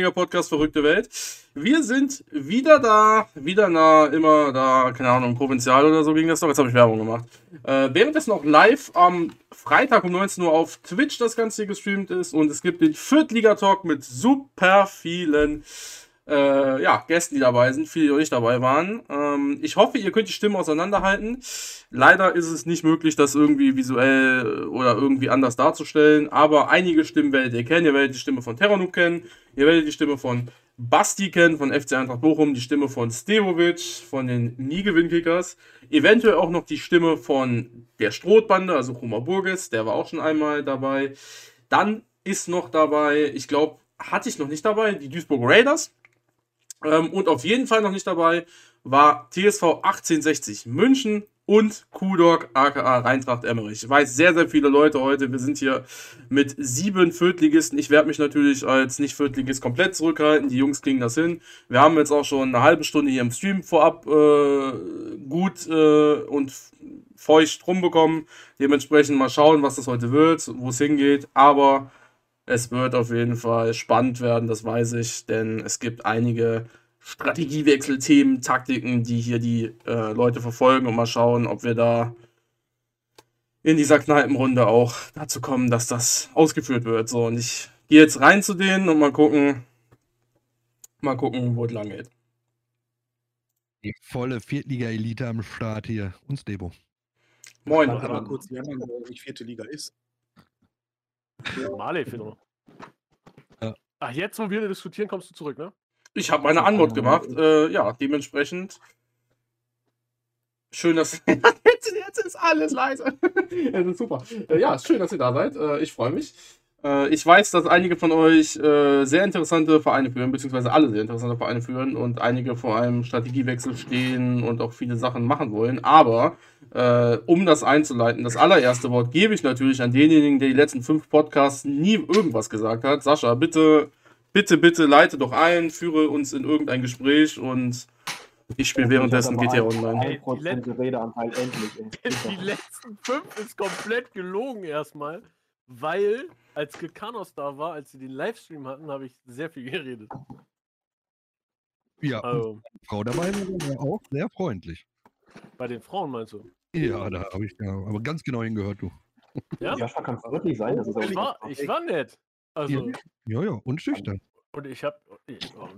Bundesliga-Podcast Verrückte Welt. Wir sind wieder da, wieder nah, immer da, keine Ahnung, Provinzial oder so ging das doch. Jetzt habe ich Werbung gemacht. Äh, währenddessen auch live am Freitag um 19 Uhr auf Twitch das Ganze gestreamt ist und es gibt den Viertliga-Talk mit super vielen äh, ja, Gästen, die dabei sind, viele, die nicht dabei waren. Ähm, ich hoffe, ihr könnt die Stimmen auseinanderhalten. Leider ist es nicht möglich, das irgendwie visuell oder irgendwie anders darzustellen, aber einige Stimmen werdet ihr kennen. Ihr werdet die Stimme von Terranuk kennen, ihr werdet die Stimme von Basti kennen, von FC Eintracht Bochum, die Stimme von Stevovic, von den Nie-Gewinn-Kickers, eventuell auch noch die Stimme von der Strohbande, also Roma Burges, der war auch schon einmal dabei. Dann ist noch dabei, ich glaube, hatte ich noch nicht dabei, die Duisburg Raiders. Ähm, und auf jeden Fall noch nicht dabei war TSV 1860 München und Kudok aka Reintracht Emmerich. Ich weiß sehr, sehr viele Leute heute. Wir sind hier mit sieben Viertligisten. Ich werde mich natürlich als Nicht-Viertligist komplett zurückhalten. Die Jungs kriegen das hin. Wir haben jetzt auch schon eine halbe Stunde hier im Stream vorab äh, gut äh, und feucht rumbekommen. Dementsprechend mal schauen, was das heute wird, wo es hingeht. Aber es wird auf jeden Fall spannend werden, das weiß ich, denn es gibt einige Strategiewechselthemen, Taktiken, die hier die äh, Leute verfolgen und mal schauen, ob wir da in dieser Kneipenrunde auch dazu kommen, dass das ausgeführt wird. So, und ich gehe jetzt rein zu denen und mal gucken, mal gucken, wo es lang geht. Die volle Viertliga-Elite am Start hier. Und Debo. Moin. Ich mal kurz jammern, nicht vierte Liga ist. Normale Fedro. Ja. Ach, jetzt, wo wir diskutieren, kommst du zurück, ne? Ich habe meine Antwort gemacht. Äh, ja, dementsprechend. Schön, dass. jetzt, jetzt ist alles leise. Es ist super. Äh, ja, schön, dass ihr da seid. Äh, ich freue mich. Äh, ich weiß, dass einige von euch sehr interessante Vereine führen, beziehungsweise alle sehr interessante Vereine führen und einige vor einem Strategiewechsel stehen und auch viele Sachen machen wollen. Aber äh, um das einzuleiten, das allererste Wort gebe ich natürlich an denjenigen, der die letzten fünf Podcasts nie irgendwas gesagt hat. Sascha, bitte, bitte, bitte leite doch ein, führe uns in irgendein Gespräch und ich spiele währenddessen GTA Online. Die, Redeanteil endlich. die letzten fünf ist komplett gelogen erstmal, weil als Gekanos da war, als sie den Livestream hatten, habe ich sehr viel geredet. Ja, also, Frau dabei war auch sehr freundlich. Bei den Frauen meinst du? Ja, da habe ich ja aber ganz genau hingehört, du. Ja, ja kann es wirklich sein. Das ist ich, war, ich war nett. Also, ja, ja, und schüchtern. Und ich habe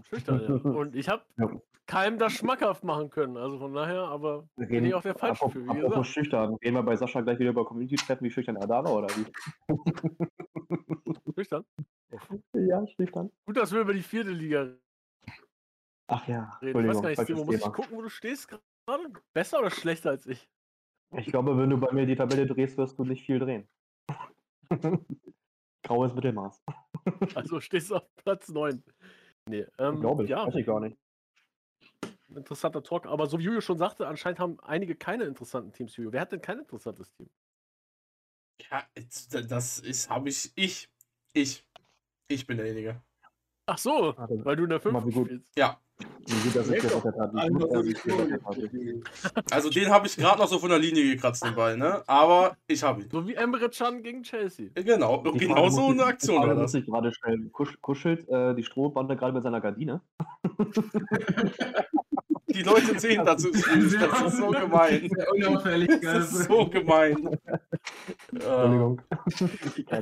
schüchtern, ja. Und ich habe ja. keinem das schmackhaft machen können. Also von daher, aber bin ich auch der Falsche für. Wie gesagt. schüchtern. Gehen wir bei Sascha gleich wieder über Community treffen, wie schüchtern er da war, oder wie? schüchtern? Ja, schüchtern. Gut, dass wir über die vierte Liga Ach ja. reden. Ich weiß gar nicht, Timo, muss ich gucken, wo du stehst gerade? Besser oder schlechter als ich? Ich glaube, wenn du bei mir die Tabelle drehst, wirst du nicht viel drehen. Graues Mittelmaß. Also stehst du auf Platz 9. Nee, ähm, glaube ich. Ja. Weiß ich gar nicht. Interessanter Talk. Aber so wie Julio schon sagte, anscheinend haben einige keine interessanten Teams. Julio. Wer hat denn kein interessantes Team? Ja, das ist, habe ich, ich, ich, ich bin derjenige. Ach so, weil du in der 5 spielst. Ja, also den habe ich gerade noch so von der Linie gekratzt, den Ball, ne? Aber ich habe ihn. So wie Emre Can gegen Chelsea. Genau, die genau so eine Aktion war das. sich gerade schnell kuschelt, äh, die Strohbande gerade mit seiner Gardine. Die Leute sehen dazu. Das ist so gemein. Das ist so gemein. Entschuldigung.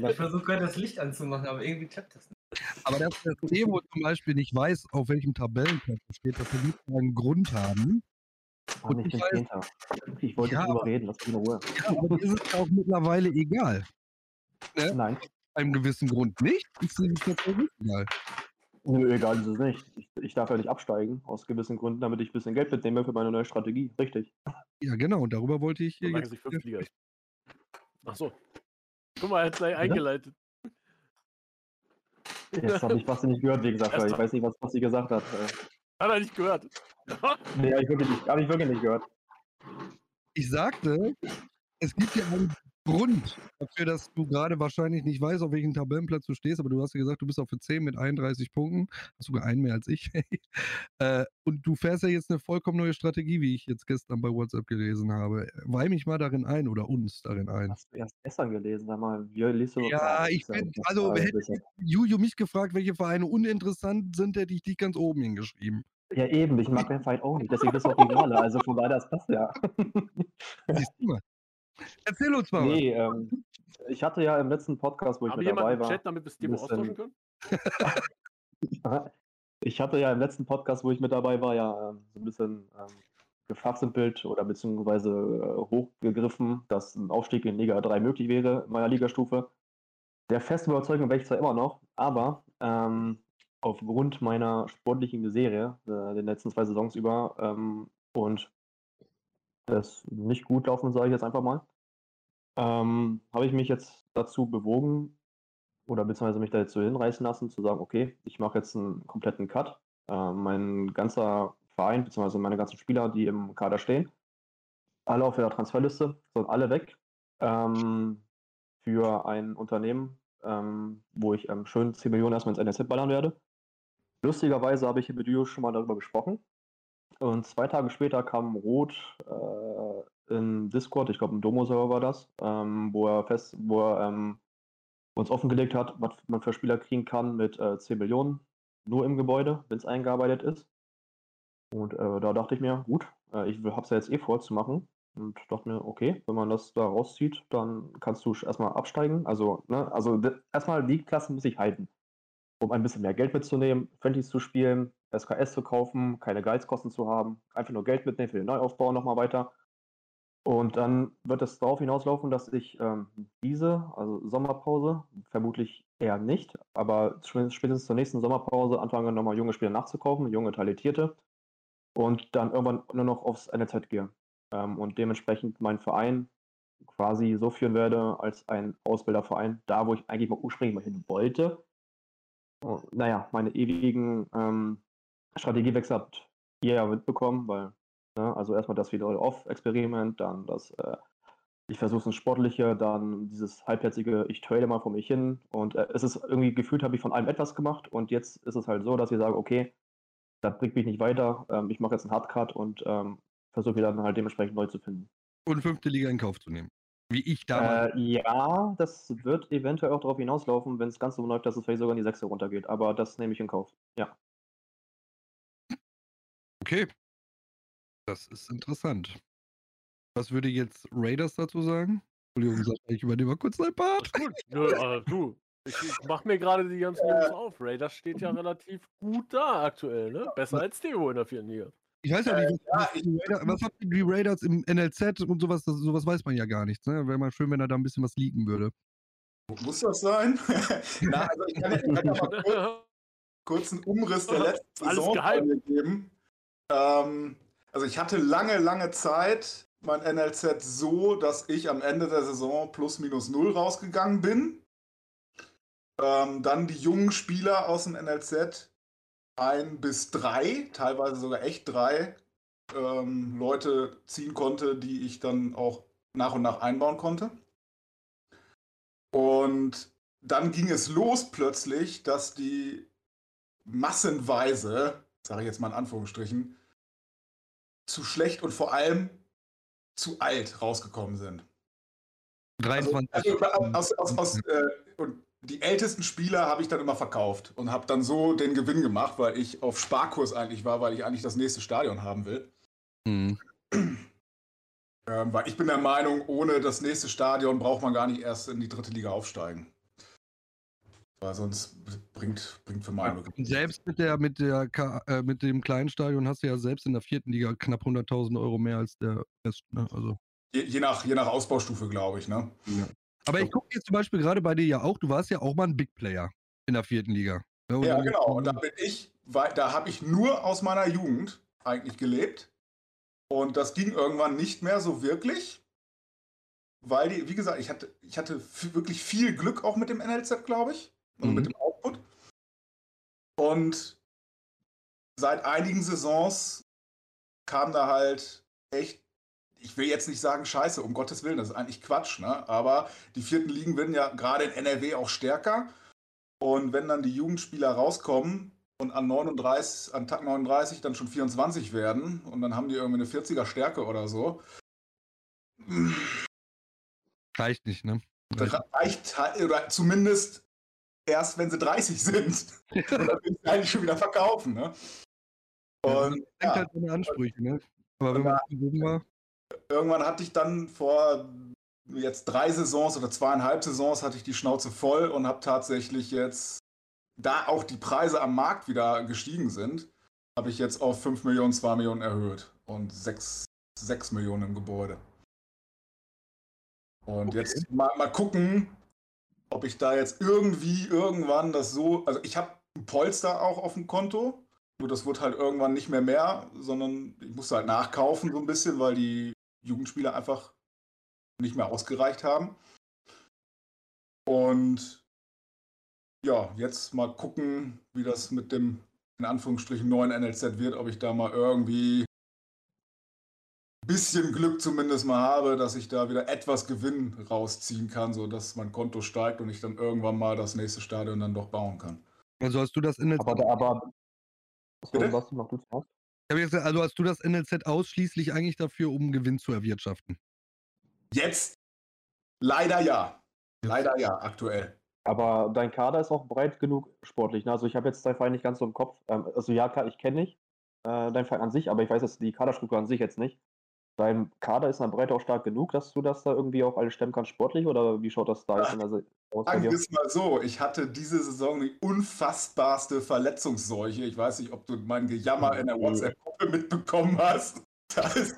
Ich versuche gerade das Licht anzumachen, aber irgendwie klappt das nicht. Aber dass der Timo zum Beispiel nicht weiß, auf welchem Tabellenplatz er steht, das wird einen Grund haben. Und ich, weiß, ich wollte ja, darüber reden, lass mich in Ruhe. Ja, aber ist es auch mittlerweile egal. Ne? Nein. Aus einem gewissen Grund nicht. Ist es tatsächlich egal. Nö, egal ist es nicht. Ich, ich, darf ja nicht absteigen, aus gewissen Gründen, damit ich ein bisschen Geld mitnehme für meine neue Strategie. Richtig. Ja, genau, und darüber wollte ich hier jetzt. Ach so. Guck mal, er hat gleich eingeleitet. Jetzt habe ich Basti nicht gehört, wie gesagt, ich weiß nicht, was Basti gesagt hat. Hat er nicht gehört? nee, habe ich wirklich nicht, hab ich wirklich nicht gehört. Ich sagte, es gibt ja einen Grund dafür, dass du gerade wahrscheinlich nicht weißt, auf welchem Tabellenplatz du stehst, aber du hast ja gesagt, du bist auf für 10 mit 31 Punkten, hast sogar einen mehr als ich. äh, und du fährst ja jetzt eine vollkommen neue Strategie, wie ich jetzt gestern bei WhatsApp gelesen habe. Weih mich mal darin ein oder uns darin ein. Hast du erst gestern gelesen, sag mal, wie liest du Ja, ich bin, also hätte Juju mich gefragt, welche Vereine uninteressant sind, hätte ich dich ganz oben hingeschrieben. Ja, eben, ich mag den Verein auch nicht, deswegen bist du auch egal. Also von daher, das passt ja. Siehst du mal. Erzähl uns mal. Nee, ähm, ich hatte ja im letzten Podcast, wo ich Haben mit dabei im war. Chat, damit wir bisschen- austauschen können? ich hatte ja im letzten Podcast, wo ich mit dabei war, ja ähm, so ein bisschen ähm, gefachsimpelt oder beziehungsweise äh, hochgegriffen, dass ein Aufstieg in Liga 3 möglich wäre in meiner Ligastufe. Der festen Überzeugung wäre ich zwar immer noch, aber ähm, aufgrund meiner sportlichen Serie äh, den letzten zwei Saisons über ähm, und das nicht gut laufen, sage ich jetzt einfach mal, ähm, habe ich mich jetzt dazu bewogen oder beziehungsweise mich da jetzt so hinreißen lassen, zu sagen, okay, ich mache jetzt einen kompletten Cut. Äh, mein ganzer Verein, beziehungsweise meine ganzen Spieler, die im Kader stehen, alle auf der Transferliste, sollen alle weg ähm, für ein Unternehmen, ähm, wo ich ähm, schön 10 Millionen erstmal ins NSZ ballern werde. Lustigerweise habe ich mit Dio schon mal darüber gesprochen. Und zwei Tage später kam Rot äh, in Discord, ich glaube im Domo-Server war das, ähm, wo er fest, wo er ähm, uns offengelegt hat, was man für Spieler kriegen kann mit äh, 10 Millionen, nur im Gebäude, wenn es eingearbeitet ist. Und äh, da dachte ich mir, gut, äh, ich habe es ja jetzt eh vorzumachen. Und dachte mir, okay, wenn man das da rauszieht, dann kannst du erstmal absteigen. Also, ne, also erstmal die Klasse muss ich halten. Um ein bisschen mehr Geld mitzunehmen, Friendlies zu spielen, SKS zu kaufen, keine Gehaltskosten zu haben, einfach nur Geld mitnehmen für den Neuaufbau nochmal weiter. Und dann wird es darauf hinauslaufen, dass ich ähm, diese, also Sommerpause, vermutlich eher nicht, aber spätestens zur nächsten Sommerpause anfange, nochmal junge Spieler nachzukaufen, junge Talentierte und dann irgendwann nur noch aufs NLZ gehe. Ähm, und dementsprechend meinen Verein quasi so führen werde als ein Ausbilderverein, da wo ich eigentlich mal ursprünglich mal hin wollte. Und, naja, meine ewigen ähm, Strategiewechsel habt ihr ja mitbekommen, weil Ne? Also erstmal das Wieder-Off-Experiment, dann das, äh, ich versuche es Sportliche, dann dieses halbherzige, ich trade mal vor mich hin. Und äh, es ist irgendwie gefühlt, habe ich von allem etwas gemacht. Und jetzt ist es halt so, dass ich sage, okay, das bringt mich nicht weiter. Ähm, ich mache jetzt einen Hardcut und ähm, versuche wieder dann halt dementsprechend neu zu finden. Und fünfte Liga in Kauf zu nehmen. Wie ich damals. Äh, ja, das wird eventuell auch darauf hinauslaufen, wenn es ganz so läuft, dass es vielleicht sogar in die Sechste runtergeht. Aber das nehme ich in Kauf. Ja. Okay. Das ist interessant. Was würde jetzt Raiders dazu sagen? Entschuldigung, ich übernehme mal kurz dein Part. Gut. Nö, äh, du, ich, ich mach mir gerade die ganzen Jungs auf. Raiders steht ja relativ gut da aktuell, ne? Besser als Theo in der vierten Liga. Ich weiß ja nicht, was, ja, was, die Raider, was habt ihr die Raiders im NLZ und sowas, das, sowas weiß man ja gar nicht. Ne? Wäre mal schön, wenn er da ein bisschen was liegen würde. Muss das sein? Na, also ich kann, ja- ich kann ja mal kurz, kurz einen Umriss der letzten Saison geben. Ähm, also ich hatte lange, lange Zeit mein NLZ so, dass ich am Ende der Saison plus minus null rausgegangen bin. Ähm, dann die jungen Spieler aus dem NLZ ein bis drei, teilweise sogar echt drei ähm, Leute ziehen konnte, die ich dann auch nach und nach einbauen konnte. Und dann ging es los plötzlich, dass die massenweise, sage ich jetzt mal in Anführungsstrichen, zu schlecht und vor allem zu alt rausgekommen sind. 23. Also, also aus, aus, aus, äh, und die ältesten Spieler habe ich dann immer verkauft und habe dann so den Gewinn gemacht, weil ich auf Sparkurs eigentlich war, weil ich eigentlich das nächste Stadion haben will. Mhm. Ähm, weil ich bin der Meinung, ohne das nächste Stadion braucht man gar nicht erst in die dritte Liga aufsteigen. Weil sonst bringt, bringt für meine Und selbst mit, der, mit, der, K- äh, mit dem kleinen Stadion hast du ja selbst in der vierten Liga knapp 100.000 Euro mehr als der Rest. Ne? Also. je, je, nach, je nach Ausbaustufe, glaube ich. Ne? Aber ich gucke jetzt zum Beispiel gerade bei dir ja auch, du warst ja auch mal ein Big Player in der vierten Liga. Ne? Ja, genau. Und da bin ich, weil, da habe ich nur aus meiner Jugend eigentlich gelebt. Und das ging irgendwann nicht mehr so wirklich. Weil die, wie gesagt, ich hatte, ich hatte wirklich viel Glück auch mit dem NLZ, glaube ich. Also Mhm. mit dem Output. Und seit einigen Saisons kam da halt echt ich will jetzt nicht sagen Scheiße, um Gottes Willen, das ist eigentlich Quatsch, ne? aber die vierten Ligen werden ja gerade in NRW auch stärker. Und wenn dann die Jugendspieler rauskommen und an 39, an Tag 39 dann schon 24 werden und dann haben die irgendwie eine 40er Stärke oder so. Reicht nicht, ne? Das reicht halt, oder zumindest erst, wenn sie 30 sind. und dann will ich eigentlich schon wieder verkaufen, ne? Und ja, ja. halt seine Ansprüche, ne? Aber wenn man war. Irgendwann hatte ich dann vor jetzt drei Saisons oder zweieinhalb Saisons hatte ich die Schnauze voll und habe tatsächlich jetzt, da auch die Preise am Markt wieder gestiegen sind, habe ich jetzt auf 5 Millionen, 2 Millionen erhöht und 6, 6 Millionen im Gebäude. Und okay. jetzt mal, mal gucken, ob ich da jetzt irgendwie irgendwann das so, also ich habe ein Polster auch auf dem Konto, nur das wird halt irgendwann nicht mehr mehr, sondern ich musste halt nachkaufen so ein bisschen, weil die Jugendspieler einfach nicht mehr ausgereicht haben. Und ja, jetzt mal gucken, wie das mit dem in Anführungsstrichen neuen NLZ wird, ob ich da mal irgendwie bisschen Glück zumindest mal habe, dass ich da wieder etwas Gewinn rausziehen kann, sodass mein Konto steigt und ich dann irgendwann mal das nächste Stadion dann doch bauen kann. Also hast du das NLZ. Aber, aber Bitte? was du zuerst? Also hast du das NLZ ausschließlich eigentlich dafür, um Gewinn zu erwirtschaften? Jetzt leider ja. Leider ja, aktuell. Aber dein Kader ist auch breit genug sportlich. Ne? Also ich habe jetzt deinen Verein nicht ganz so im Kopf. Ähm, also ja, ich kenne nicht äh, deinen Verein an sich, aber ich weiß jetzt die Kaderstruktur an sich jetzt nicht. Dein Kader ist dann breit auch stark genug, dass du das da irgendwie auch alles stemmen kannst sportlich oder wie schaut das da jetzt in der aus? Sagen wir es mal so, ich hatte diese Saison die unfassbarste Verletzungsseuche. Ich weiß nicht, ob du mein Gejammer in der WhatsApp-Gruppe mitbekommen hast. Da ist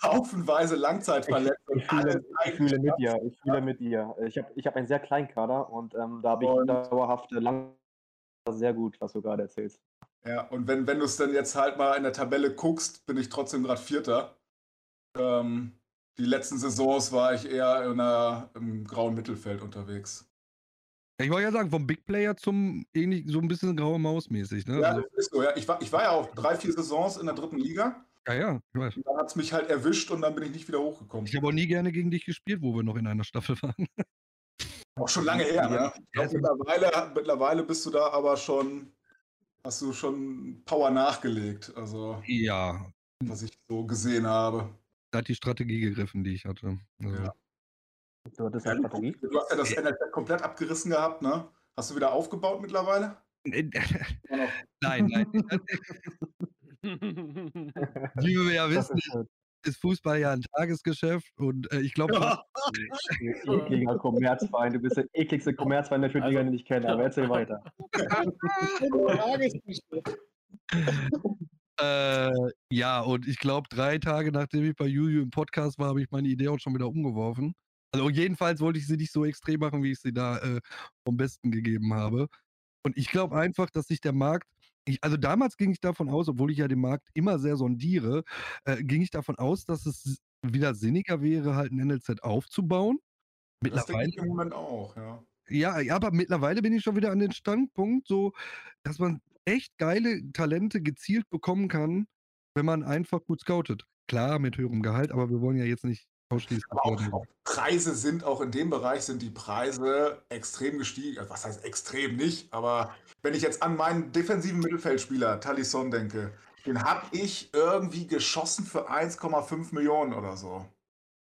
haufenweise Langzeitverletzungen. Ich, fühle, ich fühle mit dir. Ich fühle mit dir. Ich habe ich hab einen sehr kleinen Kader und ähm, da habe ich dauerhaft lang sehr gut, was du gerade erzählst. Ja, und wenn, wenn du es dann jetzt halt mal in der Tabelle guckst, bin ich trotzdem gerade Vierter. Ähm, die letzten Saisons war ich eher in einer, im grauen Mittelfeld unterwegs. Ich wollte ja sagen, vom Big Player zum ähnlich, so ein bisschen graue Maus mäßig. Ne? Ja, also, ist so. Ja. Ich, war, ich war ja auch drei, vier Saisons in der dritten Liga. Ja, ja, ich weiß. Und dann hat es mich halt erwischt und dann bin ich nicht wieder hochgekommen. Ich habe auch nie gerne gegen dich gespielt, wo wir noch in einer Staffel waren. Auch schon lange her, ne? Ich glaub, mittlerweile, mittlerweile bist du da aber schon, hast du schon Power nachgelegt. Also, ja. Was ich so gesehen habe. Da hat die Strategie gegriffen, die ich hatte. Also. Ja. Du hattest ja, Strategie? Du hast ja das NLZ komplett abgerissen gehabt, ne? Hast du wieder aufgebaut mittlerweile? nein, nein. Wie wir ja wissen, ist Fußball ja ein Tagesgeschäft und äh, ich glaube. Ja. Ekliger Kommerzverein, du bist der ekligste Kommerzverein der Liga, den ich kenne, aber erzähl weiter. äh, ja, und ich glaube, drei Tage nachdem ich bei Juju im Podcast war, habe ich meine Idee auch schon wieder umgeworfen. Also jedenfalls wollte ich sie nicht so extrem machen, wie ich sie da äh, vom Besten gegeben habe. Und ich glaube einfach, dass sich der Markt, ich, also damals ging ich davon aus, obwohl ich ja den Markt immer sehr sondiere, äh, ging ich davon aus, dass es wieder sinniger wäre, halt ein NLZ aufzubauen. Mittlerweile, das denke ich im Moment auch, ja. Ja, ja, aber mittlerweile bin ich schon wieder an den Standpunkt, so, dass man echt geile Talente gezielt bekommen kann, wenn man einfach gut scoutet. Klar, mit höherem Gehalt, aber wir wollen ja jetzt nicht ausschließen. Auch, auch Preise sind auch in dem Bereich sind die Preise extrem gestiegen. Also, was heißt extrem nicht? Aber wenn ich jetzt an meinen defensiven Mittelfeldspieler Talisson denke, den habe ich irgendwie geschossen für 1,5 Millionen oder so.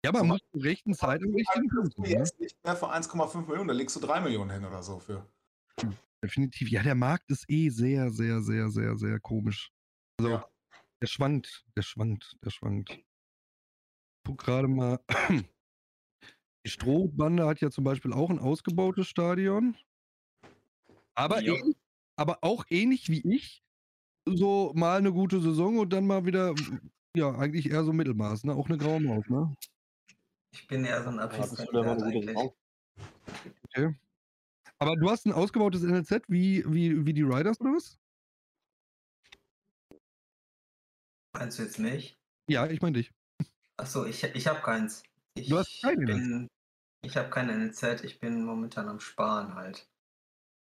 Ja, aber muss zur rechten Zeit im richtigen Punkt. Jetzt nicht mehr für 1,5 Millionen, da legst du 3 Millionen hin oder so für. Definitiv. Ja, der Markt ist eh sehr, sehr, sehr, sehr, sehr komisch. Also, ja. der schwankt, der schwankt, der schwankt guck gerade mal. Die Strohbande hat ja zum Beispiel auch ein ausgebautes Stadion. Aber, ja. ähnlich, aber auch ähnlich wie ich, so mal eine gute Saison und dann mal wieder, ja, eigentlich eher so Mittelmaß, ne? Auch eine graue Maus, ne? Ich bin eher so ein Abschiedskandidat eigentlich. Okay. Aber du hast ein ausgebautes NLZ wie, wie, wie die Riders oder was? Meinst du jetzt mich? Ja, ich meine dich. Achso, ich, ich habe keins. Ich du hast keine bin, Ich habe kein NZ, ich bin momentan am Sparen halt.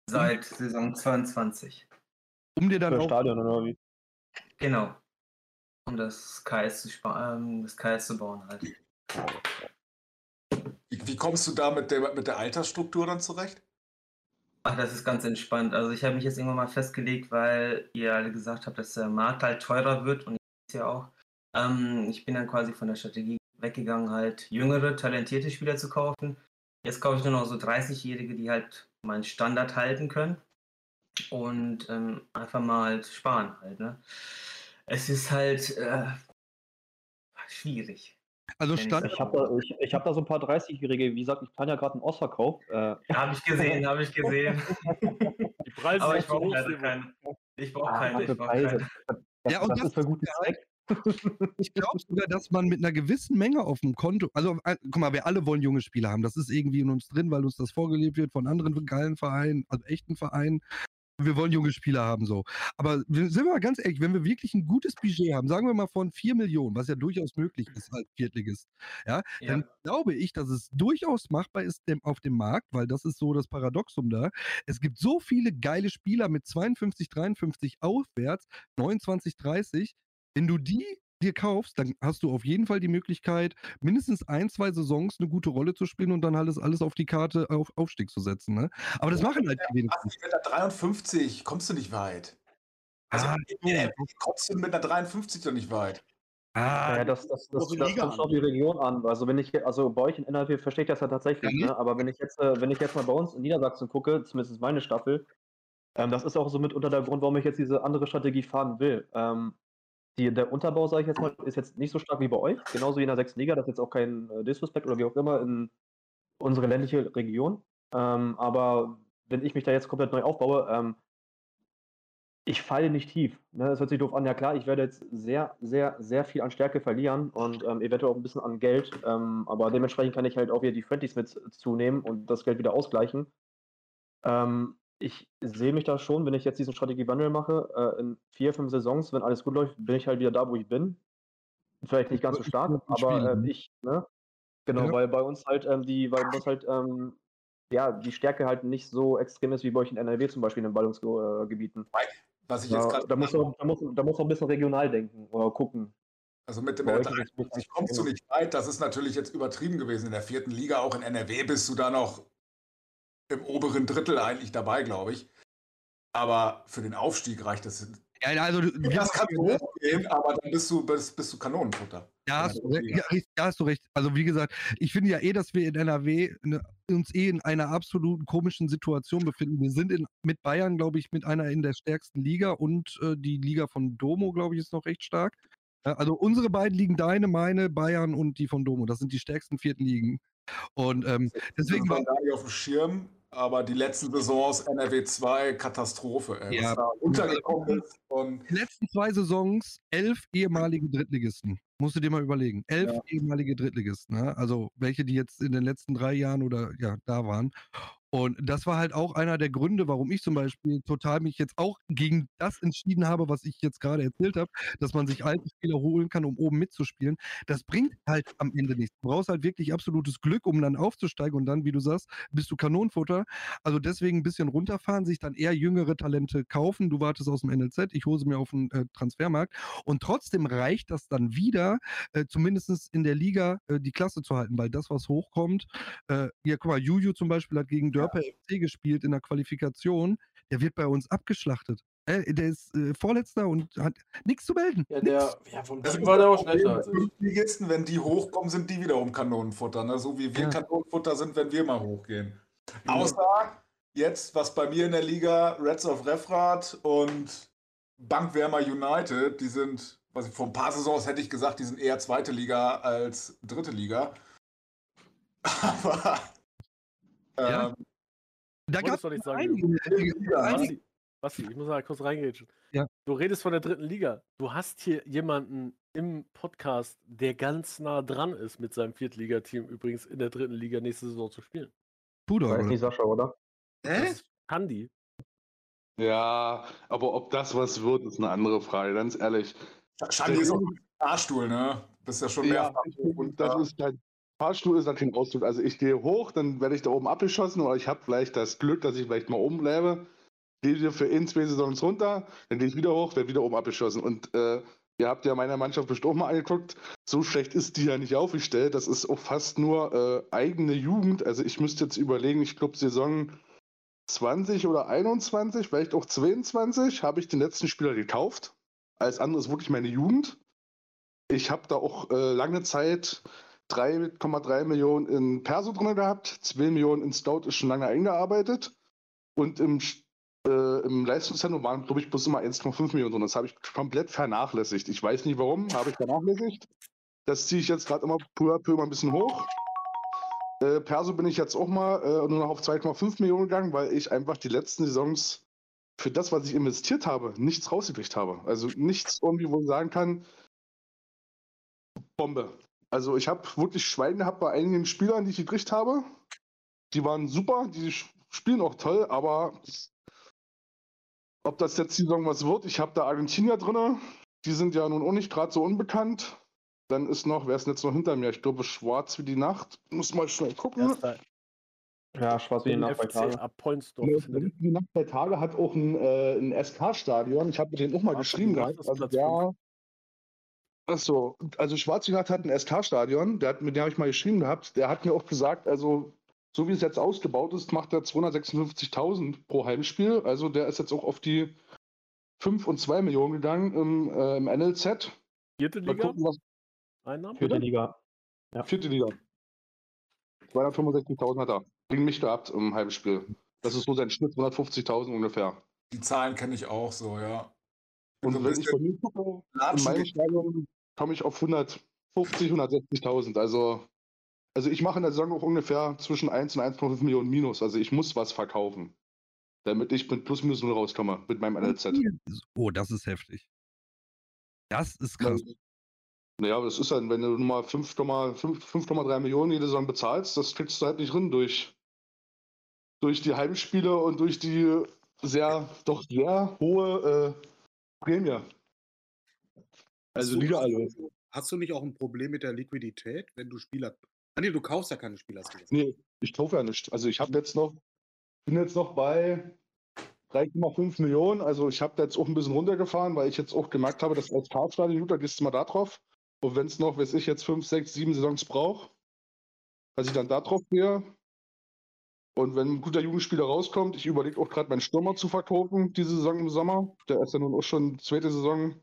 Seit hm. Saison 22. Um dir dann auch Stadion oder wie? Genau. um das KS zu, ähm, das KS zu bauen halt. Wie, wie kommst du da mit der, mit der Altersstruktur dann zurecht? Ach, das ist ganz entspannt. Also ich habe mich jetzt irgendwann mal festgelegt, weil ihr alle gesagt habt, dass der Markt halt teurer wird und ich ja auch. Ähm, ich bin dann quasi von der Strategie weggegangen, halt jüngere, talentierte Spieler zu kaufen. Jetzt kaufe ich nur noch so 30-Jährige, die halt meinen Standard halten können und ähm, einfach mal halt sparen halt. Ne? Es ist halt äh, schwierig. Also Stand ich habe da, ich, ich hab da so ein paar 30-Jährige, wie gesagt, ich plane ja gerade einen Ausverkauf. Äh. Habe ich gesehen, habe ich gesehen. Die Preise Aber ich brauche keine. Ich brauche ah, keine. Ich brauch keine. Ja, und das, das ist für guten Zweck. Ich glaube sogar, dass man mit einer gewissen Menge auf dem Konto, also äh, guck mal, wir alle wollen junge Spieler haben. Das ist irgendwie in uns drin, weil uns das vorgelebt wird von anderen geilen Vereinen, also echten Vereinen wir wollen junge Spieler haben so. Aber sind wir mal ganz ehrlich, wenn wir wirklich ein gutes Budget haben, sagen wir mal von 4 Millionen, was ja durchaus möglich ist als Viertligist, ja, ja. dann glaube ich, dass es durchaus machbar ist auf dem Markt, weil das ist so das Paradoxum da. Es gibt so viele geile Spieler mit 52, 53 aufwärts, 29, 30. Wenn du die dir kaufst, dann hast du auf jeden Fall die Möglichkeit, mindestens ein, zwei Saisons eine gute Rolle zu spielen und dann alles, alles auf die Karte auf Aufstieg zu setzen. Ne? Aber das machen halt die wenigsten. Mit einer 53 kommst du nicht weit. Also ah, äh, kommst du mit einer 53 doch nicht weit. Ah, ja, das, das, das, das kommt auf die Region an. Also wenn ich, also bei euch in NRW verstehe ich das ja tatsächlich, mhm. ne? aber wenn ich jetzt, äh, wenn ich jetzt mal bei uns in Niedersachsen gucke, zumindest meine Staffel, ähm, das ist auch so mit unter der Grund, warum ich jetzt diese andere Strategie fahren will. Ähm, die, der Unterbau, sage ich jetzt mal, ist jetzt nicht so stark wie bei euch, genauso wie in der 6. Liga, das ist jetzt auch kein äh, Disrespect oder wie auch immer in unsere ländliche Region. Ähm, aber wenn ich mich da jetzt komplett neu aufbaue, ähm, ich falle nicht tief. Ne? Das hört sich doof an. Ja klar, ich werde jetzt sehr, sehr, sehr viel an Stärke verlieren und ähm, eventuell auch ein bisschen an Geld. Ähm, aber dementsprechend kann ich halt auch wieder die Friendlies mit zunehmen und das Geld wieder ausgleichen. Ähm, ich sehe mich da schon, wenn ich jetzt diesen Strategiewandel mache, äh, in vier, fünf Saisons, wenn alles gut läuft, bin ich halt wieder da, wo ich bin. Vielleicht nicht ganz so stark, aber äh, ne? ich, ne? Genau, ja. weil bei uns halt ähm, die, weil uns halt ähm, ja, die Stärke halt nicht so extrem ist wie bei euch in NRW zum Beispiel in den Ballungsgebieten. Was ich jetzt gerade. Da, muss man, da, muss, da muss man ein bisschen regional denken oder gucken. Also mit dem 53 kommst du nicht weit. Das ist natürlich jetzt übertrieben gewesen. In der vierten Liga, auch in NRW, bist du da noch im oberen Drittel eigentlich dabei, glaube ich. Aber für den Aufstieg reicht das. Ja, also das kann hochgehen, aber dann bist du, bist, bist du Kanonenfutter. Ja hast, du, ja, ja, hast du recht. Also wie gesagt, ich finde ja eh, dass wir in NRW ne, uns eh in einer absoluten komischen Situation befinden. Wir sind in, mit Bayern, glaube ich, mit einer in der stärksten Liga und äh, die Liga von Domo, glaube ich, ist noch recht stark. Also unsere beiden liegen, deine, meine, Bayern und die von Domo. Das sind die stärksten vierten Ligen. Und ähm, deswegen war auf dem Schirm aber die letzten Saisons NRW 2 Katastrophe, ey, ja. untergekommen ist. Und die letzten zwei Saisons elf ehemalige Drittligisten. Musst du dir mal überlegen. Elf ja. ehemalige Drittligisten, ne? also welche, die jetzt in den letzten drei Jahren oder ja, da waren. Und das war halt auch einer der Gründe, warum ich zum Beispiel total mich jetzt auch gegen das entschieden habe, was ich jetzt gerade erzählt habe, dass man sich alte Spieler holen kann, um oben mitzuspielen. Das bringt halt am Ende nichts. Du brauchst halt wirklich absolutes Glück, um dann aufzusteigen und dann, wie du sagst, bist du Kanonenfutter. Also deswegen ein bisschen runterfahren, sich dann eher jüngere Talente kaufen. Du wartest aus dem NLZ, ich hole sie mir auf den äh, Transfermarkt. Und trotzdem reicht das dann wieder, äh, zumindest in der Liga äh, die Klasse zu halten, weil das, was hochkommt, äh, ja, guck mal, Juju zum Beispiel hat gegen Dörper ja. FC gespielt in der Qualifikation. Der wird bei uns abgeschlachtet. Äh, der ist äh, Vorletzter und hat nichts zu melden. Ja, der, ja vom Team war der auch schlechter. Als Ligisten, wenn die hochkommen, sind die wiederum Kanonenfutter. Ne? So wie wir ja. Kanonenfutter sind, wenn wir mal hochgehen. Ja. Außer jetzt, was bei mir in der Liga, Reds of Refrat und Bankwärmer United, die sind, was ich vor ein paar Saisons hätte ich gesagt, die sind eher zweite Liga als dritte Liga. Aber ja. Ähm, da gab es nicht sagen. Basti, Basti, ich muss mal kurz reingrätschen. Ja. Du redest von der dritten Liga. Du hast hier jemanden im Podcast, der ganz nah dran ist mit seinem Viertligateam übrigens in der dritten Liga nächste Saison zu spielen. Puder, oder? Sascha, oder? Hä? Andi. Ja, aber ob das was wird, ist eine andere Frage, ganz ehrlich. Schandi ist auch ein Fahrstuhl, ne? Bist ja schon ja, mehr. Und das ist halt Fahrstuhl ist natürlich ein Ausdruck. Also ich gehe hoch, dann werde ich da oben abgeschossen oder ich habe vielleicht das Glück, dass ich vielleicht mal oben bleibe. Gehe für in zwei Saisons runter, dann gehe ich wieder hoch, werde wieder oben abgeschossen. Und äh, Ihr habt ja meiner Mannschaft bestimmt auch mal angeguckt. So schlecht ist die ja nicht aufgestellt. Das ist auch fast nur äh, eigene Jugend. Also ich müsste jetzt überlegen, ich glaube Saison 20 oder 21, vielleicht auch 22, habe ich den letzten Spieler gekauft. Alles andere ist wirklich meine Jugend. Ich habe da auch äh, lange Zeit 3,3 Millionen in Perso drin gehabt, 2 Millionen in Stout ist schon lange eingearbeitet. Und im äh, im Leistungszentrum waren, glaube ich, bloß immer 1,5 Millionen drin. Das habe ich komplett vernachlässigt. Ich weiß nicht warum, habe ich vernachlässigt. Das ziehe ich jetzt gerade immer peu à mal ein bisschen hoch. Äh, Perso bin ich jetzt auch mal äh, nur noch auf 2,5 Millionen gegangen, weil ich einfach die letzten Saisons für das, was ich investiert habe, nichts rausgekriegt habe. Also nichts irgendwie, wo ich sagen kann, Bombe. Also ich habe wirklich Schwein gehabt bei einigen Spielern, die ich gekriegt habe. Die waren super, die spielen auch toll, aber ob das jetzt die Saison was wird, ich habe da Argentinier drin. Die sind ja nun auch nicht gerade so unbekannt. Dann ist noch, wer ist denn jetzt noch hinter mir? Ich glaube, schwarz wie die Nacht. Muss mal schnell gucken. Ja, schwarz wie die Nacht bei Tage. Ab wie die Nacht bei Tage hat auch ein, äh, ein SK-Stadion. Ich habe mit denen auch mal Ach, geschrieben gehabt. Also der, Achso, also schwarz wie Nacht hat ein SK-Stadion. Mit dem habe ich mal geschrieben gehabt. Der hat mir auch gesagt, also so wie es jetzt ausgebaut ist, macht er 256.000 pro Heimspiel. Also der ist jetzt auch auf die 5 und 2 Millionen gegangen im, äh, im NLZ. Vierte Liga? Gucken, was... Einnahmen? Vierte Liga. Ja. Vierte Liga. 265.000 hat er. Gegen mich gehabt im Heimspiel. Das ist so sein Schnitt, 150.000 ungefähr. Die Zahlen kenne ich auch so, ja. Und so wenn ich von mir gucke, in meinem Stadion komme ich auf 150, 160.000. Also also ich mache in der Saison auch ungefähr zwischen 1 und 1,5 Millionen Minus. Also ich muss was verkaufen, damit ich mit plus minus null rauskomme mit meinem NLZ. Oh, das ist heftig. Das ist krass. Naja, das ist dann, wenn du mal 5,3 Millionen jede Saison bezahlst, das kriegst du halt nicht drin durch, durch die Heimspiele und durch die sehr, doch sehr hohe äh, Prämie. Also Liga alle. Hast du nicht auch ein Problem mit der Liquidität, wenn du Spieler Ah, nee, du kaufst ja keine Spieler. Nee, ich kaufe ja nicht. Also ich habe jetzt noch, bin jetzt noch bei 3,5 Millionen. Also ich habe jetzt auch ein bisschen runtergefahren, weil ich jetzt auch gemerkt habe, dass als Fahrtstadion, da gehst du mal da drauf. Und wenn es noch, weiß ich, jetzt 5, 6, 7 Saisons brauche, dass ich dann da drauf gehe. Und wenn ein guter Jugendspieler rauskommt, ich überlege auch gerade meinen Stürmer zu verkaufen, diese Saison im Sommer. Der ist ja nun auch schon zweite Saison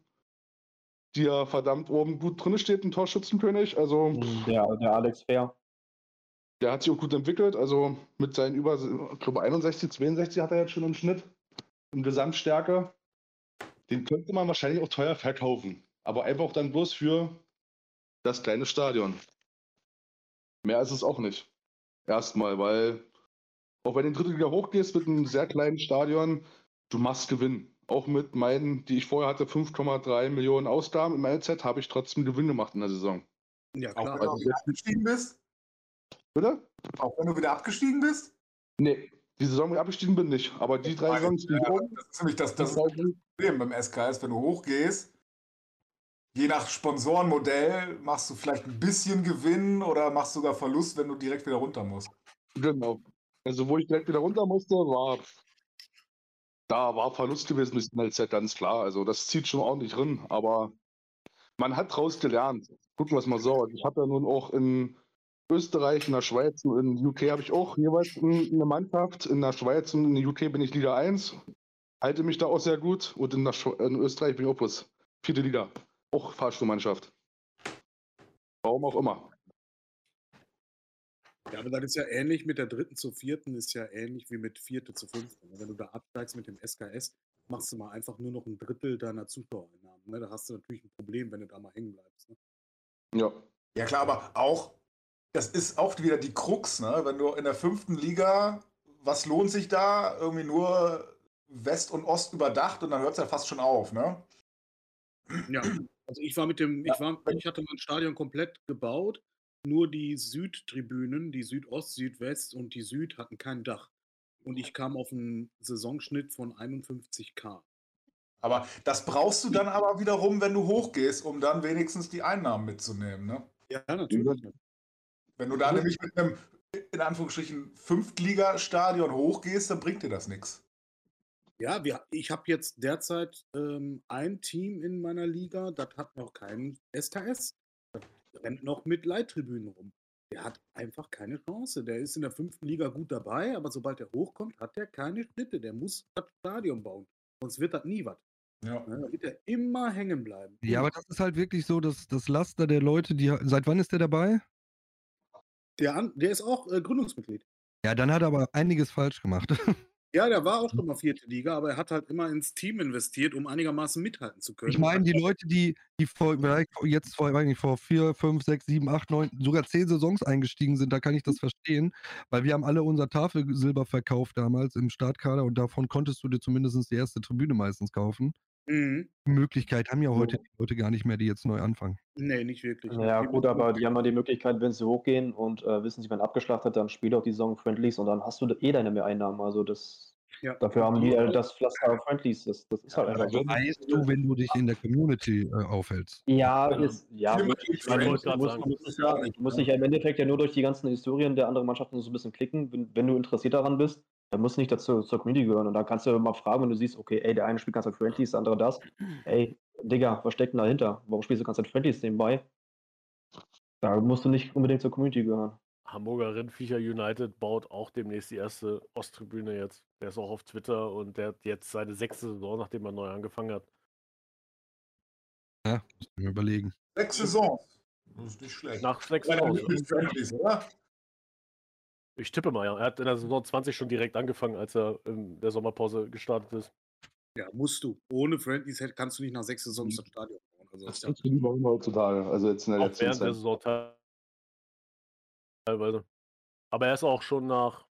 die ja verdammt oben gut drin steht, ein Torschützenkönig. Also der, der Alex Fair. Der hat sich auch gut entwickelt. Also mit seinen über, ich glaube 61, 62 hat er jetzt schon im Schnitt. In Gesamtstärke. Den könnte man wahrscheinlich auch teuer verkaufen. Aber einfach dann bloß für das kleine Stadion. Mehr ist es auch nicht. Erstmal, weil auch wenn du in die dritte Liga hochgehst mit einem sehr kleinen Stadion, du machst Gewinn auch mit meinen, die ich vorher hatte, 5,3 Millionen Ausgaben im LZ, habe ich trotzdem Gewinn gemacht in der Saison. Ja, klar. Auch wenn du wieder abgestiegen bist? Bitte? Auch wenn du wieder abgestiegen bist? Nee, die Saison, wo ich abgestiegen bin, nicht. Aber die drei Saisons, die ja, Das ist nämlich das, das, das Problem beim SKS, wenn du hochgehst. Je nach Sponsorenmodell machst du vielleicht ein bisschen Gewinn oder machst sogar Verlust, wenn du direkt wieder runter musst. Genau. Also, wo ich direkt wieder runter musste, war da war Verlust gewesen dem LZ, ganz klar. Also das zieht schon ordentlich drin, aber man hat daraus gelernt. Gucken wir es mal so. Ich habe ja nun auch in Österreich, in der Schweiz und in UK habe ich auch jeweils eine Mannschaft. In der Schweiz und in der UK bin ich Liga 1. Halte mich da auch sehr gut. Und in, in Österreich bin ich auch plus vierte Liga. Auch Fahrstuhlmannschaft. Warum auch immer. Ja, aber das ist ja ähnlich mit der dritten zu vierten, ist ja ähnlich wie mit vierte zu fünften. Wenn du da absteigst mit dem SKS, machst du mal einfach nur noch ein Drittel deiner Zuschauereinnahmen. Ne? Da hast du natürlich ein Problem, wenn du da mal hängen bleibst. Ne? Ja. Ja, klar, aber auch, das ist auch wieder die Krux, ne? Wenn du in der fünften Liga, was lohnt sich da? Irgendwie nur West und Ost überdacht und dann hört es ja fast schon auf, ne? Ja, also ich war mit dem, ich war, ich hatte mein Stadion komplett gebaut nur die Südtribünen, die Südost, Südwest und die Süd hatten kein Dach. Und ich kam auf einen Saisonschnitt von 51k. Aber das brauchst du dann aber wiederum, wenn du hochgehst, um dann wenigstens die Einnahmen mitzunehmen, ne? Ja, natürlich. Wenn du da nämlich mit einem, in Anführungsstrichen, Fünftligastadion hochgehst, dann bringt dir das nichts. Ja, wir, ich habe jetzt derzeit ähm, ein Team in meiner Liga, das hat noch keinen SKS. Rennt noch mit Leittribünen rum. Der hat einfach keine Chance. Der ist in der fünften Liga gut dabei, aber sobald er hochkommt, hat er keine Schritte. Der muss das Stadion bauen. Sonst wird das nie was. Ja. Ne, da wird er immer hängen bleiben. Ja, aber das ist halt wirklich so, dass das Laster der Leute, die. Seit wann ist der dabei? Der, der ist auch äh, Gründungsmitglied. Ja, dann hat er aber einiges falsch gemacht. Ja, der war auch schon mal vierte Liga, aber er hat halt immer ins Team investiert, um einigermaßen mithalten zu können. Ich meine, die Leute, die, die vor, jetzt vor, weiß nicht, vor vier, fünf, sechs, sieben, acht, neun, sogar zehn Saisons eingestiegen sind, da kann ich das verstehen, weil wir haben alle unser Tafelsilber verkauft damals im Startkader und davon konntest du dir zumindest die erste Tribüne meistens kaufen. Mhm. Möglichkeit haben ja heute die Leute gar nicht mehr, die jetzt neu anfangen. Nee, nicht wirklich. Ja, gut, aber die haben ja die Möglichkeit, wenn sie hochgehen und äh, wissen, sie werden abgeschlachtet, dann spielt auch die Saison Friendlies und dann hast du eh deine Mehreinnahmen. Also das, ja. dafür haben die äh, das Pflaster Friendlies. Das, das ist halt einfach so. weißt du, wenn du dich in der Community äh, aufhältst. Ja, ist, ja, ich, meine, muss, muss, muss, ja, ich muss dich ja im Endeffekt ja nur durch die ganzen Historien der anderen Mannschaften so ein bisschen klicken, wenn, wenn du interessiert daran bist da muss nicht dazu zur Community gehören. Und da kannst du mal fragen, wenn du siehst, okay, ey, der eine spielt ganz halt Friendlies, der andere das. Ey, Digga, was steckt denn dahinter? Warum spielst du ganz halt Friendlies nebenbei? Da musst du nicht unbedingt zur Community gehören. Hamburger Rindviecher United baut auch demnächst die erste Osttribüne jetzt. Der ist auch auf Twitter und der hat jetzt seine sechste Saison, nachdem er neu angefangen hat. Ja, muss ich mir überlegen. Sechs Saisons. Das ist nicht schlecht. Nach sechs Saisons. Ich tippe mal, ja. Er hat in der Saison 20 schon direkt angefangen, als er in der Sommerpause gestartet ist. Ja, musst du. Ohne Friendlies kannst du nicht nach sechs Saisons das Stadion bauen. Also, das kannst du lieber heutzutage. Also jetzt in der auch letzten während Zeit. der Saison teilweise. Aber er ist auch schon nach,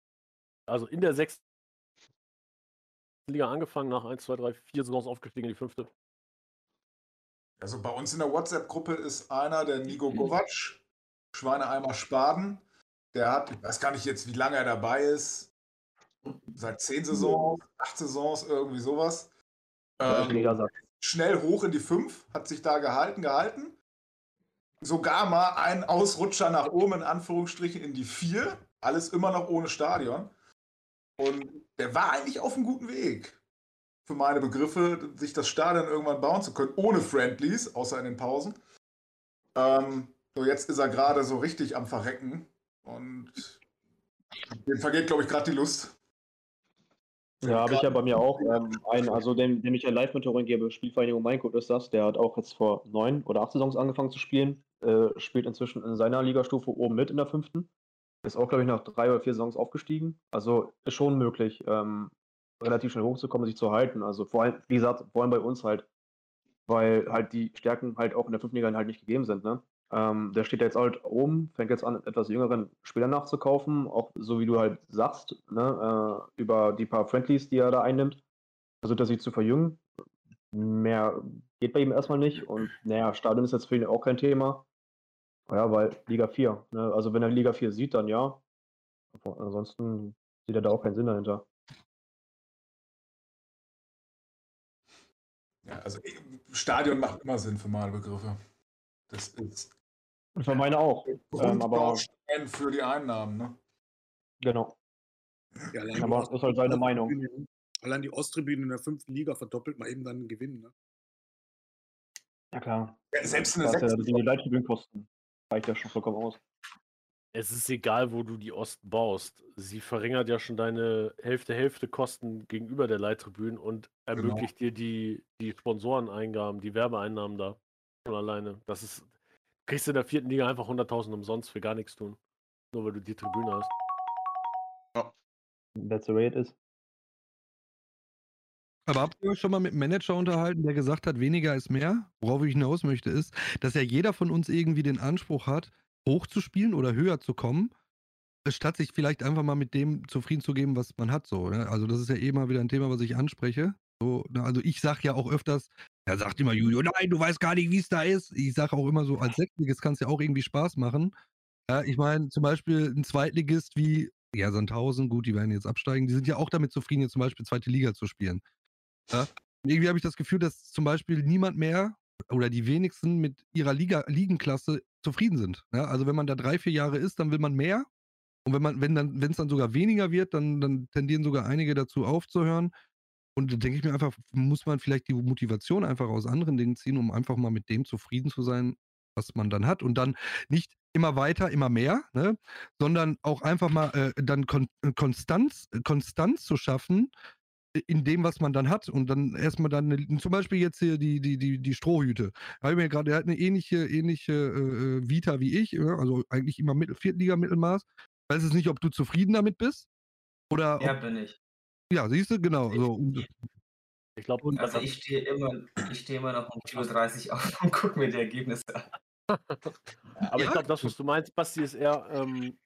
also in der sechsten Liga angefangen, nach 1, 2, 3, 4 Saisons aufgestiegen in die fünfte. Also bei uns in der WhatsApp-Gruppe ist einer, der Nigo Govac, Schweineeimer Spaden. Der hat, ich weiß gar nicht jetzt, wie lange er dabei ist. Seit zehn Saisons, acht Saisons, irgendwie sowas. Ähm, schnell hoch in die fünf, hat sich da gehalten, gehalten. Sogar mal einen Ausrutscher nach oben, in Anführungsstrichen, in die vier. Alles immer noch ohne Stadion. Und der war eigentlich auf einem guten Weg. Für meine Begriffe, sich das Stadion irgendwann bauen zu können, ohne Friendlies, außer in den Pausen. Ähm, so, jetzt ist er gerade so richtig am Verrecken. Und dem vergeht, glaube ich, gerade die Lust. Ja, habe ich ja bei mir auch ähm, einen, also dem, dem ich ein Live-Mentoring gebe, Spielvereinigung Mainkurt ist das, der hat auch jetzt vor neun oder acht Saisons angefangen zu spielen, äh, spielt inzwischen in seiner Ligastufe oben mit in der fünften, ist auch, glaube ich, nach drei oder vier Saisons aufgestiegen, also ist schon möglich, ähm, relativ schnell hochzukommen, sich zu halten, also vor allem, wie gesagt, vor allem bei uns halt, weil halt die Stärken halt auch in der fünften Liga halt nicht gegeben sind, ne? Ähm, der steht jetzt halt oben, fängt jetzt an, etwas jüngeren Spielern nachzukaufen, auch so wie du halt sagst, ne, äh, über die paar Friendlies, die er da einnimmt, versucht er sich zu verjüngen. Mehr geht bei ihm erstmal nicht und naja, Stadion ist jetzt für ihn auch kein Thema. Ja, weil Liga 4, ne, also wenn er Liga 4 sieht, dann ja. Aber ansonsten sieht er da auch keinen Sinn dahinter. Ja, also Stadion macht immer Sinn für meine Begriffe. Das ist für meine auch. Ähm, aber für die Einnahmen, ne? Genau. Ja, aber das ist halt seine Meinung. Allein die Osttribüne in der fünften Liga verdoppelt mal eben dann einen Gewinn, ne? Ja, klar. Ja, selbst in der sechsten. Ja, die Leittribünenkosten reicht ja schon vollkommen aus. Es ist egal, wo du die Ost baust. Sie verringert ja schon deine Hälfte, Hälfte Kosten gegenüber der Leittribüne und ermöglicht genau. dir die, die Sponsoreneingaben, die Werbeeinnahmen da. Schon alleine. Das ist, kriegst du in der vierten Liga einfach 100.000 umsonst für gar nichts tun. Nur weil du die Tribüne hast. Ja. That's the way it is. Aber habt ihr euch schon mal mit einem Manager unterhalten, der gesagt hat, weniger ist mehr? Worauf ich hinaus möchte, ist, dass ja jeder von uns irgendwie den Anspruch hat, hochzuspielen oder höher zu kommen, statt sich vielleicht einfach mal mit dem zufrieden zu geben, was man hat. So, ne? Also, das ist ja eh mal wieder ein Thema, was ich anspreche. So, ne? Also, ich sage ja auch öfters, er sagt immer Julio, nein, du weißt gar nicht, wie es da ist. Ich sage auch immer so, als Sechstligist kann es ja auch irgendwie Spaß machen. Ja, ich meine, zum Beispiel ein Zweitligist wie ja, Sandhausen, gut, die werden jetzt absteigen, die sind ja auch damit zufrieden, jetzt zum Beispiel zweite Liga zu spielen. Ja? Irgendwie habe ich das Gefühl, dass zum Beispiel niemand mehr oder die wenigsten mit ihrer Liga, Ligenklasse zufrieden sind. Ja? Also wenn man da drei, vier Jahre ist, dann will man mehr. Und wenn man, wenn dann, wenn es dann sogar weniger wird, dann, dann tendieren sogar einige dazu aufzuhören. Und da denke ich mir einfach, muss man vielleicht die Motivation einfach aus anderen Dingen ziehen, um einfach mal mit dem zufrieden zu sein, was man dann hat. Und dann nicht immer weiter, immer mehr, ne? sondern auch einfach mal äh, dann Kon äh, Konstanz, Konstanz zu schaffen in dem, was man dann hat. Und dann erstmal dann, eine, zum Beispiel jetzt hier die, die, die, die Strohhüte. Da mir gerade, er hat eine ähnliche, ähnliche äh, äh Vita wie ich, also eigentlich immer Mittel, Viertliga-Mittelmaß. Weiß es nicht, ob du zufrieden damit bist. Oder ja, ob, bin ich. Ja, siehst du, genau. So. Ich glaube, also ich stehe immer, ich stehe immer noch um 4.30 Uhr auf und gucke mir die Ergebnisse an. Aber ja. ich glaube, das, was du meinst, Basti, ist eher, ähm,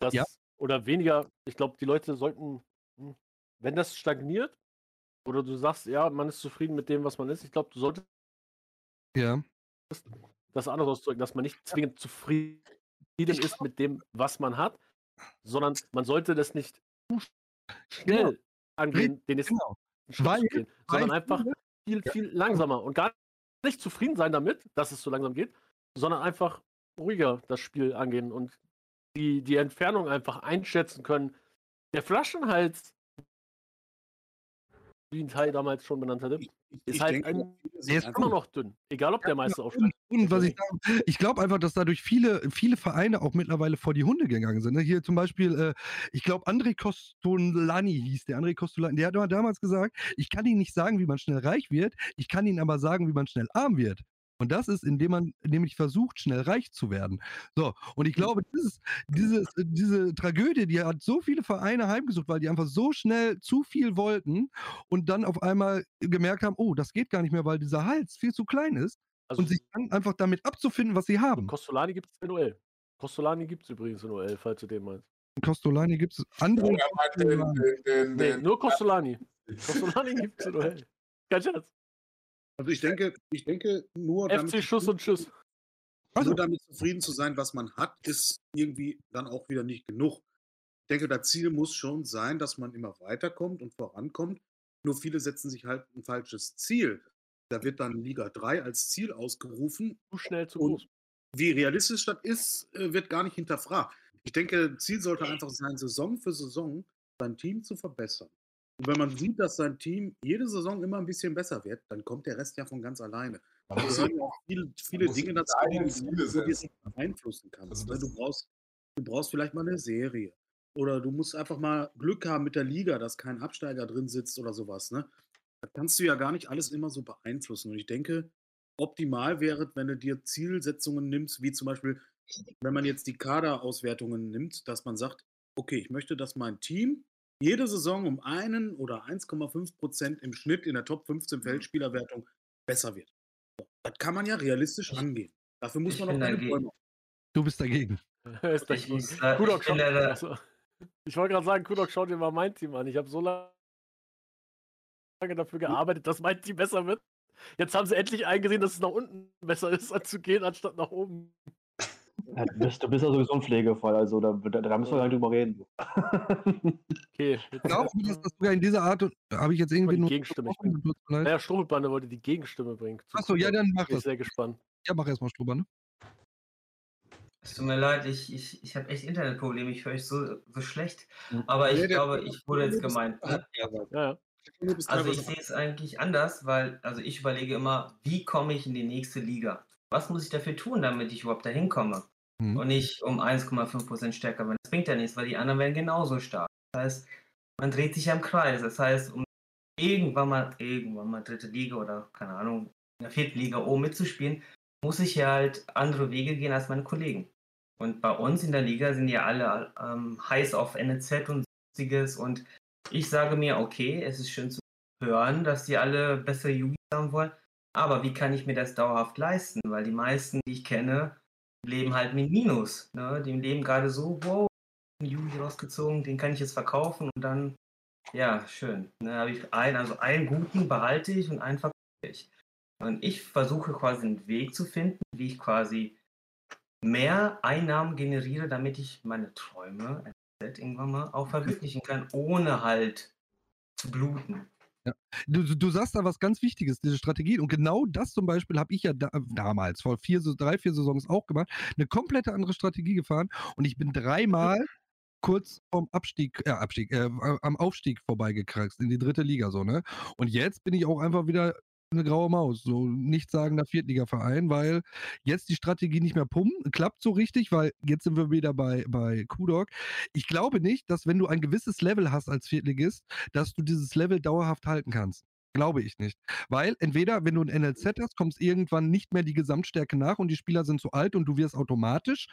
dass, ja. oder weniger, ich glaube, die Leute sollten, hm, wenn das stagniert, oder du sagst, ja, man ist zufrieden mit dem, was man ist, ich glaube, du solltest ja. das andere auszudrücken, dass man nicht zwingend zufrieden ist mit dem, was man hat, sondern man sollte das nicht schnell genau. angehen, den nächsten genau. Weil, gehen, sondern einfach viel, viel langsamer und gar nicht zufrieden sein damit, dass es so langsam geht, sondern einfach ruhiger das Spiel angehen und die, die Entfernung einfach einschätzen können. Der Flaschenhals wie ein Teil damals schon benannt hatte, ist halt denke, ein, der ist immer noch dünn. Egal, ob der Meister aufsteigt. Und was ich ich glaube einfach, dass dadurch viele, viele Vereine auch mittlerweile vor die Hunde gegangen sind. Ne? Hier zum Beispiel, äh, ich glaube, André Costolani hieß der. André Costolani, der hat damals gesagt, ich kann Ihnen nicht sagen, wie man schnell reich wird, ich kann Ihnen aber sagen, wie man schnell arm wird. Und das ist, indem man nämlich versucht, schnell reich zu werden. So, und ich glaube, dieses, dieses, diese Tragödie, die hat so viele Vereine heimgesucht, weil die einfach so schnell zu viel wollten und dann auf einmal gemerkt haben, oh, das geht gar nicht mehr, weil dieser Hals viel zu klein ist. Also, und sich dann einfach damit abzufinden, was sie haben. Costolani gibt es in OL. Costolani gibt es übrigens in OL, falls du den meinst. Costolani gibt es andere. Ja, den, den, den, nee, nur Costolani. Costolani gibt es in OL. Kein Scherz. Also ich denke, ich denke nur FC damit, Schuss und Schuss. Also damit zufrieden zu sein, was man hat, ist irgendwie dann auch wieder nicht genug. Ich denke, das Ziel muss schon sein, dass man immer weiterkommt und vorankommt. Nur viele setzen sich halt ein falsches Ziel. Da wird dann Liga 3 als Ziel ausgerufen. Zu schnell zu groß. Wie realistisch das ist, äh, wird gar nicht hinterfragt. Ich denke, Ziel sollte einfach sein, Saison für Saison sein Team zu verbessern. Und wenn man sieht, dass sein Team jede Saison immer ein bisschen besser wird, dann kommt der Rest ja von ganz alleine. Es sind auch viele, viele Dinge dazu, die du beeinflussen kannst. Also du, brauchst, du brauchst vielleicht mal eine Serie. Oder du musst einfach mal Glück haben mit der Liga, dass kein Absteiger drin sitzt oder sowas. Ne? Das kannst du ja gar nicht alles immer so beeinflussen. Und ich denke, optimal wäre, wenn du dir Zielsetzungen nimmst, wie zum Beispiel, wenn man jetzt die Kaderauswertungen nimmt, dass man sagt, okay, ich möchte, dass mein Team jede Saison um einen oder 1,5 Prozent im Schnitt in der Top 15 mhm. Feldspielerwertung besser wird. Das kann man ja realistisch angehen. Dafür muss man auch keine Bäume. Du bist dagegen. ist dagegen. Ich, äh, Kudok ich, also, ich wollte gerade sagen, Kudok, schau dir mal mein Team an. Ich habe so lange dafür gearbeitet, dass mein Team besser wird. Jetzt haben sie endlich eingesehen, dass es nach unten besser ist, als zu gehen, anstatt nach oben. Ja, du, bist, du bist ja sowieso ein Pflegefall, also da, da, da müssen wir gar nicht drüber reden. Okay. Glaubst du, dass das sogar in dieser Art, habe ich jetzt irgendwie nur. Gegenstimme. Ich bin, naja, Strumpelbande wollte die Gegenstimme bringen. Achso, ja, dann mach ich das. Ich bin sehr gespannt. Ja, mach erstmal Strumpelbande. Es tut mir leid, ich, ich, ich habe echt Internetprobleme, ich höre euch so, so schlecht. Aber ich glaube, ich wurde jetzt gemeint. Ne? Ja. ja. Also ich sehe es eigentlich anders, weil also ich überlege immer, wie komme ich in die nächste Liga? Was muss ich dafür tun, damit ich überhaupt dahin komme? Mhm. Und nicht um 1,5% stärker werden. Das bringt ja nichts, weil die anderen werden genauso stark. Das heißt, man dreht sich ja im Kreis. Das heißt, um irgendwann mal, irgendwann mal dritte Liga oder keine Ahnung, in der vierten Liga oben mitzuspielen, muss ich ja halt andere Wege gehen als meine Kollegen. Und bei uns in der Liga sind ja alle ähm, heiß auf NEZ und sonstiges. Und ich sage mir, okay, es ist schön zu hören, dass die alle bessere Jugend haben wollen. Aber wie kann ich mir das dauerhaft leisten? Weil die meisten, die ich kenne, leben halt mit Minus. Ne? Die leben gerade so, wow, einen Juli rausgezogen, den kann ich jetzt verkaufen und dann, ja, schön. Ne, habe ich einen, also einen guten behalte ich und einen verkaufe ich. Und ich versuche quasi einen Weg zu finden, wie ich quasi mehr Einnahmen generiere, damit ich meine Träume irgendwann mal auch verwirklichen kann, ohne halt zu bluten. Ja. Du, du sagst da was ganz Wichtiges, diese Strategie. Und genau das zum Beispiel habe ich ja da, damals, vor vier, drei, vier Saisons auch gemacht, eine komplette andere Strategie gefahren. Und ich bin dreimal kurz vom Abstieg, äh, Abstieg, äh, am Aufstieg vorbeigekraxt in die dritte Liga, so, ne? Und jetzt bin ich auch einfach wieder eine graue Maus. So nicht sagen der Viertligaverein, weil jetzt die Strategie nicht mehr pumpen, klappt so richtig, weil jetzt sind wir wieder bei, bei Kudok. Ich glaube nicht, dass wenn du ein gewisses Level hast als Viertligist, dass du dieses Level dauerhaft halten kannst. Glaube ich nicht. Weil entweder, wenn du ein NLZ hast, kommst irgendwann nicht mehr die Gesamtstärke nach und die Spieler sind zu alt und du wirst automatisch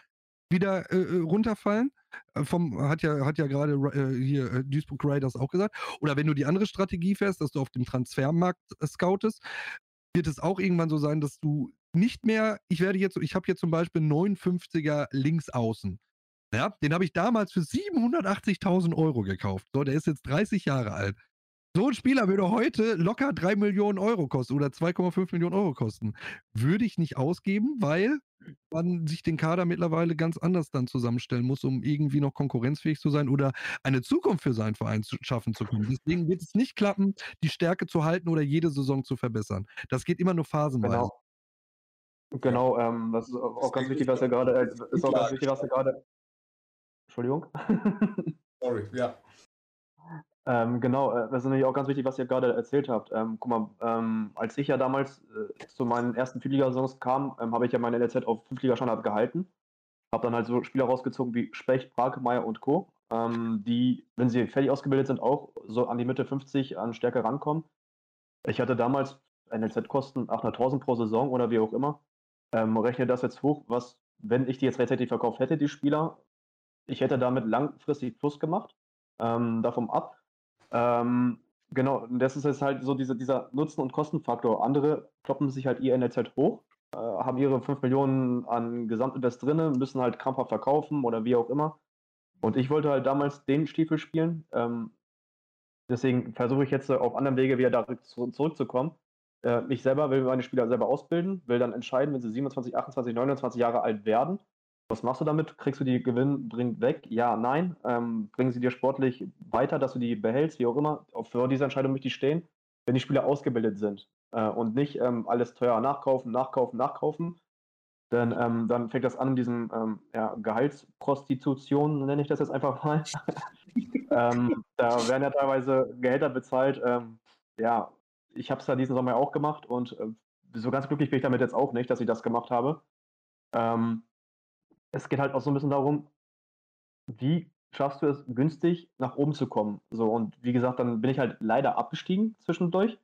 wieder äh, äh runterfallen. Äh, vom, hat ja, hat ja gerade äh, hier äh, Duisburg Raiders auch gesagt. Oder wenn du die andere Strategie fährst, dass du auf dem Transfermarkt äh, scoutest, wird es auch irgendwann so sein, dass du nicht mehr, ich werde jetzt, ich habe hier zum Beispiel 59er links außen. Ja, den habe ich damals für 780.000 Euro gekauft. So, der ist jetzt 30 Jahre alt. So ein Spieler würde heute locker 3 Millionen Euro kosten oder 2,5 Millionen Euro kosten. Würde ich nicht ausgeben, weil man sich den Kader mittlerweile ganz anders dann zusammenstellen muss, um irgendwie noch konkurrenzfähig zu sein oder eine Zukunft für seinen Verein zu schaffen zu können. Deswegen wird es nicht klappen, die Stärke zu halten oder jede Saison zu verbessern. Das geht immer nur phasenweise. Genau. Genau, ähm, das ist auch ganz wichtig, was er gerade, äh, ist auch ganz wichtig, was er gerade. Entschuldigung. Sorry, ja. Ähm, genau, äh, das ist nämlich auch ganz wichtig, was ihr gerade erzählt habt. Ähm, guck mal, ähm, als ich ja damals äh, zu meinen ersten Viertliga-Saisons kam, ähm, habe ich ja meine LZ auf Fünftliga-Standard gehalten. Habe dann halt so Spieler rausgezogen wie Specht, Brakemeyer und Co., ähm, die, wenn sie fertig ausgebildet sind, auch so an die Mitte 50 an Stärke rankommen. Ich hatte damals NLZ-Kosten 800.000 pro Saison oder wie auch immer. Ähm, rechne das jetzt hoch, was, wenn ich die jetzt rechtzeitig verkauft hätte, die Spieler, ich hätte damit langfristig Plus gemacht, davon ab. Ähm, genau, das ist jetzt halt so diese, dieser Nutzen- und Kostenfaktor. Andere kloppen sich halt ihr NLZ hoch, äh, haben ihre 5 Millionen an Gesamtinvest drin, müssen halt krampfhaft verkaufen oder wie auch immer. Und ich wollte halt damals den Stiefel spielen. Ähm, deswegen versuche ich jetzt auf anderem Wege wieder da zurückzukommen. Äh, ich selber will meine Spieler selber ausbilden, will dann entscheiden, wenn sie 27, 28, 29 Jahre alt werden, was machst du damit? Kriegst du die gewinnbringend weg? Ja, nein. Ähm, bringen sie dir sportlich weiter, dass du die behältst, wie auch immer? Für diese Entscheidung möchte ich stehen, wenn die Spieler ausgebildet sind äh, und nicht ähm, alles teuer nachkaufen, nachkaufen, nachkaufen. Denn ähm, dann fängt das an in diesem ähm, ja, Gehaltsprostitution, nenne ich das jetzt einfach mal. Ähm, da werden ja teilweise Gehälter bezahlt. Ähm, ja, ich habe es ja diesen Sommer auch gemacht und äh, so ganz glücklich bin ich damit jetzt auch nicht, dass ich das gemacht habe. Ähm, es geht halt auch so ein bisschen darum, wie schaffst du es, günstig nach oben zu kommen. So, und wie gesagt, dann bin ich halt leider abgestiegen zwischendurch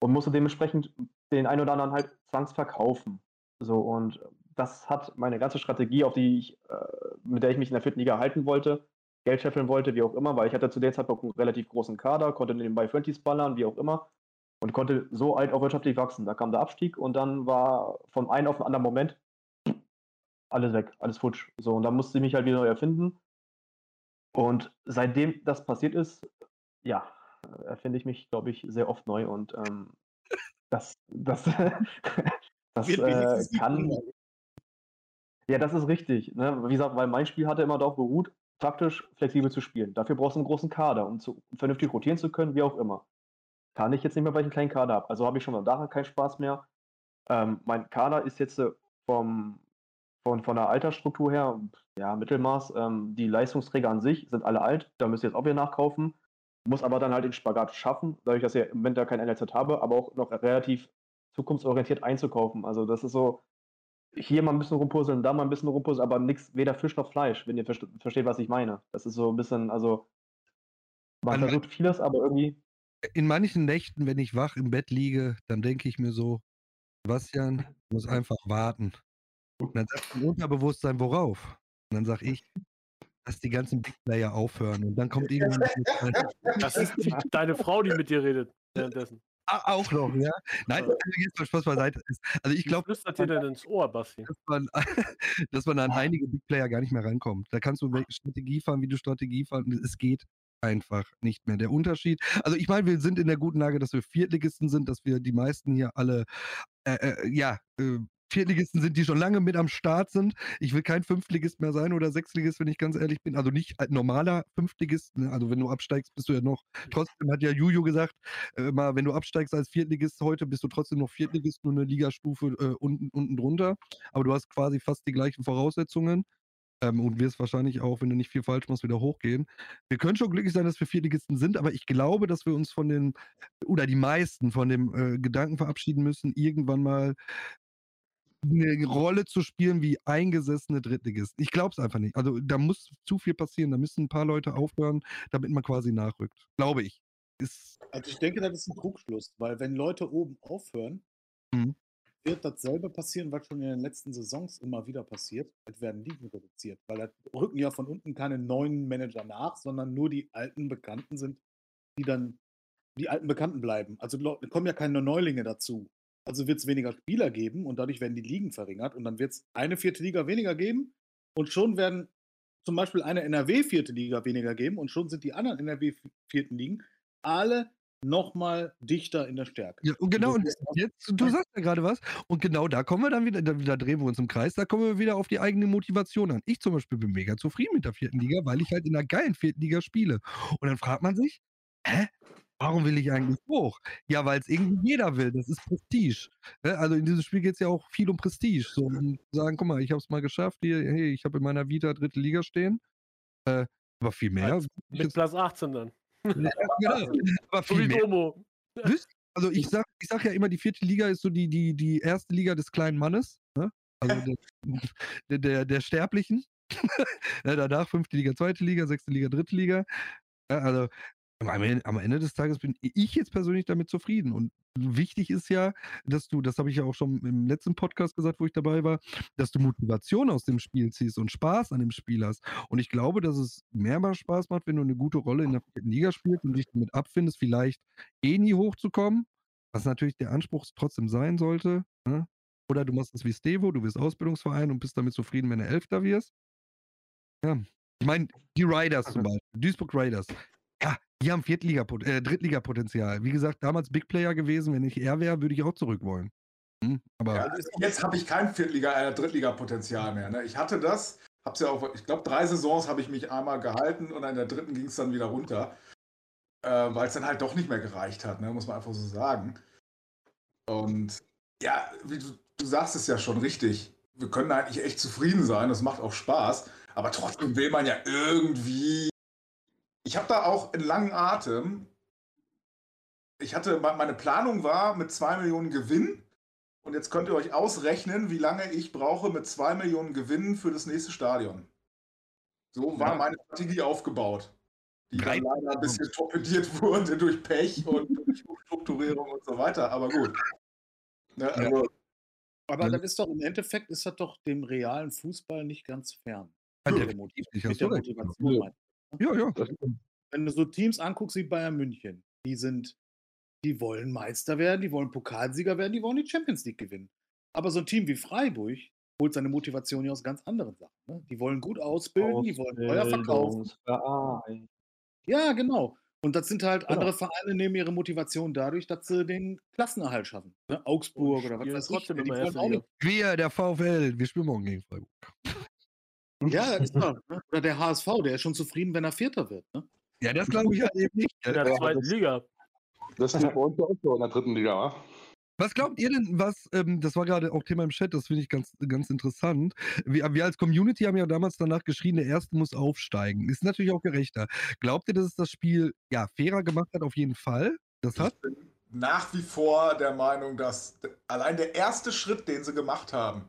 und musste dementsprechend den einen oder anderen halt zwangsverkaufen. So, und das hat meine ganze Strategie, auf die ich, äh, mit der ich mich in der vierten Liga halten wollte, Geld scheffeln wollte, wie auch immer, weil ich hatte zu der Zeit auch einen relativ großen Kader, konnte nebenbei Frenties ballern, wie auch immer, und konnte so alt auch wirtschaftlich wachsen. Da kam der Abstieg und dann war von einem auf den anderen Moment alles weg, alles futsch. So, und dann musste ich mich halt wieder neu erfinden. Und seitdem das passiert ist, ja, erfinde ich mich, glaube ich, sehr oft neu und ähm, das, das, das äh, kann. Ja, das ist richtig. Ne? Wie gesagt, weil mein Spiel hatte immer darauf beruht, taktisch flexibel zu spielen. Dafür brauchst du einen großen Kader, um zu, vernünftig rotieren zu können, wie auch immer. Kann ich jetzt nicht mehr, weil ich einen kleinen Kader habe. Also habe ich schon mal daran keinen Spaß mehr. Ähm, mein Kader ist jetzt äh, vom, von, von der Altersstruktur her, ja, Mittelmaß. Ähm, die Leistungsträger an sich sind alle alt, da müsst ihr jetzt auch wieder nachkaufen. Muss aber dann halt den Spagat schaffen, dadurch, dass ich im Moment da kein NLZ habe, aber auch noch relativ zukunftsorientiert einzukaufen. Also das ist so, hier mal ein bisschen rumpuzzeln, da mal ein bisschen rumpuzzeln, aber nichts, weder Fisch noch Fleisch, wenn ihr versteht, was ich meine. Das ist so ein bisschen, also man An versucht vieles, aber irgendwie. In manchen Nächten, wenn ich wach im Bett liege, dann denke ich mir so, Sebastian, muss einfach warten. Und dann sagt mein Unterbewusstsein, worauf? Und dann sage ich, dass die ganzen Big Player aufhören. Und dann kommt irgendwann. das ist die, deine Frau, die mit dir redet währenddessen. Auch noch, ja. Nein, jetzt mal Spaß beiseite. Also ich glaube, flüstert dir denn ins Ohr, Basti? Dass man, dass man an einige Big Player gar nicht mehr rankommt. Da kannst du Strategie fahren, wie du Strategie fahren. Es geht einfach nicht mehr. Der Unterschied, also ich meine, wir sind in der guten Lage, dass wir Viertligisten sind, dass wir die meisten hier alle, äh, äh, ja, äh, Viertligisten sind, die schon lange mit am Start sind. Ich will kein Fünftligist mehr sein oder Sechstligist, wenn ich ganz ehrlich bin. Also nicht normaler Fünftligist. Ne? Also wenn du absteigst, bist du ja noch. Trotzdem hat ja Juju gesagt, äh, mal, wenn du absteigst als Viertligist heute, bist du trotzdem noch Viertligist, nur eine Ligastufe äh, unten, unten drunter. Aber du hast quasi fast die gleichen Voraussetzungen. Ähm, und wirst wahrscheinlich auch, wenn du nicht viel falsch machst, wieder hochgehen. Wir können schon glücklich sein, dass wir Viertligisten sind, aber ich glaube, dass wir uns von den, oder die meisten von dem äh, Gedanken verabschieden müssen, irgendwann mal eine Rolle zu spielen wie eingesessene Drittligisten. Ich glaube es einfach nicht. Also da muss zu viel passieren. Da müssen ein paar Leute aufhören, damit man quasi nachrückt. Glaube ich. Ist also ich denke, das ist ein Trugschluss, weil wenn Leute oben aufhören, mhm wird dasselbe passieren, was schon in den letzten Saisons immer wieder passiert. Es werden Ligen reduziert, weil da rücken ja von unten keine neuen Manager nach, sondern nur die alten Bekannten sind, die dann die alten Bekannten bleiben. Also kommen ja keine Neulinge dazu. Also wird es weniger Spieler geben und dadurch werden die Ligen verringert und dann wird es eine vierte Liga weniger geben und schon werden zum Beispiel eine NRW vierte Liga weniger geben und schon sind die anderen NRW vierten Ligen alle nochmal dichter in der Stärke. Ja, und genau, und jetzt, du sagst ja gerade was, und genau da kommen wir dann wieder, da, da, drehen wir uns im Kreis, da kommen wir wieder auf die eigene Motivation an. Ich zum Beispiel bin mega zufrieden mit der vierten Liga, weil ich halt in der geilen vierten Liga spiele. Und dann fragt man sich, hä? Warum will ich eigentlich hoch? Ja, weil es irgendwie jeder will. Das ist Prestige. Ne? Also in diesem Spiel geht es ja auch viel um Prestige. So, und sagen, guck mal, ich habe es mal geschafft. Hier, hey, ich habe in meiner Vita dritte Liga stehen. Äh, aber viel mehr. Mit Platz 18 dann. Genau. Aber viel mehr. Also ich sag, ich sag ja immer, die vierte Liga ist so die, die, die erste Liga des kleinen Mannes. Ne? Also der, der, der Sterblichen. danach fünfte Liga, zweite Liga, sechste Liga, dritte Liga. Ja, also am Ende, am Ende des Tages bin ich jetzt persönlich damit zufrieden. Und wichtig ist ja, dass du, das habe ich ja auch schon im letzten Podcast gesagt, wo ich dabei war, dass du Motivation aus dem Spiel ziehst und Spaß an dem Spiel hast. Und ich glaube, dass es mehrmals Spaß macht, wenn du eine gute Rolle in der Liga spielst und dich damit abfindest, vielleicht eh nie hochzukommen, was natürlich der Anspruch trotzdem sein sollte. Ne? Oder du machst es wie Stevo, du wirst Ausbildungsverein und bist damit zufrieden, wenn du Elfter wirst. Ja. Ich meine, die Riders zum Beispiel, Duisburg Riders, ja, die haben Viertliga, äh, Drittliga-Potenzial. Wie gesagt, damals Big Player gewesen. Wenn ich er wäre, würde ich auch zurück wollen. Hm, aber ja, jetzt habe ich kein Viertliga, äh, Drittliga-Potenzial mehr. Ne? Ich hatte das, hab's ja auch, ich glaube, drei Saisons habe ich mich einmal gehalten und in der dritten ging es dann wieder runter. Äh, Weil es dann halt doch nicht mehr gereicht hat, ne? muss man einfach so sagen. Und ja, wie du, du sagst es ja schon richtig. Wir können eigentlich echt zufrieden sein, das macht auch Spaß, aber trotzdem will man ja irgendwie ich habe da auch einen langen Atem. Ich hatte, meine Planung war mit 2 Millionen Gewinn. Und jetzt könnt ihr euch ausrechnen, wie lange ich brauche mit 2 Millionen Gewinn für das nächste Stadion. So war ja. meine Strategie aufgebaut. Die dann leider ein bisschen torpediert wurde durch Pech und durch Umstrukturierung und so weiter. Aber gut. Ne, also, ja. Aber das ist doch im Endeffekt ist das doch dem realen Fußball nicht ganz fern. Ja, der Motivation, mit der Motivation. Ja, ja. Wenn du so Teams anguckst wie Bayern München, die sind, die wollen Meister werden, die wollen Pokalsieger werden, die wollen die Champions League gewinnen. Aber so ein Team wie Freiburg holt seine Motivation ja aus ganz anderen Sachen. Ne? Die wollen gut ausbilden, die wollen teuer verkaufen. Ja, genau. Und das sind halt genau. andere Vereine nehmen ihre Motivation dadurch, dass sie den Klassenerhalt schaffen. Ne? Augsburg oder was weiß ich. Wir, der VfL, wir spielen morgen gegen Freiburg. Ja, ist wahr. Ne? Oder der HSV, der ist schon zufrieden, wenn er Vierter wird. Ne? Ja, das glaube ich halt eben nicht. In der zweiten Liga. Das ist bei uns auch so in der dritten Liga, wa? Was glaubt ihr denn, was, ähm, das war gerade auch Thema im Chat, das finde ich ganz, ganz interessant. Wir, wir, als Community haben ja damals danach geschrien, der Erste muss aufsteigen. Ist natürlich auch gerechter. Glaubt ihr, dass es das Spiel ja, fairer gemacht hat? Auf jeden Fall. Das hat. Ich bin nach wie vor der Meinung, dass allein der erste Schritt, den sie gemacht haben,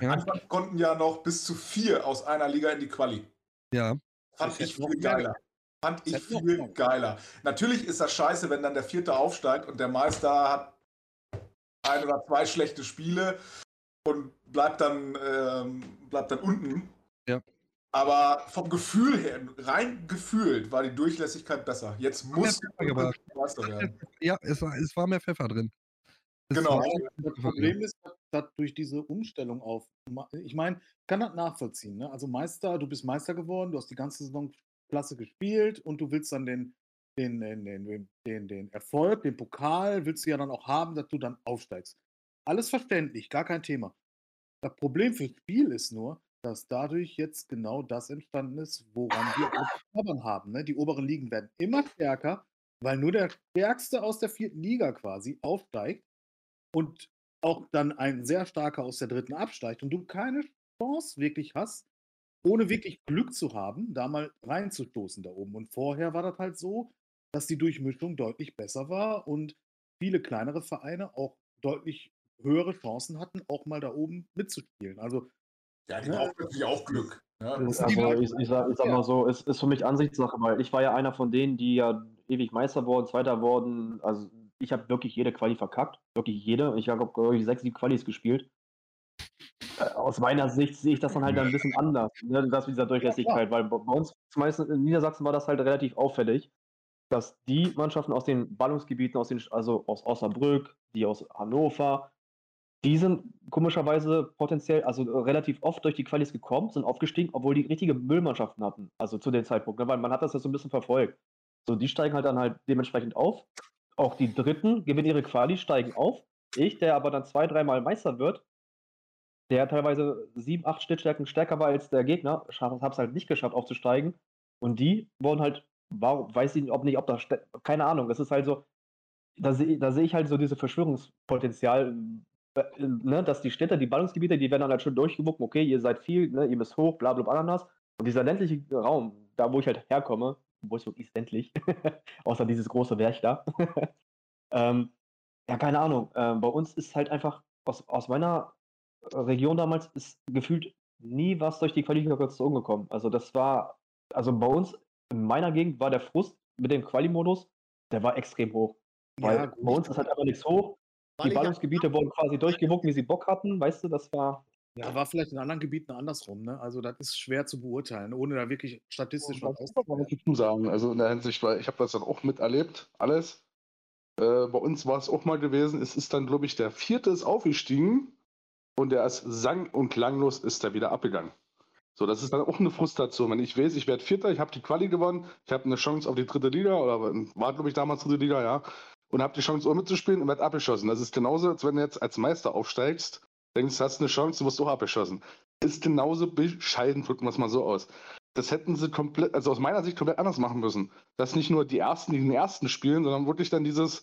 ja. Anfang konnten ja noch bis zu vier aus einer Liga in die Quali. Ja. Fand ich viel geiler. Fand ich viel geiler. Natürlich ist das scheiße, wenn dann der Vierte aufsteigt und der Meister hat ein oder zwei schlechte Spiele und bleibt dann, ähm, bleibt dann unten. Ja. Aber vom Gefühl her, rein gefühlt, war die Durchlässigkeit besser. Jetzt muss Meister werden. Ja, es war, es war mehr Pfeffer drin. Genau. Das Problem ist, dass durch diese Umstellung auf, ich meine, kann das nachvollziehen. Ne? Also Meister, du bist Meister geworden, du hast die ganze Saison klasse gespielt und du willst dann den, den, den, den, den, Erfolg, den Pokal, willst du ja dann auch haben, dass du dann aufsteigst. Alles verständlich, gar kein Thema. Das Problem fürs Spiel ist nur, dass dadurch jetzt genau das entstanden ist, woran wir haben. Ne? Die oberen Ligen werden immer stärker, weil nur der Stärkste aus der vierten Liga quasi aufsteigt und auch dann ein sehr starker aus der dritten absteigt und du keine Chance wirklich hast, ohne wirklich Glück zu haben, da mal reinzustoßen da oben. Und vorher war das halt so, dass die Durchmischung deutlich besser war und viele kleinere Vereine auch deutlich höhere Chancen hatten, auch mal da oben mitzuspielen. Also ja, die brauchen natürlich auch Glück. Ja, also ich, ich, sag, ich sag mal so, es ist für mich Ansichtssache, weil ich war ja einer von denen, die ja ewig Meister wurden, Zweiter wurden. Also ich habe wirklich jede Quali verkackt. Wirklich jede. Ich habe, glaube ich, sechs, sieben Qualis gespielt. Äh, aus meiner Sicht sehe ich das dann halt ein bisschen anders, ne, das mit dieser Durchlässigkeit, weil bei uns meistens in Niedersachsen war das halt relativ auffällig, dass die Mannschaften aus den Ballungsgebieten, aus den, also aus Osnabrück, die aus Hannover, die sind komischerweise potenziell, also relativ oft durch die Qualis gekommen, sind aufgestiegen, obwohl die richtige Müllmannschaften hatten, also zu dem Zeitpunkt, ne, weil man hat das ja so ein bisschen verfolgt. So, die steigen halt dann halt dementsprechend auf. Auch die Dritten gewinnen ihre Quali, steigen auf. Ich, der aber dann zwei, dreimal Meister wird, der teilweise sieben, acht Schnittstärken stärker war als der Gegner, habe es halt nicht geschafft aufzusteigen. Und die wurden halt, warum, weiß ich ob nicht, ob da, keine Ahnung, es ist halt so, da sehe da seh ich halt so diese Verschwörungspotenzial, äh, ne, dass die Städte, die Ballungsgebiete, die werden dann halt schon durchgewunken, okay, ihr seid viel, ne, ihr müsst hoch, bla bla Ananas. Und dieser ländliche Raum, da wo ich halt herkomme, wo ist wirklich ländlich, außer dieses große Werk da. ähm, ja, keine Ahnung. Äh, bei uns ist halt einfach, aus, aus meiner Region damals ist gefühlt nie was durch die Qualifikation gekommen. Also das war, also bei uns in meiner Gegend war der Frust mit dem Quali-Modus, der war extrem hoch. Weil ja, bei uns ist halt einfach nichts hoch. Die Ballungsgebiete wurden quasi durchgewunken, wie sie Bock hatten. Weißt du, das war. Ja, war vielleicht in anderen Gebieten andersrum. Ne? Also das ist schwer zu beurteilen, ohne da wirklich statistisch was zu sagen. Also in der Hinsicht, weil ich habe das dann auch miterlebt, alles. Äh, bei uns war es auch mal gewesen. Es ist dann, glaube ich, der vierte ist aufgestiegen und der ist sang- und klanglos ist er wieder abgegangen. So, das ist dann auch eine Frustration. Wenn ich weiß, ich werde Vierter, ich habe die Quali gewonnen, ich habe eine Chance auf die dritte Liga, oder war, glaube ich, damals dritte Liga, ja, und habe die Chance, auch mitzuspielen und werde abgeschossen. Das ist genauso, als wenn du jetzt als Meister aufsteigst, denkst, du hast eine Chance, du wirst auch abgeschossen. Ist genauso bescheiden, drücken wir es mal so aus. Das hätten sie komplett, also aus meiner Sicht komplett anders machen müssen. Dass nicht nur die Ersten gegen den Ersten spielen, sondern wirklich dann dieses,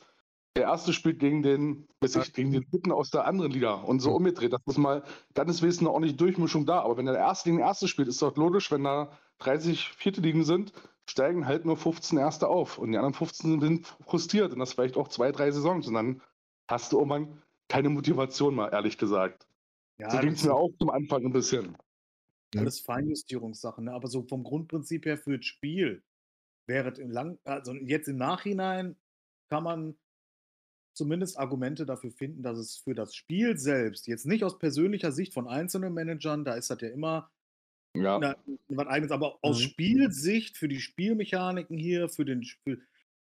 der erste spielt gegen den, weiß ich, gegen den dritten aus der anderen Liga und so umgedreht. Das ist mal, dann ist wenigstens eine ordentliche Durchmischung da. Aber wenn der erste gegen den erste spielt, ist doch logisch, wenn da 30 vierte Ligen sind, steigen halt nur 15 Erste auf. Und die anderen 15 sind frustriert. Und das vielleicht auch zwei, drei Saisons. Und dann hast du irgendwann keine Motivation mal, ehrlich gesagt. Ja, so ging es mir auch zum Anfang ein bisschen. Alles Feinjustierungssachen, ne? aber so vom Grundprinzip her für das Spiel wäre es im Lang, also jetzt im Nachhinein kann man zumindest Argumente dafür finden, dass es für das Spiel selbst, jetzt nicht aus persönlicher Sicht von einzelnen Managern, da ist das ja immer ja. Na, was eigenes, aber aus mhm. Spielsicht für die Spielmechaniken hier, für den für,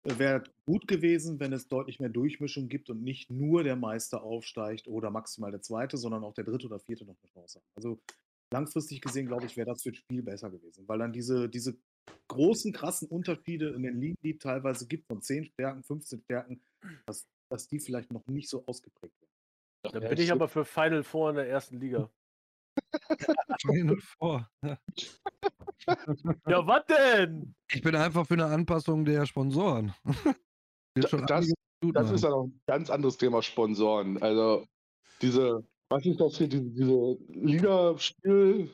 wäre gut gewesen, wenn es deutlich mehr Durchmischung gibt und nicht nur der Meister aufsteigt oder maximal der Zweite, sondern auch der Dritte oder Vierte noch eine Chance hat. Also langfristig gesehen, glaube ich, wäre das für das Spiel besser gewesen, weil dann diese, diese großen, krassen Unterschiede in den Ligen, die teilweise gibt, von 10 Stärken, 15 Stärken, dass dass die vielleicht noch nicht so ausgeprägt werden. Da bin ich aber für Final Four in der ersten Liga. Final Four. ja, was denn? Ich bin einfach für eine Anpassung der Sponsoren. das, das, das ist ja noch ein ganz anderes Thema, Sponsoren. Also diese, was ist das hier, diese, diese Liga-Spiel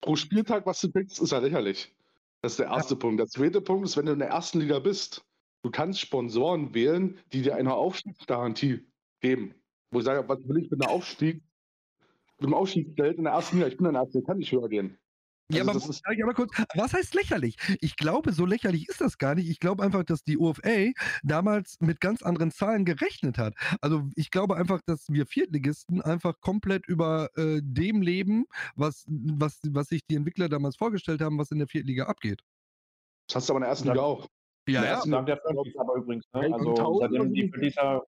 pro Spieltag, was du kriegst, ist ja lächerlich. Das ist der erste ja. Punkt. Der zweite Punkt ist, wenn du in der ersten Liga bist, Du kannst Sponsoren wählen, die dir eine Aufstiegsgarantie geben. Wo ich sage, was will ich mit einem Aufstieg, mit einem Aufstiegsgeld in der ersten Liga? Ich bin in der ersten Liga, kann nicht höher gehen. Ja, also aber, das ist, ja, aber kurz, was heißt lächerlich? Ich glaube, so lächerlich ist das gar nicht. Ich glaube einfach, dass die UFA damals mit ganz anderen Zahlen gerechnet hat. Also ich glaube einfach, dass wir Viertligisten einfach komplett über äh, dem leben, was, was, was sich die Entwickler damals vorgestellt haben, was in der Viertliga abgeht. Das hast du aber in der ersten Liga auch. Ja, ja. Dank der aber übrigens. Ne? Also seitdem die dieser.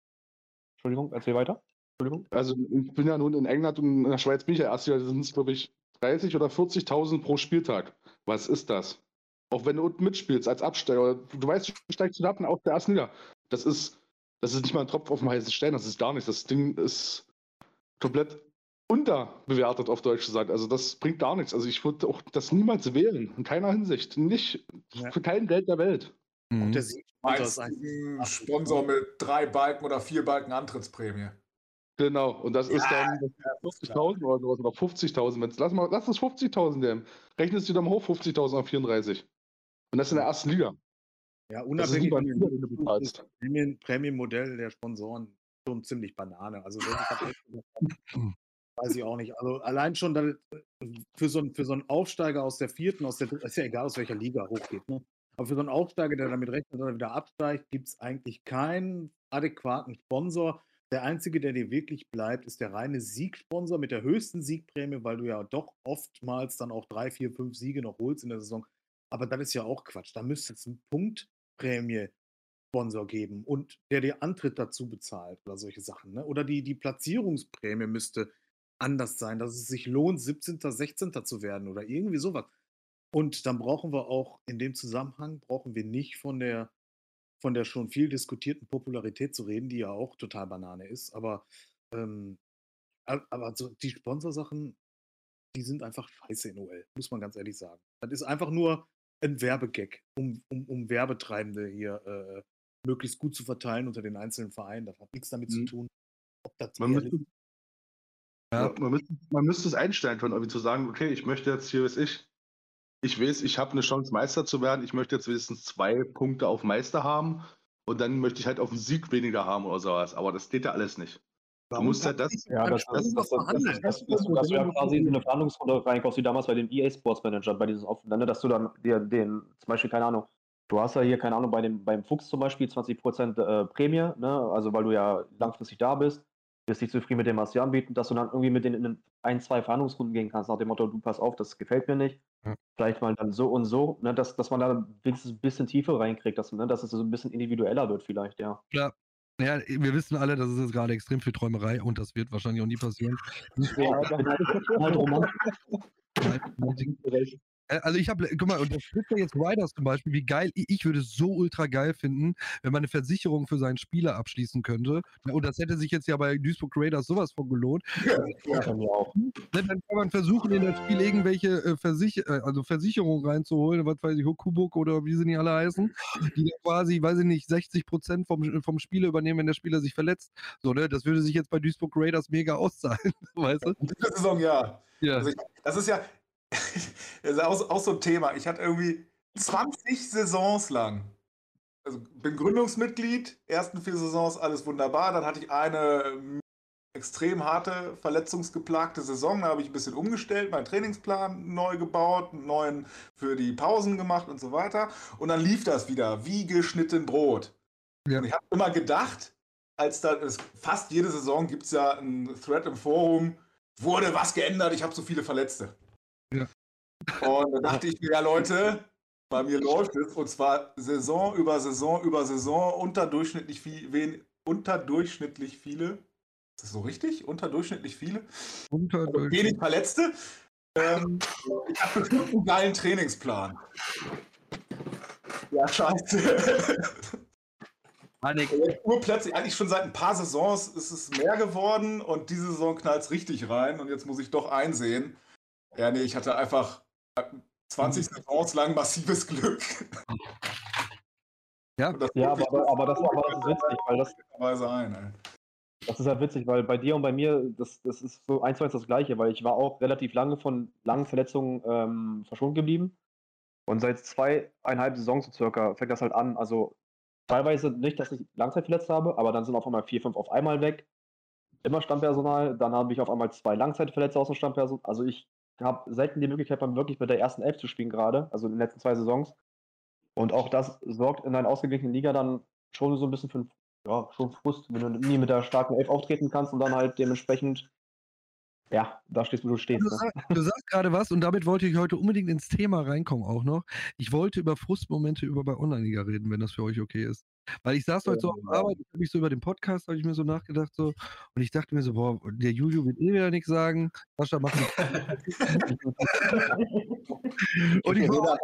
Entschuldigung, erzähl weiter. Entschuldigung. Also ich bin ja nun in England und in der Schweiz bin ich ja erst Jahr, sind es, glaube ich, 30 oder 40.000 pro Spieltag. Was ist das? Auch wenn du unten mitspielst als Absteiger, du weißt, du steigst du ab aus der ersten Liga. Das ist, das ist nicht mal ein Tropf auf dem heißen Stein, das ist gar nichts. Das Ding ist komplett unterbewertet auf deutsche Seite. Also das bringt gar nichts. Also ich würde auch das niemals wählen, in keiner Hinsicht. Nicht ja. für kein Geld der Welt. Mhm. Und der Sponsor mit drei Balken oder vier Balken Antrittsprämie. Genau, und das ja, ist dann 50.000 oder sowas oder 50.000. Lass, mal, lass das 50.000 nehmen. Rechnest du dann hoch 50.000 auf 34. Und das in der ersten Liga. Ja, unabhängig von dem Prämienmodell der Sponsoren schon ziemlich Banane. Also weiß ich auch nicht. Also allein schon äh, für so, für so einen Aufsteiger aus der vierten, aus der ist ja egal, aus welcher Liga hochgeht. Ne? Aber für so einen Aufsteiger, der damit rechnet, dass er wieder absteigt, gibt es eigentlich keinen adäquaten Sponsor. Der einzige, der dir wirklich bleibt, ist der reine Siegsponsor mit der höchsten Siegprämie, weil du ja doch oftmals dann auch drei, vier, fünf Siege noch holst in der Saison. Aber das ist ja auch Quatsch. Da müsste es einen Punktprämie Sponsor geben und der dir Antritt dazu bezahlt oder solche Sachen. Ne? Oder die, die Platzierungsprämie müsste anders sein, dass es sich lohnt, 17., 16. zu werden oder irgendwie sowas. Und dann brauchen wir auch in dem Zusammenhang, brauchen wir nicht von der, von der schon viel diskutierten Popularität zu reden, die ja auch total Banane ist. Aber, ähm, aber so die Sponsorsachen, die sind einfach scheiße in OL, muss man ganz ehrlich sagen. Das ist einfach nur ein Werbegag, um, um, um Werbetreibende hier äh, möglichst gut zu verteilen unter den einzelnen Vereinen. Das hat nichts damit mhm. zu tun, ob das man müsste, ja. man, müsste, man müsste es einstellen können, irgendwie zu sagen, okay, ich möchte jetzt hier, weiß ich, ich weiß, ich habe eine Chance, Meister zu werden, ich möchte jetzt wenigstens zwei Punkte auf Meister haben und dann möchte ich halt auf den Sieg weniger haben oder sowas. Aber das geht ja alles nicht. Du musst ja das. Ja, das, das, das, das, das, ja quasi in eine Verhandlungsrunde reinkommst, wie damals bei dem EA Sports Manager, bei dieses Aufwände, dass du dann dir den, zum Beispiel, keine Ahnung, du hast ja hier, keine Ahnung, bei dem, beim Fuchs zum Beispiel 20% äh, Prämie, ne? also weil du ja langfristig da bist bist nicht zufrieden mit dem, was sie anbieten, dass du dann irgendwie mit denen in ein, zwei Verhandlungsrunden gehen kannst, nach dem Motto, du pass auf, das gefällt mir nicht. Ja. Vielleicht mal dann so und so, ne, dass, dass man da wenigstens ein bisschen Tiefe reinkriegt, dass, ne, dass es so ein bisschen individueller wird, vielleicht, ja. Ja. Ja, wir wissen alle, das ist jetzt gerade extrem viel Träumerei und das wird wahrscheinlich auch nie passieren. Ja, halt also ich habe, guck mal, und das trifft ja jetzt Riders zum Beispiel, wie geil, ich würde es so ultra geil finden, wenn man eine Versicherung für seinen Spieler abschließen könnte. Und das hätte sich jetzt ja bei Duisburg Raiders sowas von gelohnt. Ja, ja. auch. Dann kann man versuchen, in das Spiel irgendwelche äh, Versicher äh, also Versicherungen reinzuholen, was weiß ich, Hokubuk oder wie sie nicht alle heißen, die quasi, weiß ich nicht, 60 Prozent vom, vom Spieler übernehmen, wenn der Spieler sich verletzt. So, ne? Das würde sich jetzt bei Duisburg Raiders mega auszahlen, weißt du? Diese Saison ja. ja. Also ich, das ist ja, das ist auch, auch so ein Thema. Ich hatte irgendwie 20 Saisons lang. Also bin Gründungsmitglied, ersten vier Saisons alles wunderbar. Dann hatte ich eine ähm, extrem harte, verletzungsgeplagte Saison. Da habe ich ein bisschen umgestellt, meinen Trainingsplan neu gebaut, einen neuen für die Pausen gemacht und so weiter. Und dann lief das wieder wie geschnitten Brot. Ja. Und ich habe immer gedacht, als da fast jede Saison gibt es ja einen Thread im Forum, wurde was geändert, ich habe so viele Verletzte. Und da dachte ich mir, ja Leute, bei mir läuft es und zwar Saison über Saison über Saison unterdurchschnittlich viel, wen, unterdurchschnittlich viele. Ist das so richtig? Unterdurchschnittlich viele? Unterdurchschnittlich. Also wenig Verletzte. Ähm, ich habe bestimmt einen geilen Trainingsplan. Ja, scheiße. Panik. Urplötzlich, eigentlich schon seit ein paar Saisons ist es mehr geworden und diese Saison knallt es richtig rein und jetzt muss ich doch einsehen, ja, nee, ich hatte einfach 20 Saisons lang massives Glück. Ja, ja aber, aber, das, aber das ist witzig, weil das. Ein, das ist halt witzig, weil bei dir und bei mir, das, das ist so eins zu eins das Gleiche, weil ich war auch relativ lange von langen Verletzungen ähm, verschont geblieben. Und seit zweieinhalb Saisons so circa fängt das halt an. Also teilweise nicht, dass ich Langzeit verletzt habe, aber dann sind auf einmal vier, fünf auf einmal weg. Immer Stammpersonal. Dann habe ich auf einmal zwei Langzeitverletzte aus dem Stammpersonal. Also ich habe selten die Möglichkeit, mal wirklich mit der ersten Elf zu spielen gerade, also in den letzten zwei Saisons. Und auch das sorgt in einer ausgeglichenen Liga dann schon so ein bisschen für ja, schon Frust, wenn du nie mit der starken Elf auftreten kannst und dann halt dementsprechend ja, da stehst du, wo du stehst. Du, ne? sag, du sagst gerade was und damit wollte ich heute unbedingt ins Thema reinkommen auch noch. Ich wollte über Frustmomente über bei Online-Liga reden, wenn das für euch okay ist. Weil ich saß heute so auf Arbeit, ich habe mich so über den Podcast, habe ich mir so nachgedacht, so, und ich dachte mir so, boah, der Julio wird eh wieder nichts sagen. Sascha macht und ich war,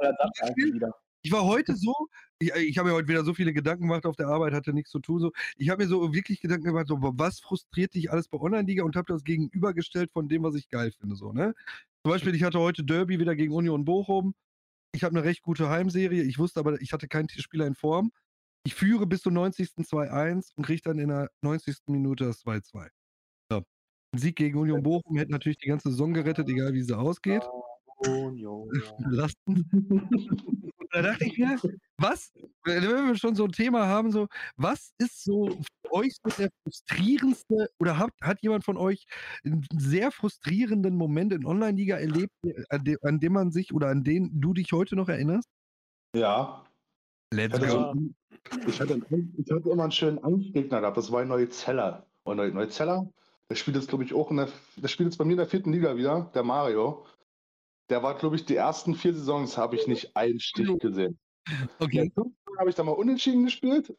ich war heute so, ich, ich habe mir heute wieder so viele Gedanken gemacht auf der Arbeit, hatte nichts zu tun. So. Ich habe mir so wirklich Gedanken gemacht, so, was frustriert dich alles bei Online-Liga und habe das gegenübergestellt von dem, was ich geil finde. So, ne? Zum Beispiel, ich hatte heute Derby wieder gegen Union Bochum. Ich habe eine recht gute Heimserie. Ich wusste aber, ich hatte keinen Spieler in Form. Ich führe bis zum 90. 2-1 und kriege dann in der 90. Minute das 2-2. Ein Sieg gegen Union Bochum hätte natürlich die ganze Saison gerettet, egal wie sie ausgeht. Union. Belastend. da dachte ich mir, was, wenn wir schon so ein Thema haben, so, was ist so für euch so der frustrierendste oder hat, hat jemand von euch einen sehr frustrierenden Moment in Online-Liga erlebt, an, de, an dem man sich oder an den du dich heute noch erinnerst? Ja. Let's go. Also, ich, hatte, ich hatte immer einen schönen Angstgegner gehabt, das war ein Neuzeller. Und Neuzeller, der spielt jetzt, glaube ich, auch in der, der spielt jetzt bei mir in der vierten Liga wieder, der Mario. Der war, glaube ich, die ersten vier Saisons habe ich nicht einen Stich gesehen. Okay. habe ich dann mal unentschieden gespielt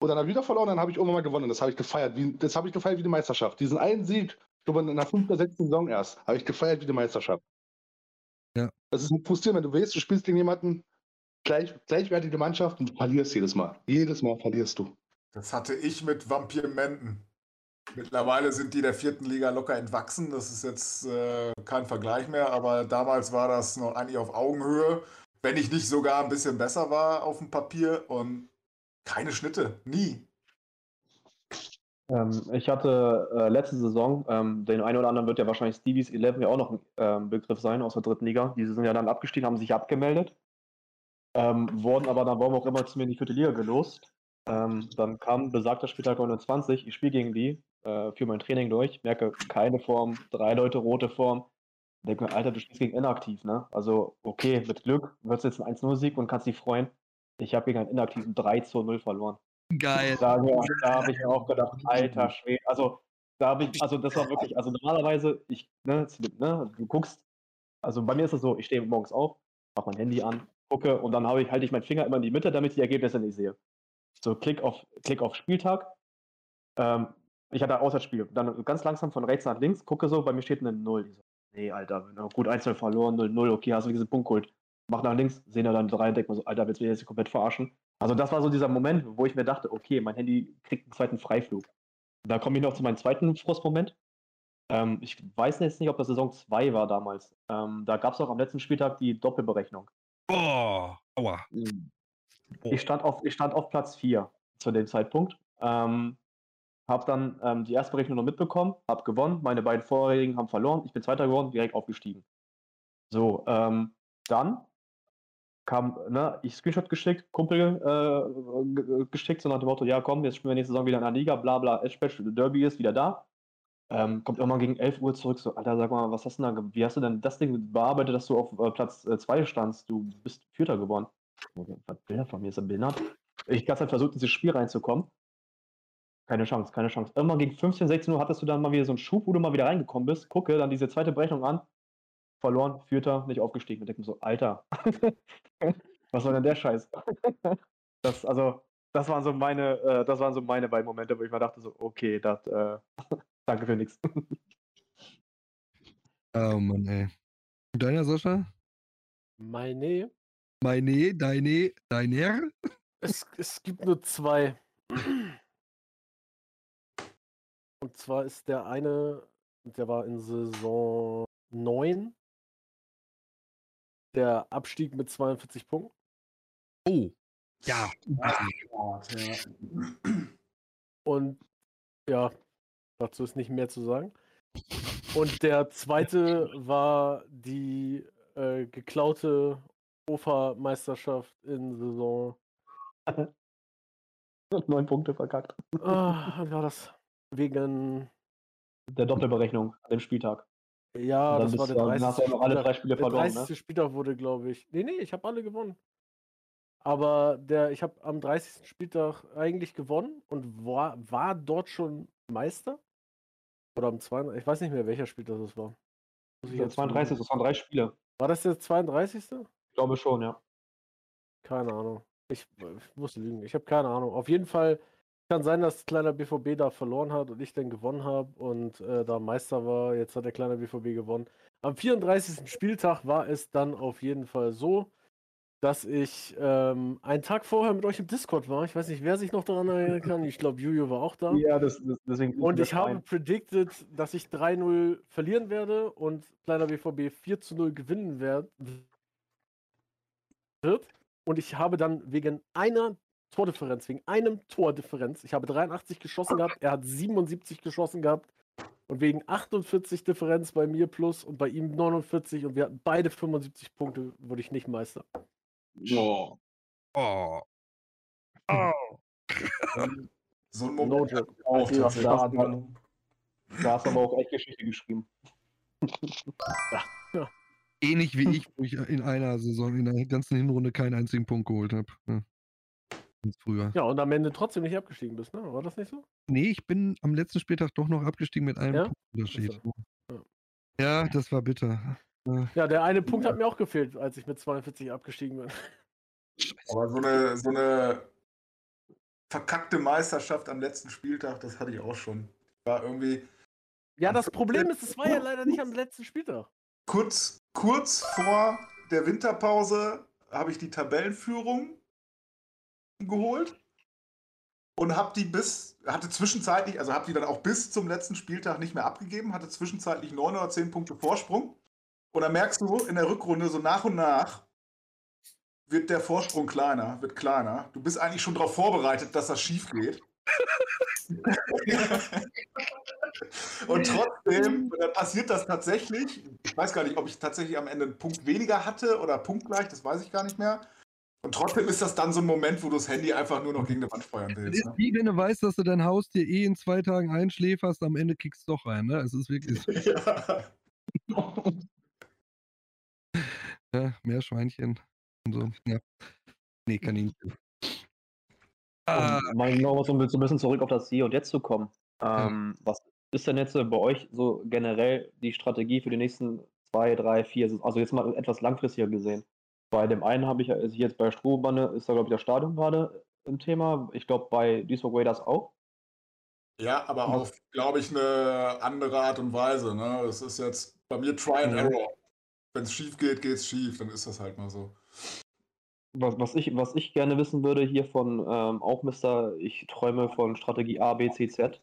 und dann habe ich wieder verloren, dann habe ich irgendwann mal gewonnen. Das habe ich gefeiert. Wie, das habe ich gefeiert wie die Meisterschaft. Diesen einen Sieg, ich glaube in der fünften oder sechsten Saison erst, habe ich gefeiert wie die Meisterschaft. Ja. Das ist frustrierend, wenn du weißt, du spielst gegen jemanden, gleich, gleichwertige Mannschaft und du verlierst jedes Mal. Jedes Mal verlierst du. Das hatte ich mit Vampir Menden. Mittlerweile sind die der vierten Liga locker entwachsen. Das ist jetzt äh, kein Vergleich mehr, aber damals war das noch eigentlich auf Augenhöhe, wenn ich nicht sogar ein bisschen besser war auf dem Papier und keine Schnitte, nie. Ähm, ich hatte äh, letzte Saison, ähm, den einen oder anderen wird ja wahrscheinlich Stevies 11 ja auch noch ein ähm, Begriff sein aus der dritten Liga. Die sind ja dann abgestiegen, haben sich abgemeldet, ähm, wurden aber dann, warum auch immer, zu mir in die vierte Liga gelost. Ähm, dann kam besagter Spieltag 29, ich spiele gegen die, äh, führe mein Training durch, merke keine Form, drei Leute rote Form. Denke mir, Alter, du spielst gegen inaktiv, ne? Also, okay, mit Glück wird es jetzt ein 1-0-Sieg und kannst dich freuen. Ich habe gegen einen inaktiven 3 zu 0 verloren. Geil. Da, da habe ich mir auch gedacht, alter Schwede. Also, da habe ich, also das war wirklich, also normalerweise, ich, ne, ne, du guckst, also bei mir ist es so, ich stehe morgens auf, mache mein Handy an, gucke und dann ich, halte ich meinen Finger immer in die Mitte, damit ich die Ergebnisse nicht sehe. So, Klick auf, Klick auf Spieltag. Ähm, ich hatte Auswärtsspiel. Dann ganz langsam von rechts nach links, gucke so, bei mir steht eine 0. Ich so, nee, Alter, gut, 1 verloren, 0-0, okay, hast du diesen Punkt geholt. Mach nach links, sehen da dann drei und denkt mir so, Alter, willst du mich jetzt komplett verarschen? Also das war so dieser Moment, wo ich mir dachte, okay, mein Handy kriegt einen zweiten Freiflug. Da komme ich noch zu meinem zweiten Frustmoment. Ähm, ich weiß jetzt nicht, ob das Saison 2 war damals. Ähm, da gab es auch am letzten Spieltag die Doppelberechnung. Oh, aua. Ich stand auf, ich stand auf Platz 4 zu dem Zeitpunkt. Ähm, habe dann ähm, die erste Berechnung noch mitbekommen, habe gewonnen. Meine beiden vorherigen haben verloren. Ich bin Zweiter geworden, direkt aufgestiegen. So, ähm, dann kam, ne, ich Screenshot geschickt, Kumpel äh, geschickt, so nach dem Motto, ja komm, jetzt spielen wir nächste Saison wieder in der Liga, bla bla, Edgebadge, Derby ist wieder da. Ähm, kommt irgendwann gegen 11 Uhr zurück, so, Alter, sag mal, was hast du denn da, wie hast du denn das Ding bearbeitet, dass du auf äh, Platz 2 äh, standst? Du bist Vierter geworden. Was Bilder von mir ist er behindert? Ich ganz halt versucht, in dieses Spiel reinzukommen. Keine Chance, keine Chance. Irgendwann gegen 15, 16 Uhr hattest du dann mal wieder so einen Schub, wo du mal wieder reingekommen bist. Gucke dann diese zweite Berechnung an verloren, Vierter, nicht aufgestiegen. Ich denke mir so, Alter, was soll denn der Scheiß? das, also, das waren so meine, äh, das waren so meine beiden Momente, wo ich mir dachte so, okay, das, äh, danke für nichts. Oh Mann, ey. Und deiner, Sascha? Meine? Meine, deine, deiner? Es, es gibt nur zwei. Und zwar ist der eine, der war in Saison 9 der Abstieg mit 42 Punkten. Oh, ja. Und ja, dazu ist nicht mehr zu sagen. Und der zweite war die äh, geklaute OFA-Meisterschaft in Saison. Neun Punkte verkackt. Ah, war das? Wegen der Doppelberechnung an dem Spieltag. Ja, das war der 30. Hast du noch alle drei Spiele der verloren, 30. ne? Spieltag wurde, glaube ich. Nee, nee, ich habe alle gewonnen. Aber der, ich habe am 30. Spieltag eigentlich gewonnen und war, war dort schon Meister. Oder am 32. Ich weiß nicht mehr, welcher Spieltag das war. Der jetzt 32. Das waren drei Spiele. War das der 32.? Ich glaube schon, ja. Keine Ahnung. Ich, ich muss lügen. Ich habe keine Ahnung. Auf jeden Fall kann sein, dass kleiner BVB da verloren hat und ich dann gewonnen habe und äh, da Meister war. Jetzt hat der kleine BVB gewonnen. Am 34. Spieltag war es dann auf jeden Fall so, dass ich ähm, einen Tag vorher mit euch im Discord war. Ich weiß nicht, wer sich noch daran erinnern kann. Ich glaube, Juju war auch da. Ja, das, das, deswegen. Und ich habe predicted, dass ich 3-0 verlieren werde und kleiner BVB 4-0 gewinnen wird. Und ich habe dann wegen einer Tordifferenz, wegen einem Tordifferenz. Ich habe 83 geschossen gehabt, er hat 77 geschossen gehabt. Und wegen 48 Differenz bei mir plus und bei ihm 49 und wir hatten beide 75 Punkte, wurde ich nicht Meister. Oh. Oh. Oh. so ein Moment. No auch da, hast, da hast aber auch echt Geschichte geschrieben. ja. ja. Ähnlich wie ich, wo ich in einer Saison, in der ganzen Hinrunde keinen einzigen Punkt geholt habe. Ja. Früher. Ja, und am Ende trotzdem nicht abgestiegen bist, ne? War das nicht so? Nee, ich bin am letzten Spieltag doch noch abgestiegen mit einem ja? Unterschied. Ja. ja, das war bitter. Ja, der eine Punkt hat mir auch gefehlt, als ich mit 42 abgestiegen bin. Aber so eine, so eine verkackte Meisterschaft am letzten Spieltag, das hatte ich auch schon. War irgendwie. Ja, das Problem ist, es war ja leider nicht am letzten Spieltag. Kurz, kurz vor der Winterpause habe ich die Tabellenführung geholt und habe die bis, hatte zwischenzeitlich, also habe die dann auch bis zum letzten Spieltag nicht mehr abgegeben, hatte zwischenzeitlich neun oder zehn Punkte Vorsprung. Und dann merkst du in der Rückrunde so nach und nach wird der Vorsprung kleiner, wird kleiner. Du bist eigentlich schon darauf vorbereitet, dass das schief geht. und trotzdem dann passiert das tatsächlich. Ich weiß gar nicht, ob ich tatsächlich am Ende einen Punkt weniger hatte oder punktgleich, das weiß ich gar nicht mehr. Und trotzdem ist das dann so ein Moment, wo du das Handy einfach nur noch gegen die Wand feuern willst. Ne? Wie wenn du weißt, dass du dein Haus dir eh in zwei Tagen einschläferst, am Ende kickst du doch rein. Ne? Es ist wirklich. Ja. ja, Meerschweinchen und so. Ja. Nee, Kaninchen. Ah. Um mal so ein bisschen zurück auf das Hier und Jetzt zu kommen. Ähm, ja. Was ist denn jetzt bei euch so generell die Strategie für die nächsten zwei, drei, vier, also jetzt mal etwas langfristiger gesehen? Bei dem einen habe ich, also jetzt bei Strohbanne ist da, glaube ich, das Stadion gerade im Thema. Ich glaube, bei Duisburg Raiders auch. Ja, aber auf, glaube ich, eine andere Art und Weise. Ne? Das ist jetzt bei mir Try and Error. Wenn es schief geht, geht es schief. Dann ist das halt mal so. Was, was, ich, was ich gerne wissen würde hier von ähm, auch Mister, ich träume von Strategie A, B, C, Z.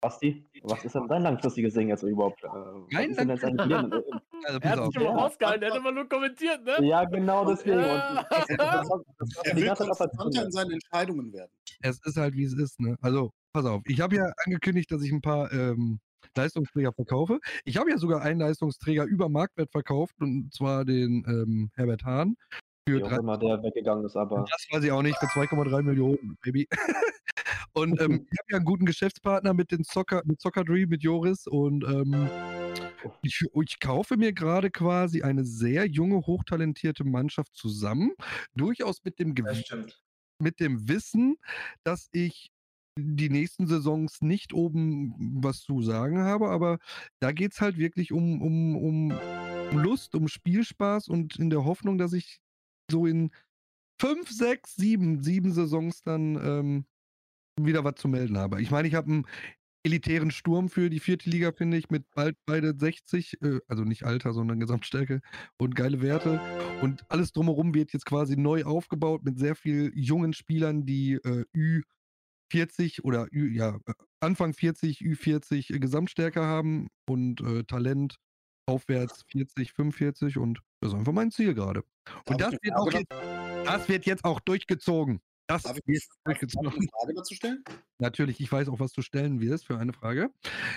Basti, was ist denn dein langfristiges Ding jetzt überhaupt? Äh, Nein, nein. Also, er hat sich immer rausgehalten, er hat immer nur kommentiert, ne? Ja, genau deswegen. Ja. er will konstanter in seinen Entscheidungen werden. Es ist halt, wie es ist, ne? Also, pass auf, ich habe ja angekündigt, dass ich ein paar ähm, Leistungsträger verkaufe. Ich habe ja sogar einen Leistungsträger über Marktwert verkauft, und zwar den ähm, Herbert Hahn. Für Wie auch immer der weggegangen ist, aber. Das weiß ich auch nicht, für 2,3 Millionen, Baby. und ähm, ich habe ja einen guten Geschäftspartner mit den Soccer, mit Soccer Dream, mit Joris und ähm, ich, ich, kaufe mir gerade quasi eine sehr junge, hochtalentierte Mannschaft zusammen. Durchaus mit dem, mit dem Wissen, dass ich die nächsten Saisons nicht oben was zu sagen habe, aber da geht es halt wirklich um, um, um Lust, um Spielspaß und in der Hoffnung, dass ich so in fünf, sechs, sieben, sieben Saisons dann ähm, wieder was zu melden habe. Ich meine, ich habe einen elitären Sturm für die vierte Liga, finde ich, mit bald beide 60, äh, also nicht Alter, sondern Gesamtstärke und geile Werte. Und alles drumherum wird jetzt quasi neu aufgebaut mit sehr vielen jungen Spielern, die äh, Ü40 oder ja, äh, Anfang 40, Ü40 Gesamtstärke haben und äh, Talent aufwärts 40, 45 und das ist einfach mein Ziel gerade. Und das wird, auch jetzt, das wird jetzt auch durchgezogen. Das Darf ich durchgezogen. eine Frage dazu stellen? Natürlich, ich weiß auch, was du stellen wirst für eine Frage.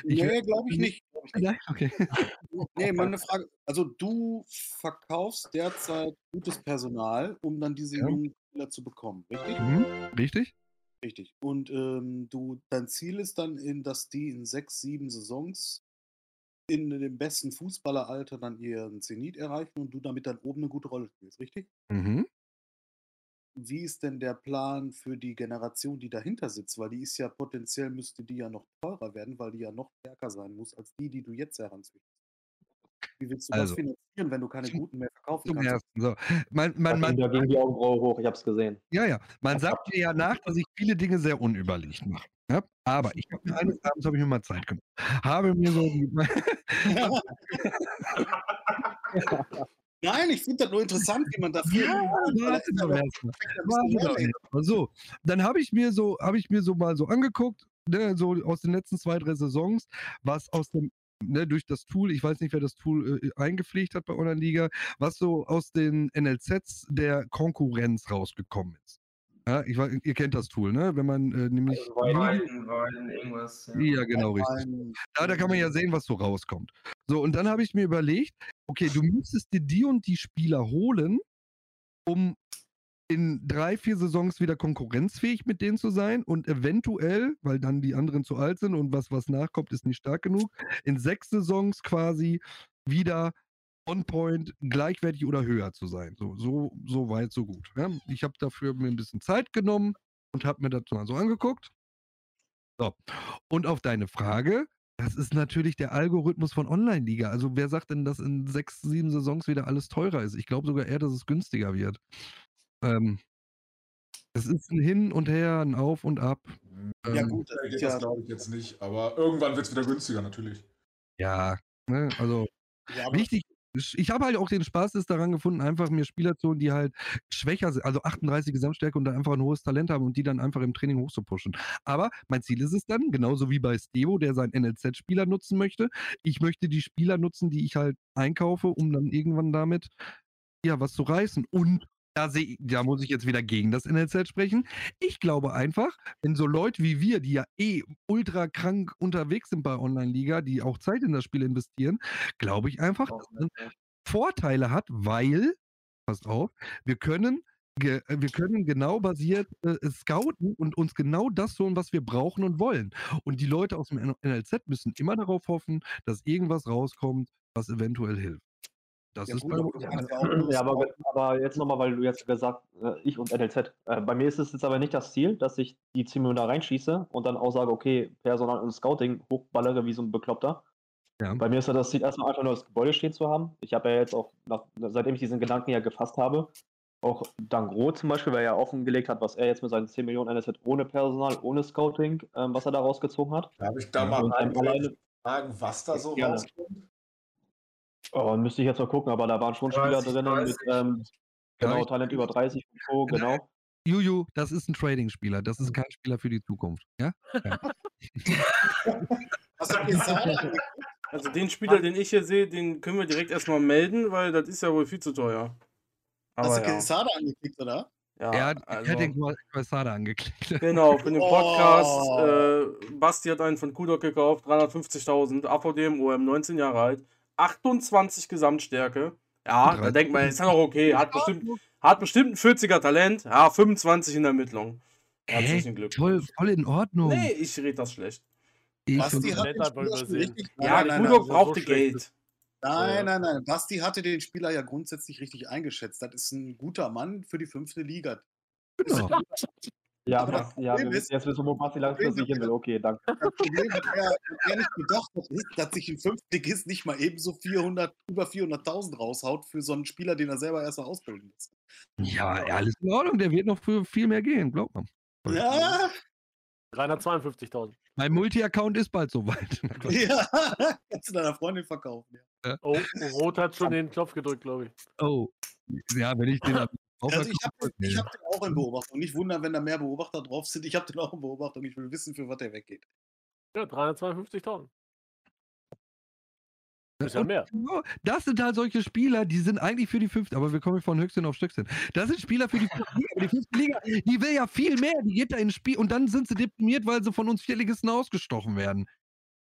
Ich nee, glaube ich nicht. Nein, okay. nee, meine Frage, also du verkaufst derzeit gutes Personal, um dann diese ja. jungen Spieler zu bekommen, richtig? Mhm, richtig. Richtig. Und ähm, du, dein Ziel ist dann, in, dass die in sechs, sieben Saisons in dem besten Fußballeralter dann ihren Zenit erreichen und du damit dann oben eine gute Rolle spielst, richtig? Mhm. Wie ist denn der Plan für die Generation, die dahinter sitzt? Weil die ist ja potenziell, müsste die ja noch teurer werden, weil die ja noch stärker sein muss als die, die du jetzt heranzüchtest. Wie willst du also, das finanzieren, wenn du keine guten mehr verkaufen kannst? Ersten, so. man, man, man, da ging die Augenbraue hoch, ich habe es gesehen. Ja, ja. Man sagt mir ja nach, dass ich viele Dinge sehr unüberlegt mache. Ja? Aber ich habe mir eines Abends habe ich mir mal Zeit genommen. Habe mir so die, Nein, ich finde das nur interessant, wie man dafür. Ja. So, dann habe ich mir so, habe ich mir so mal so angeguckt, ne, so aus den letzten zwei, drei Saisons, was aus dem Ne, durch das Tool, ich weiß nicht, wer das Tool äh, eingepflegt hat bei Online-Liga, was so aus den NLZs der Konkurrenz rausgekommen ist. Ja, ich, ihr kennt das Tool, ne? Wenn man äh, nämlich. Also Weiden, Weiden, irgendwas. Ja, ja genau, richtig. Da, da kann man ja sehen, was so rauskommt. So, und dann habe ich mir überlegt, okay, du müsstest dir die und die Spieler holen, um in drei, vier Saisons wieder konkurrenzfähig mit denen zu sein und eventuell, weil dann die anderen zu alt sind und was, was nachkommt, ist nicht stark genug, in sechs Saisons quasi wieder on point, gleichwertig oder höher zu sein. So, so, so weit, so gut. Ja? Ich habe dafür mir ein bisschen Zeit genommen und habe mir das mal so angeguckt. So. Und auf deine Frage, das ist natürlich der Algorithmus von Online-Liga. Also wer sagt denn, dass in sechs, sieben Saisons wieder alles teurer ist? Ich glaube sogar eher, dass es günstiger wird. Ähm, es ist ein Hin und Her, ein Auf und Ab. Ja, ähm, gut, das, das glaube ich jetzt nicht. Aber irgendwann wird es wieder günstiger, natürlich. Ja, ne, also ja, wichtig, ich habe halt auch den Spaß daran gefunden, einfach mir Spieler zu holen, die halt schwächer sind, also 38 Gesamtstärke und da einfach ein hohes Talent haben und die dann einfach im Training hochzupushen. Aber mein Ziel ist es dann, genauso wie bei Stevo, der seinen NLZ-Spieler nutzen möchte. Ich möchte die Spieler nutzen, die ich halt einkaufe, um dann irgendwann damit ja was zu reißen. Und da, seh, da muss ich jetzt wieder gegen das NLZ sprechen. Ich glaube einfach, wenn so Leute wie wir, die ja eh ultra krank unterwegs sind bei Online-Liga, die auch Zeit in das Spiel investieren, glaube ich einfach, dass man Vorteile hat, weil, passt auf, wir können äh, wir können genau basiert äh, scouten und uns genau das holen, was wir brauchen und wollen. Und die Leute aus dem NLZ müssen immer darauf hoffen, dass irgendwas rauskommt, was eventuell hilft. Das ja, ist gut, bei ja, aber, aber jetzt nochmal, weil du jetzt gesagt äh, ich und NLZ. Äh, bei mir ist es jetzt aber nicht das Ziel, dass ich die 10 Minuten da reinschieße und dann auch sage, okay, Personal und Scouting hochballere wie so ein Bekloppter. Ja. Bei mir ist ja das Ziel, erstmal einfach nur das Gebäude stehen zu haben. Ich habe ja jetzt auch, nach, seitdem ich diesen Gedanken ja gefasst habe, auch dank Roth zum Beispiel, weil er ja offengelegt hat, was er jetzt mit seinen 10 Millionen NLZ ohne Personal, ohne Scouting, ähm, was er da rausgezogen hat. Darf ich da mal alleine fragen, was da so rauskommt? Oh, müsste ich jetzt mal gucken, aber da waren schon Spieler drin mit ähm, genau, Talent über 30 und so, genau. Juju, das ist ein Trading-Spieler, das ist kein Spieler für die Zukunft. Ja? ja. Ihr gesagt? Also den Spieler, den ich hier sehe, den können wir direkt erstmal melden, weil das ist ja wohl viel zu teuer. Aber Hast du ja. Quesada angeklickt, oder? Ja, er hat, also, hat den Quesada angeklickt. Genau, für den Podcast. Oh. Äh, Basti hat einen von Kudok gekauft, 350.000, AVDM OM, 19 Jahre alt. 28 Gesamtstärke. Ja, da denkt man, ist ja noch okay. Hat bestimmt, hat bestimmt ein 40er Talent. Ja, 25 in der Ermittlung. Herzlichen Glückwunsch. Voll, voll in Ordnung. Nee, ich rede das schlecht. Ich Basti hat richtig, ja, nein, Kudok brauchte so Geld. Nein, nein, nein. Basti hatte den Spieler ja grundsätzlich richtig eingeschätzt. Das ist ein guter Mann für die fünfte Liga. Genau. Ja, aber das, ja ist, jetzt wissen wir, wo Basti langfristig hin will. Okay, danke. Das Problem, was er, was er nicht gedacht hat, ist, dass sich ein Fünftligist nicht mal ebenso 400, über 400.000 raushaut für so einen Spieler, den er selber erst mal ausbilden muss. Ja, alles in Ordnung. Der wird noch für viel mehr gehen, glaubt man. Ja. 352.000. Mein Multi-Account ist bald soweit. ja, kannst du deiner Freundin verkaufen. Ja. Oh, Rot hat schon den Knopf gedrückt, glaube ich. Oh, ja, wenn ich den also ich habe den, hab den auch in Beobachtung. Nicht wundern, wenn da mehr Beobachter drauf sind. Ich habe den auch in Beobachtung. Ich will wissen, für was der weggeht. Ja, 352.000. Ist ja mehr. Das sind halt solche Spieler, die sind eigentlich für die fünfte, aber wir kommen von Höchstchen auf Stöckchen. Das sind Spieler für die fünfte Liga, die fünfte Liga, die will ja viel mehr, die geht da ins Spiel und dann sind sie deprimiert, weil sie von uns Viertligisten ausgestochen werden.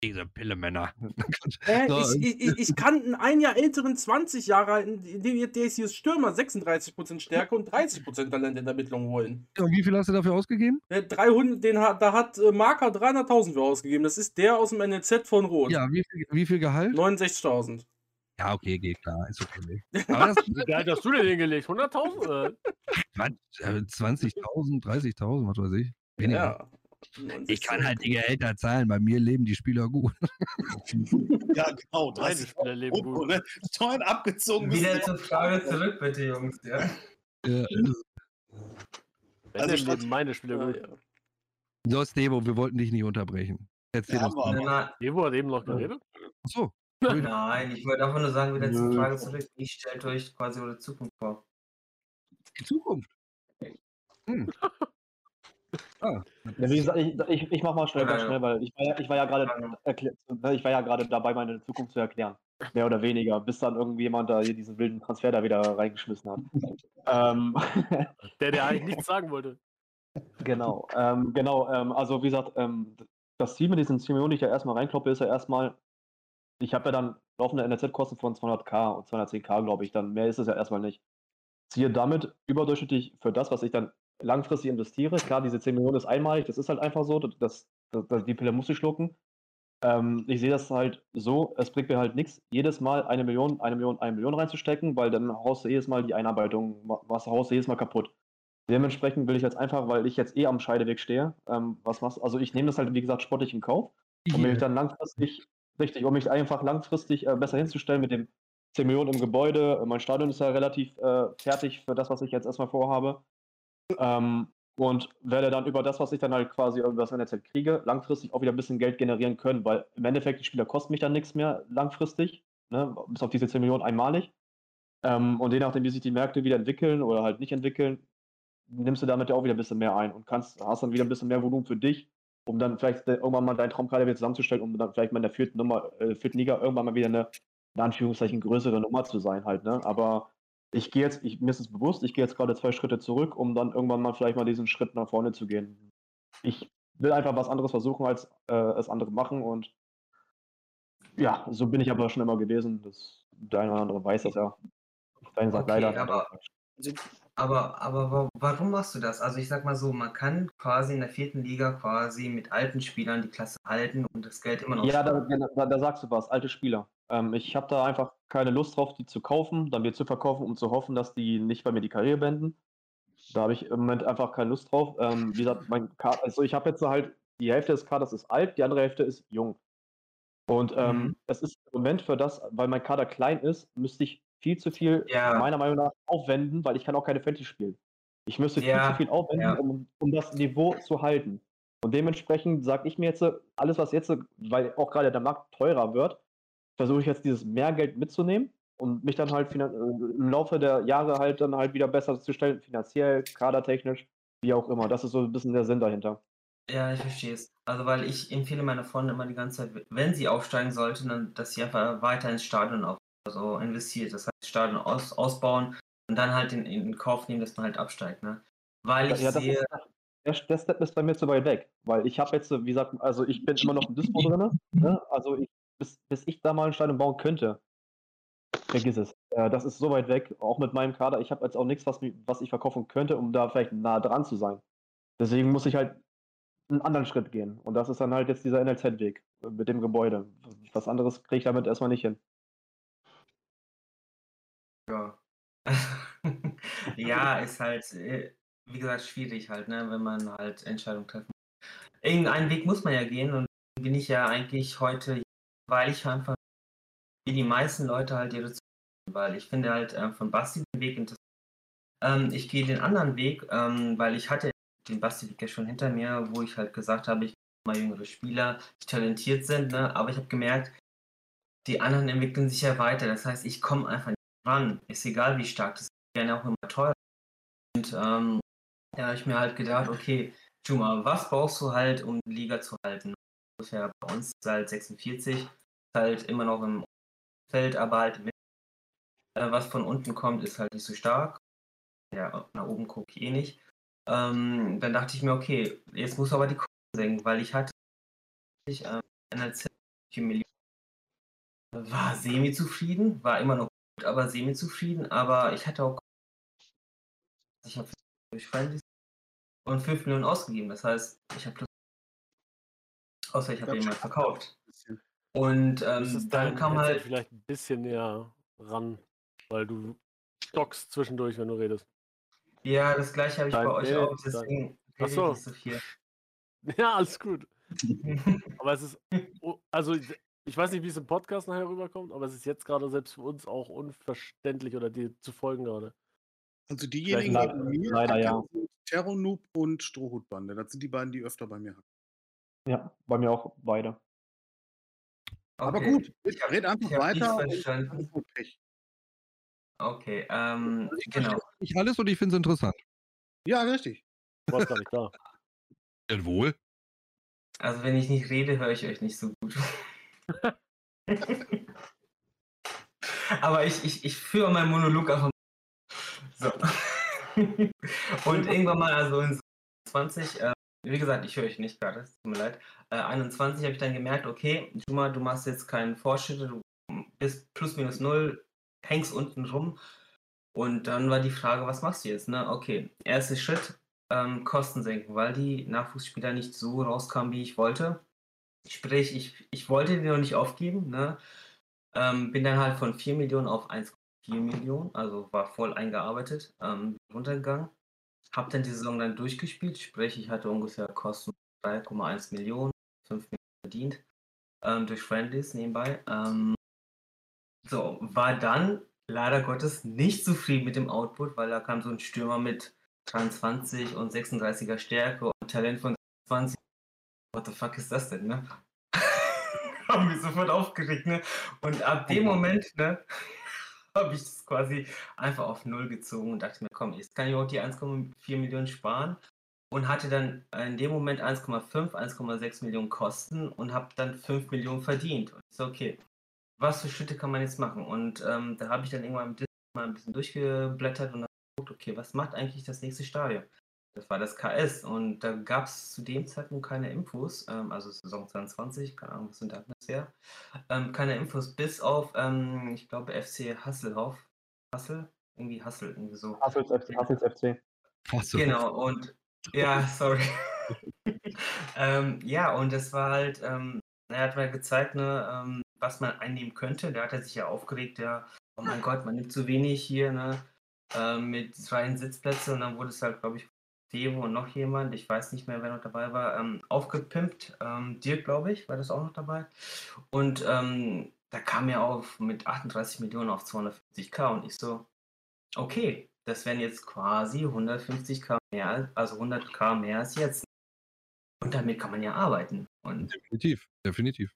Diese Pillemänner. Äh, so. ich, ich, ich, kann einen ein Jahr älteren 20 Jahre alten, der ist hier Stürmer, 36% Stärke und 30% Talent in der Ermittlung holen. Und wie viel hast du dafür ausgegeben? Der 300, den hat, da hat äh, Marker 300.000 für ausgegeben. Das ist der aus dem NLZ von Rot. Ja, wie viel, wie viel Gehalt? 69.000. Ja, okay, geht klar. Ist okay. Aber das, wie geil hast du denn hingelegt? 100.000? 20.000, 30.000, was weiß ich. Weniger. Ja. Ich kann halt die Gehälter zahlen, bei mir leben die Spieler gut. ja, genau, 30 Spieler leben gut. Ne? Steuern abgezogen. Wieder zur Frage zurück, bitte, Jungs. Ja. ja. Also leben meine Spieler gut. Ja. So, Stevo, wir wollten dich nicht unterbrechen. Erzähl ja, uns. Stevo hat eben noch geredet. Achso. Nein, ich wollte einfach nur sagen, wieder zur Frage zurück. Wie stellt euch quasi eure Zukunft vor? Die Zukunft? Hm. Ah, ja, wie gesagt, ich, ich, ich mach mal schnell, ganz schnell, weil ich war ja, ich war ja gerade ich war ja gerade dabei, meine Zukunft zu erklären. Mehr oder weniger, bis dann irgendjemand da hier diesen wilden Transfer da wieder reingeschmissen hat. ähm, der, der eigentlich nichts sagen wollte. Genau, ähm, genau. Ähm, also wie gesagt, ähm, das Ziel mit diesen 10 Millionen, die ich ja erstmal reinkloppe, ist ja erstmal, ich habe ja dann laufende NRZ-Kosten von 200k und 210k, glaube ich. Dann mehr ist es ja erstmal nicht. Ziehe damit überdurchschnittlich für das, was ich dann langfristig investiere. Klar, diese 10 Millionen ist einmalig, das ist halt einfach so, das, das, das die Pille muss ich schlucken. Ähm, ich sehe das halt so, es bringt mir halt nichts, jedes Mal eine Million, eine Million, eine Million reinzustecken, weil dann haust du jedes Mal die Einarbeitung, was haust du jedes Mal kaputt. Dementsprechend will ich jetzt einfach, weil ich jetzt eh am Scheideweg stehe, ähm, was machst Also ich nehme das halt, wie gesagt, sportlich in Kauf, um mich dann langfristig, richtig, um mich einfach langfristig äh, besser hinzustellen mit dem 10 Millionen im Gebäude. Mein Stadion ist ja relativ äh, fertig für das, was ich jetzt erstmal vorhabe. Ähm, und werde dann über das, was ich dann halt quasi über das NLZ kriege, langfristig auch wieder ein bisschen Geld generieren können, weil im Endeffekt die Spieler kosten mich dann nichts mehr langfristig, ne, bis auf diese 10 Millionen einmalig. Ähm, und je nachdem, wie sich die Märkte wieder entwickeln oder halt nicht entwickeln, nimmst du damit ja auch wieder ein bisschen mehr ein und kannst, hast dann wieder ein bisschen mehr Volumen für dich, um dann vielleicht irgendwann mal deinen Traumkader wieder zusammenzustellen, um dann vielleicht mal in der vierten Nummer, äh, vierten Liga irgendwann mal wieder eine, in Anführungszeichen, größere Nummer zu sein halt, ne? Aber ich gehe jetzt, ich, mir ist es bewusst, ich gehe jetzt gerade zwei Schritte zurück, um dann irgendwann mal vielleicht mal diesen Schritt nach vorne zu gehen. Ich will einfach was anderes versuchen, als äh, es andere machen und ja, so bin ich aber schon immer gewesen. Das, der eine oder andere weiß das ja. Dein sagt okay, leider. Aber, aber, aber warum machst du das? Also ich sag mal so, man kann quasi in der vierten Liga quasi mit alten Spielern die Klasse halten und das Geld immer noch. Ja, da, da, da, sagst du was, alte Spieler. Ähm, ich habe da einfach keine Lust drauf, die zu kaufen, dann wieder zu verkaufen, um zu hoffen, dass die nicht bei mir die Karriere beenden. Da habe ich im Moment einfach keine Lust drauf. Ähm, wie gesagt, mein Kader, also ich habe jetzt halt, die Hälfte des Kaders ist alt, die andere Hälfte ist jung. Und ähm, mhm. es ist im Moment für das, weil mein Kader klein ist, müsste ich viel zu viel, ja. meiner Meinung nach, aufwenden, weil ich kann auch keine Fantasy spielen. Ich müsste ja. viel zu viel aufwenden, ja. um, um das Niveau zu halten. Und dementsprechend sage ich mir jetzt, alles was jetzt, weil auch gerade der Markt teurer wird, versuche ich jetzt dieses Mehrgeld mitzunehmen und mich dann halt äh, im Laufe der Jahre halt dann halt wieder besser zu stellen, finanziell, kadertechnisch, wie auch immer. Das ist so ein bisschen der Sinn dahinter. Ja, ich verstehe es. Also, weil ich empfehle meiner Freunde immer die ganze Zeit, wenn sie aufsteigen sollten, dann, dass sie einfach weiter ins Stadion auf so investiert. Das heißt, Stadion aus, ausbauen und dann halt in, in Kauf nehmen, dass man halt absteigt. Ne? Weil ich ja, sehe. Ist, der, Step ist bei mir zu weit weg, weil ich habe jetzt, wie gesagt, also ich bin immer noch im Dispo drin. Ne? Also ich, bis, bis ich da mal ein Stadion bauen könnte, vergiss es. Äh, das ist so weit weg, auch mit meinem Kader. Ich habe jetzt auch nichts, was, was ich verkaufen könnte, um da vielleicht nah dran zu sein. Deswegen muss ich halt einen anderen Schritt gehen. Und das ist dann halt jetzt dieser NLZ-Weg mit dem Gebäude. Was anderes kriege ich damit erstmal nicht hin. Ja. ja, ist halt, äh, wie gesagt, schwierig halt, ne, wenn man halt Entscheidungen treffen muss. Irgendeinen Weg muss man ja gehen und bin ich ja eigentlich heute, weil ich einfach wie die meisten Leute halt ihre weil ich finde halt äh, von Basti den Weg interessant. Ähm, ich gehe den anderen Weg, ähm, weil ich hatte den Basti Weg ja schon hinter mir, wo ich halt gesagt habe, ich mal jüngere Spieler, die talentiert sind, ne? aber ich habe gemerkt, die anderen entwickeln sich ja weiter. Das heißt, ich komme einfach ran. Ist egal, wie stark das ist. Gerne auch immer teuer. Und ähm, da habe ich mir halt gedacht, okay, Juma, was brauchst du halt, um die Liga zu halten? Ungefähr bei uns halt 46, ist halt immer noch im Feld, aber halt mit, äh, was von unten kommt, ist halt nicht so stark. Ja, nach oben gucke ich eh nicht. Ähm, dann dachte ich mir, okay, jetzt muss aber die Kosten senken, weil ich hatte ich, äh, Millionen war semi-zufrieden, war immer noch aber semi-zufrieden. Aber ich hatte auch. Ich habe durch Friendlies und 5 Millionen ausgegeben. Das heißt, ich habe plus. Außer ich habe jemand verkauft. Und ähm, dann kam halt. Vielleicht ein bisschen näher ran, weil du stockst zwischendurch, wenn du redest. Ja, das gleiche habe ich Dein bei euch Bild, auch. Deswegen Ach so. so viel. Ja, alles gut. Aber es ist, also ich weiß nicht, wie es im Podcast nachher rüberkommt, aber es ist jetzt gerade selbst für uns auch unverständlich oder dir zu folgen gerade. Also diejenigen, die mir leider, ja. sind Terronoob und Strohhutbande. Das sind die beiden, die öfter bei mir hatten. Ja, bei mir auch beide. Okay. Aber gut, ich red einfach ich weiter. Okay, ähm, also ich genau. Nicht alles und ich finde es interessant. Ja, richtig. Du warst gar nicht da. Jawohl. Also wenn ich nicht rede, höre ich euch nicht so gut. Aber ich, ich, ich führe meinen Monolog einfach. So. Und irgendwann mal, also in 21, äh, wie gesagt, ich höre euch nicht gerade, tut mir leid. Äh, 21 habe ich dann gemerkt, okay, Juma, du machst jetzt keinen Fortschritte, du bist plus minus null, hängst unten rum. Und dann war die Frage, was machst du jetzt? Ne? Okay, erster Schritt, ähm, Kosten senken, weil die Nachwuchsspieler nicht so rauskamen, wie ich wollte. Sprich, ich, ich wollte die noch nicht aufgeben. Ne? Ähm, bin dann halt von 4 Millionen auf 1,4 Millionen, also war voll eingearbeitet, ähm, runtergegangen. Hab dann die Saison dann durchgespielt, sprich, ich hatte ungefähr Kosten 3,1 Millionen, 5 Millionen verdient ähm, durch Friendlies nebenbei. Ähm, so, war dann leider Gottes nicht zufrieden mit dem Output, weil da kam so ein Stürmer mit 23 und 36er Stärke und Talent von 20. What the fuck ist das denn, ne? Haben wir sofort aufgeregt, ne? Und ab dem Moment, ne, habe ich das quasi einfach auf Null gezogen und dachte mir, komm, jetzt kann ich auch die 1,4 Millionen sparen und hatte dann in dem Moment 1,5, 1,6 Millionen Kosten und habe dann 5 Millionen verdient. Und ich so, okay, was für Schritte kann man jetzt machen? Und ähm, da habe ich dann irgendwann mal ein bisschen durchgeblättert und geguckt, okay, was macht eigentlich das nächste Stadion? Das war das KS und da gab es zu dem Zeitpunkt keine Infos, ähm, also Saison 22, keine Ahnung, was sind da bisher, ähm, keine Infos, bis auf, ähm, ich glaube, FC Hasselhoff, Hassel, irgendwie Hassel, irgendwie so. Hassels FC. Hassels FC. Hassel. Genau, und ja, sorry. ähm, ja, und es war halt, ähm, er hat mir gezeigt, ne, ähm, was man einnehmen könnte. Der hat sich ja aufgeregt, ja, oh mein Gott, man nimmt zu wenig hier, ne, äh, mit freien Sitzplätzen und dann wurde es halt, glaube ich, Devo und noch jemand, ich weiß nicht mehr, wer noch dabei war, ähm, aufgepimpt. Ähm, Dirk, glaube ich, war das auch noch dabei. Und ähm, da kam er auf mit 38 Millionen auf 250k und ich so, okay, das wären jetzt quasi 150k mehr, also 100k mehr als jetzt. Und damit kann man ja arbeiten. Und definitiv, definitiv.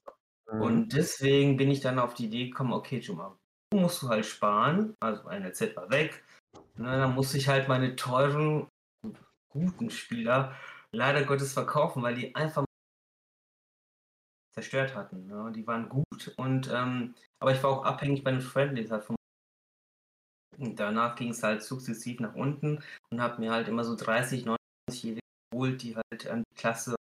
Und deswegen bin ich dann auf die Idee gekommen, okay, Juma, du musst du halt sparen, also eine Z war weg. Na, dann muss ich halt meine teuren, guten Spieler leider Gottes verkaufen, weil die einfach zerstört hatten. Ne? Die waren gut und ähm, aber ich war auch abhängig bei den Friendlies halt vom und danach ging es halt sukzessiv nach unten und habe mir halt immer so 30, 90 geholt, die halt an die Klasse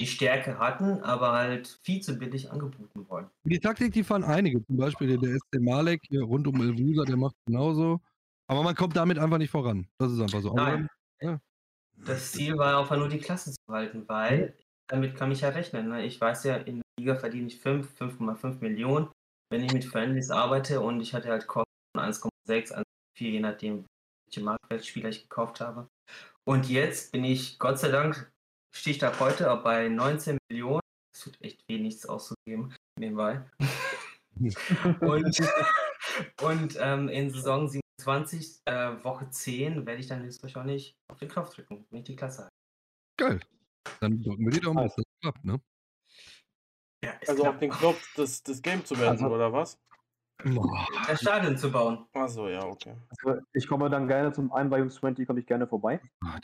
die Stärke hatten, aber halt viel zu billig angeboten wurden. Die Taktik, die fahren einige. Zum Beispiel der SC Malek hier rund um Elvusa, der macht genauso. Aber man kommt damit einfach nicht voran. Das ist einfach so. Nein. Ja. Das Ziel war einfach nur die Klasse zu halten, weil damit kann ich ja rechnen. Ne? Ich weiß ja, in der Liga verdiene ich 5, 5,5 Millionen, wenn ich mit Friendlies arbeite und ich hatte halt Kosten 1,6, 1,4, je nachdem, welche Marktwertspieler ich gekauft habe. Und jetzt bin ich, Gott sei Dank, Stichtag heute auch bei 19 Millionen. Es tut echt weh, nichts auszugeben, nebenbei. und und ähm, in Saison 27, äh, Woche 10, werde ich dann höchstwahrscheinlich auf den Knopf drücken, wenn ich die Klasse habe. Geil. Dann drücken wir die Daumen, dass das klappt, ne? Ja, also klappt. auf den Knopf, das, das Game zu beenden, also, oder was? Das Stadion zu bauen. Achso, ja, okay. Also ich komme dann gerne zum Einweihungs-20, komme ich gerne vorbei. Ach,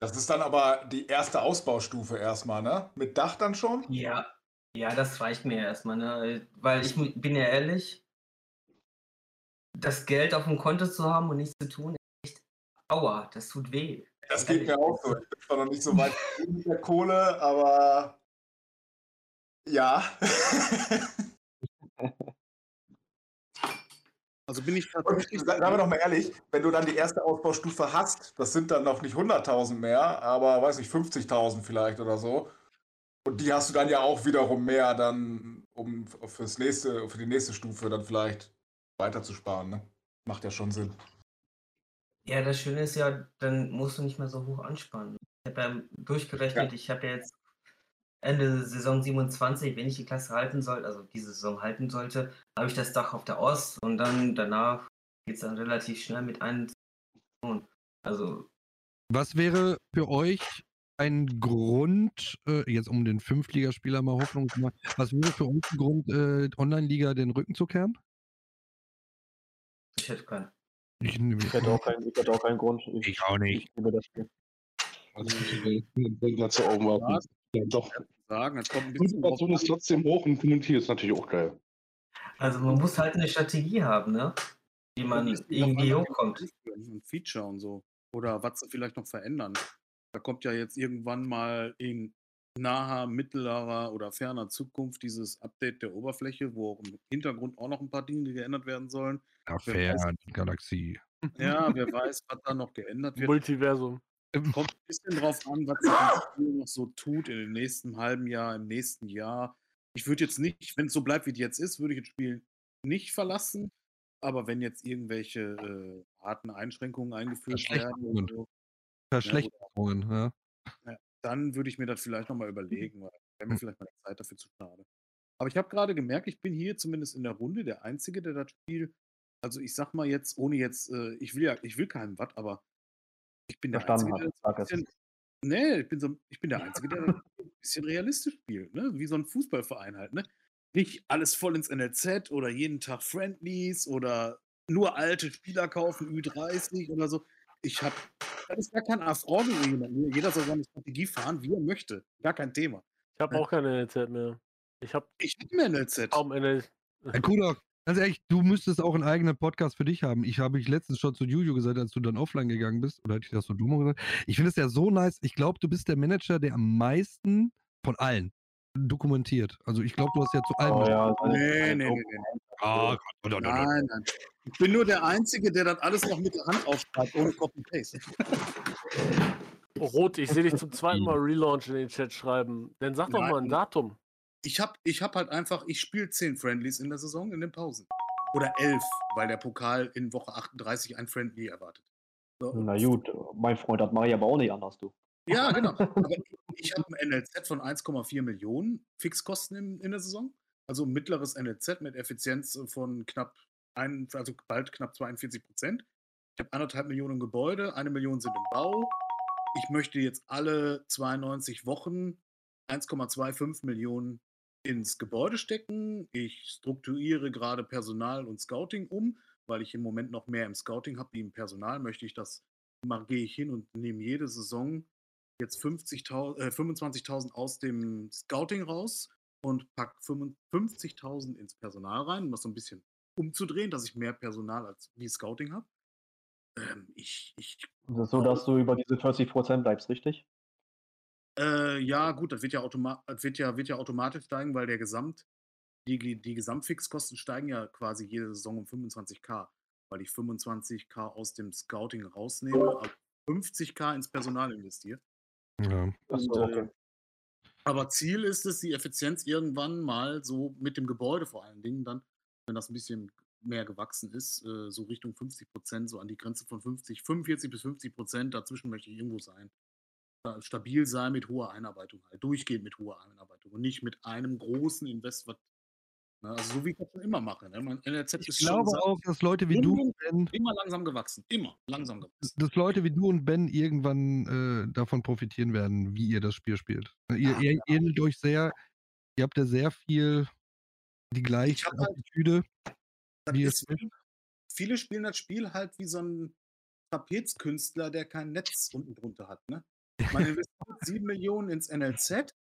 das ist dann aber die erste Ausbaustufe erstmal, ne? Mit Dach dann schon? Ja, ja, das reicht mir erstmal, ne? Weil ich bin ja ehrlich, das Geld auf dem Konto zu haben und nichts zu tun, echt, aua, das tut weh. Das geht mir auch so. Ich bin zwar noch nicht so weit mit der Kohle, aber ja. Also bin ich tatsächlich. Sagen wir doch mal ehrlich, wenn du dann die erste Ausbaustufe hast, das sind dann noch nicht 100.000 mehr, aber weiß ich, 50.000 vielleicht oder so. Und die hast du dann ja auch wiederum mehr, dann, um fürs nächste, für die nächste Stufe dann vielleicht weiter zu sparen. Ne? Macht ja schon Sinn. Ja, das Schöne ist ja, dann musst du nicht mehr so hoch ansparen. Ich habe ja durchgerechnet, ja. ich habe ja jetzt Ende Saison 27, wenn ich die Klasse halten soll, also diese Saison halten sollte, habe ich das Dach auf der Ost und dann danach geht es dann relativ schnell mit einem. Also. Was wäre für euch ein Grund, äh, jetzt um den Fünftligaspieler mal Hoffnung zu machen, was wäre für uns ein Grund, äh, Online-Liga den Rücken zu kehren? Ich hätte keinen. Ich, ich, hätte auch keinen, ich hätte auch keinen Grund. Ich, ich auch nicht. Ich liebe das Spiel. Also, ich will dazu. Ja, doch. Sagen, es kommt ein bisschen. Motivation ist trotzdem hoch und Community ist natürlich auch geil. Also, man muss halt eine Strategie haben, ne? Wie man irgendwie hochkommt. Ein Feature und so. oder was sie vielleicht noch verändern. Da kommt ja jetzt irgendwann mal in naher, mittlerer oder ferner Zukunft dieses Update der Oberfläche, wo auch im Hintergrund auch noch ein paar Dinge geändert werden sollen. Ja, fern, Galaxie. Ja, wer weiß, was da noch geändert wird. Multiversum. Kommt ein bisschen drauf an, was sich das Spiel noch so tut in dem nächsten halben Jahr, im nächsten Jahr. Ich würde jetzt nicht, wenn es so bleibt, wie es jetzt ist, würde ich das Spiel nicht verlassen. Aber wenn jetzt irgendwelche äh, harten Einschränkungen eingeführt werden, so, Verschlechterungen, ja, ja, dann würde ich mir das vielleicht nochmal überlegen, weil wäre mir hm. vielleicht mal die Zeit dafür zu schade. Aber ich habe gerade gemerkt, ich bin hier zumindest in der Runde der Einzige, der das Spiel, also ich sag mal jetzt, ohne jetzt, äh, ich will ja, ich will keinen Watt, aber ich bin der Verstanden Einzige, der das bisschen, nee, ich bin, so, ich bin der Einzige, der ein bisschen realistisch spielt, ne? wie so ein Fußballverein halt. Ne? Nicht alles voll ins NLZ oder jeden Tag Friendlies oder nur alte Spieler kaufen, Ü30 oder so. Ich habe, das ist gar kein jemanden. Jeder soll seine Strategie fahren, wie er möchte. Gar kein Thema. Ich habe auch keine NLZ mehr. Ich habe ich hab mehr NLZ. Kaum NLZ. Herr Kudok, ganz ehrlich, du müsstest auch einen eigenen Podcast für dich haben. Ich habe ich letztens schon zu Juju gesagt, als du dann offline gegangen bist, oder hätte ich das zu Dumo gesagt? Ich finde es ja so nice. Ich glaube, du bist der Manager, der am meisten von allen dokumentiert. Also ich glaube, du hast ja zu allem. Oh, ja, nee, nee, nee, nee. Oh, Gott, oder, oder, nein, nein. Ich bin nur der Einzige, der das alles noch mit der Hand aufschreibt, ohne Copy-Paste. Rot, ich sehe dich zum zweiten Mal Relaunch in den Chat schreiben. Dann sag doch mal ein Datum. Ich habe ich hab halt einfach, ich spiele 10 Friendlies in der Saison in den Pausen. Oder 11, weil der Pokal in Woche 38 ein Friendly erwartet. So. Na gut, mein Freund, das mache ich aber auch nicht anders, du. Ja, genau. Aber ich habe ein NLZ von 1,4 Millionen Fixkosten in, in der Saison. Also mittleres NLZ mit Effizienz von knapp, ein, also bald knapp 42 Prozent. Ich habe anderthalb Millionen Gebäude, eine Million sind im Bau. Ich möchte jetzt alle 92 Wochen 1,25 Millionen ins Gebäude stecken. Ich strukturiere gerade Personal und Scouting um, weil ich im Moment noch mehr im Scouting habe wie im Personal. Möchte ich das, gehe ich hin und nehme jede Saison jetzt 50.000, äh, 25.000 aus dem Scouting raus und packe 50.000 ins Personal rein, um das so ein bisschen umzudrehen, dass ich mehr Personal als wie Scouting habe. Ähm, ich, ich, das so, dass du über diese 40% bleibst, richtig? Äh, ja, gut, das wird ja, wird, ja, wird ja automatisch steigen, weil der Gesamt, die, die Gesamtfixkosten steigen ja quasi jede Saison um 25k, weil ich 25k aus dem Scouting rausnehme, 50k ins Personal investiere. Ja. Und, okay. äh, aber Ziel ist es, die Effizienz irgendwann mal so mit dem Gebäude vor allen Dingen dann, wenn das ein bisschen mehr gewachsen ist, äh, so Richtung 50 Prozent, so an die Grenze von 50, 45 bis 50 Prozent, dazwischen möchte ich irgendwo sein. Stabil sein mit hoher Einarbeitung, halt durchgehend mit hoher Einarbeitung und nicht mit einem großen Invest, was also so wie ich das schon immer mache. Ne? Mein NRZ ich ist glaube schon auch, dass Leute wie du und Ben immer langsam gewachsen. Immer langsam gewachsen. Dass Leute wie du und Ben irgendwann äh, davon profitieren werden, wie ihr das Spiel spielt. Ne, ihr, ja, ihr ja. ähnelt euch sehr. Ihr habt ja sehr viel die gleiche halt Attitüde. Halt, ist, viele spielen das Spiel halt wie so ein Trapezkünstler, der kein Netz unten drunter hat. Ne? Man investiert 7 Millionen ins NLZ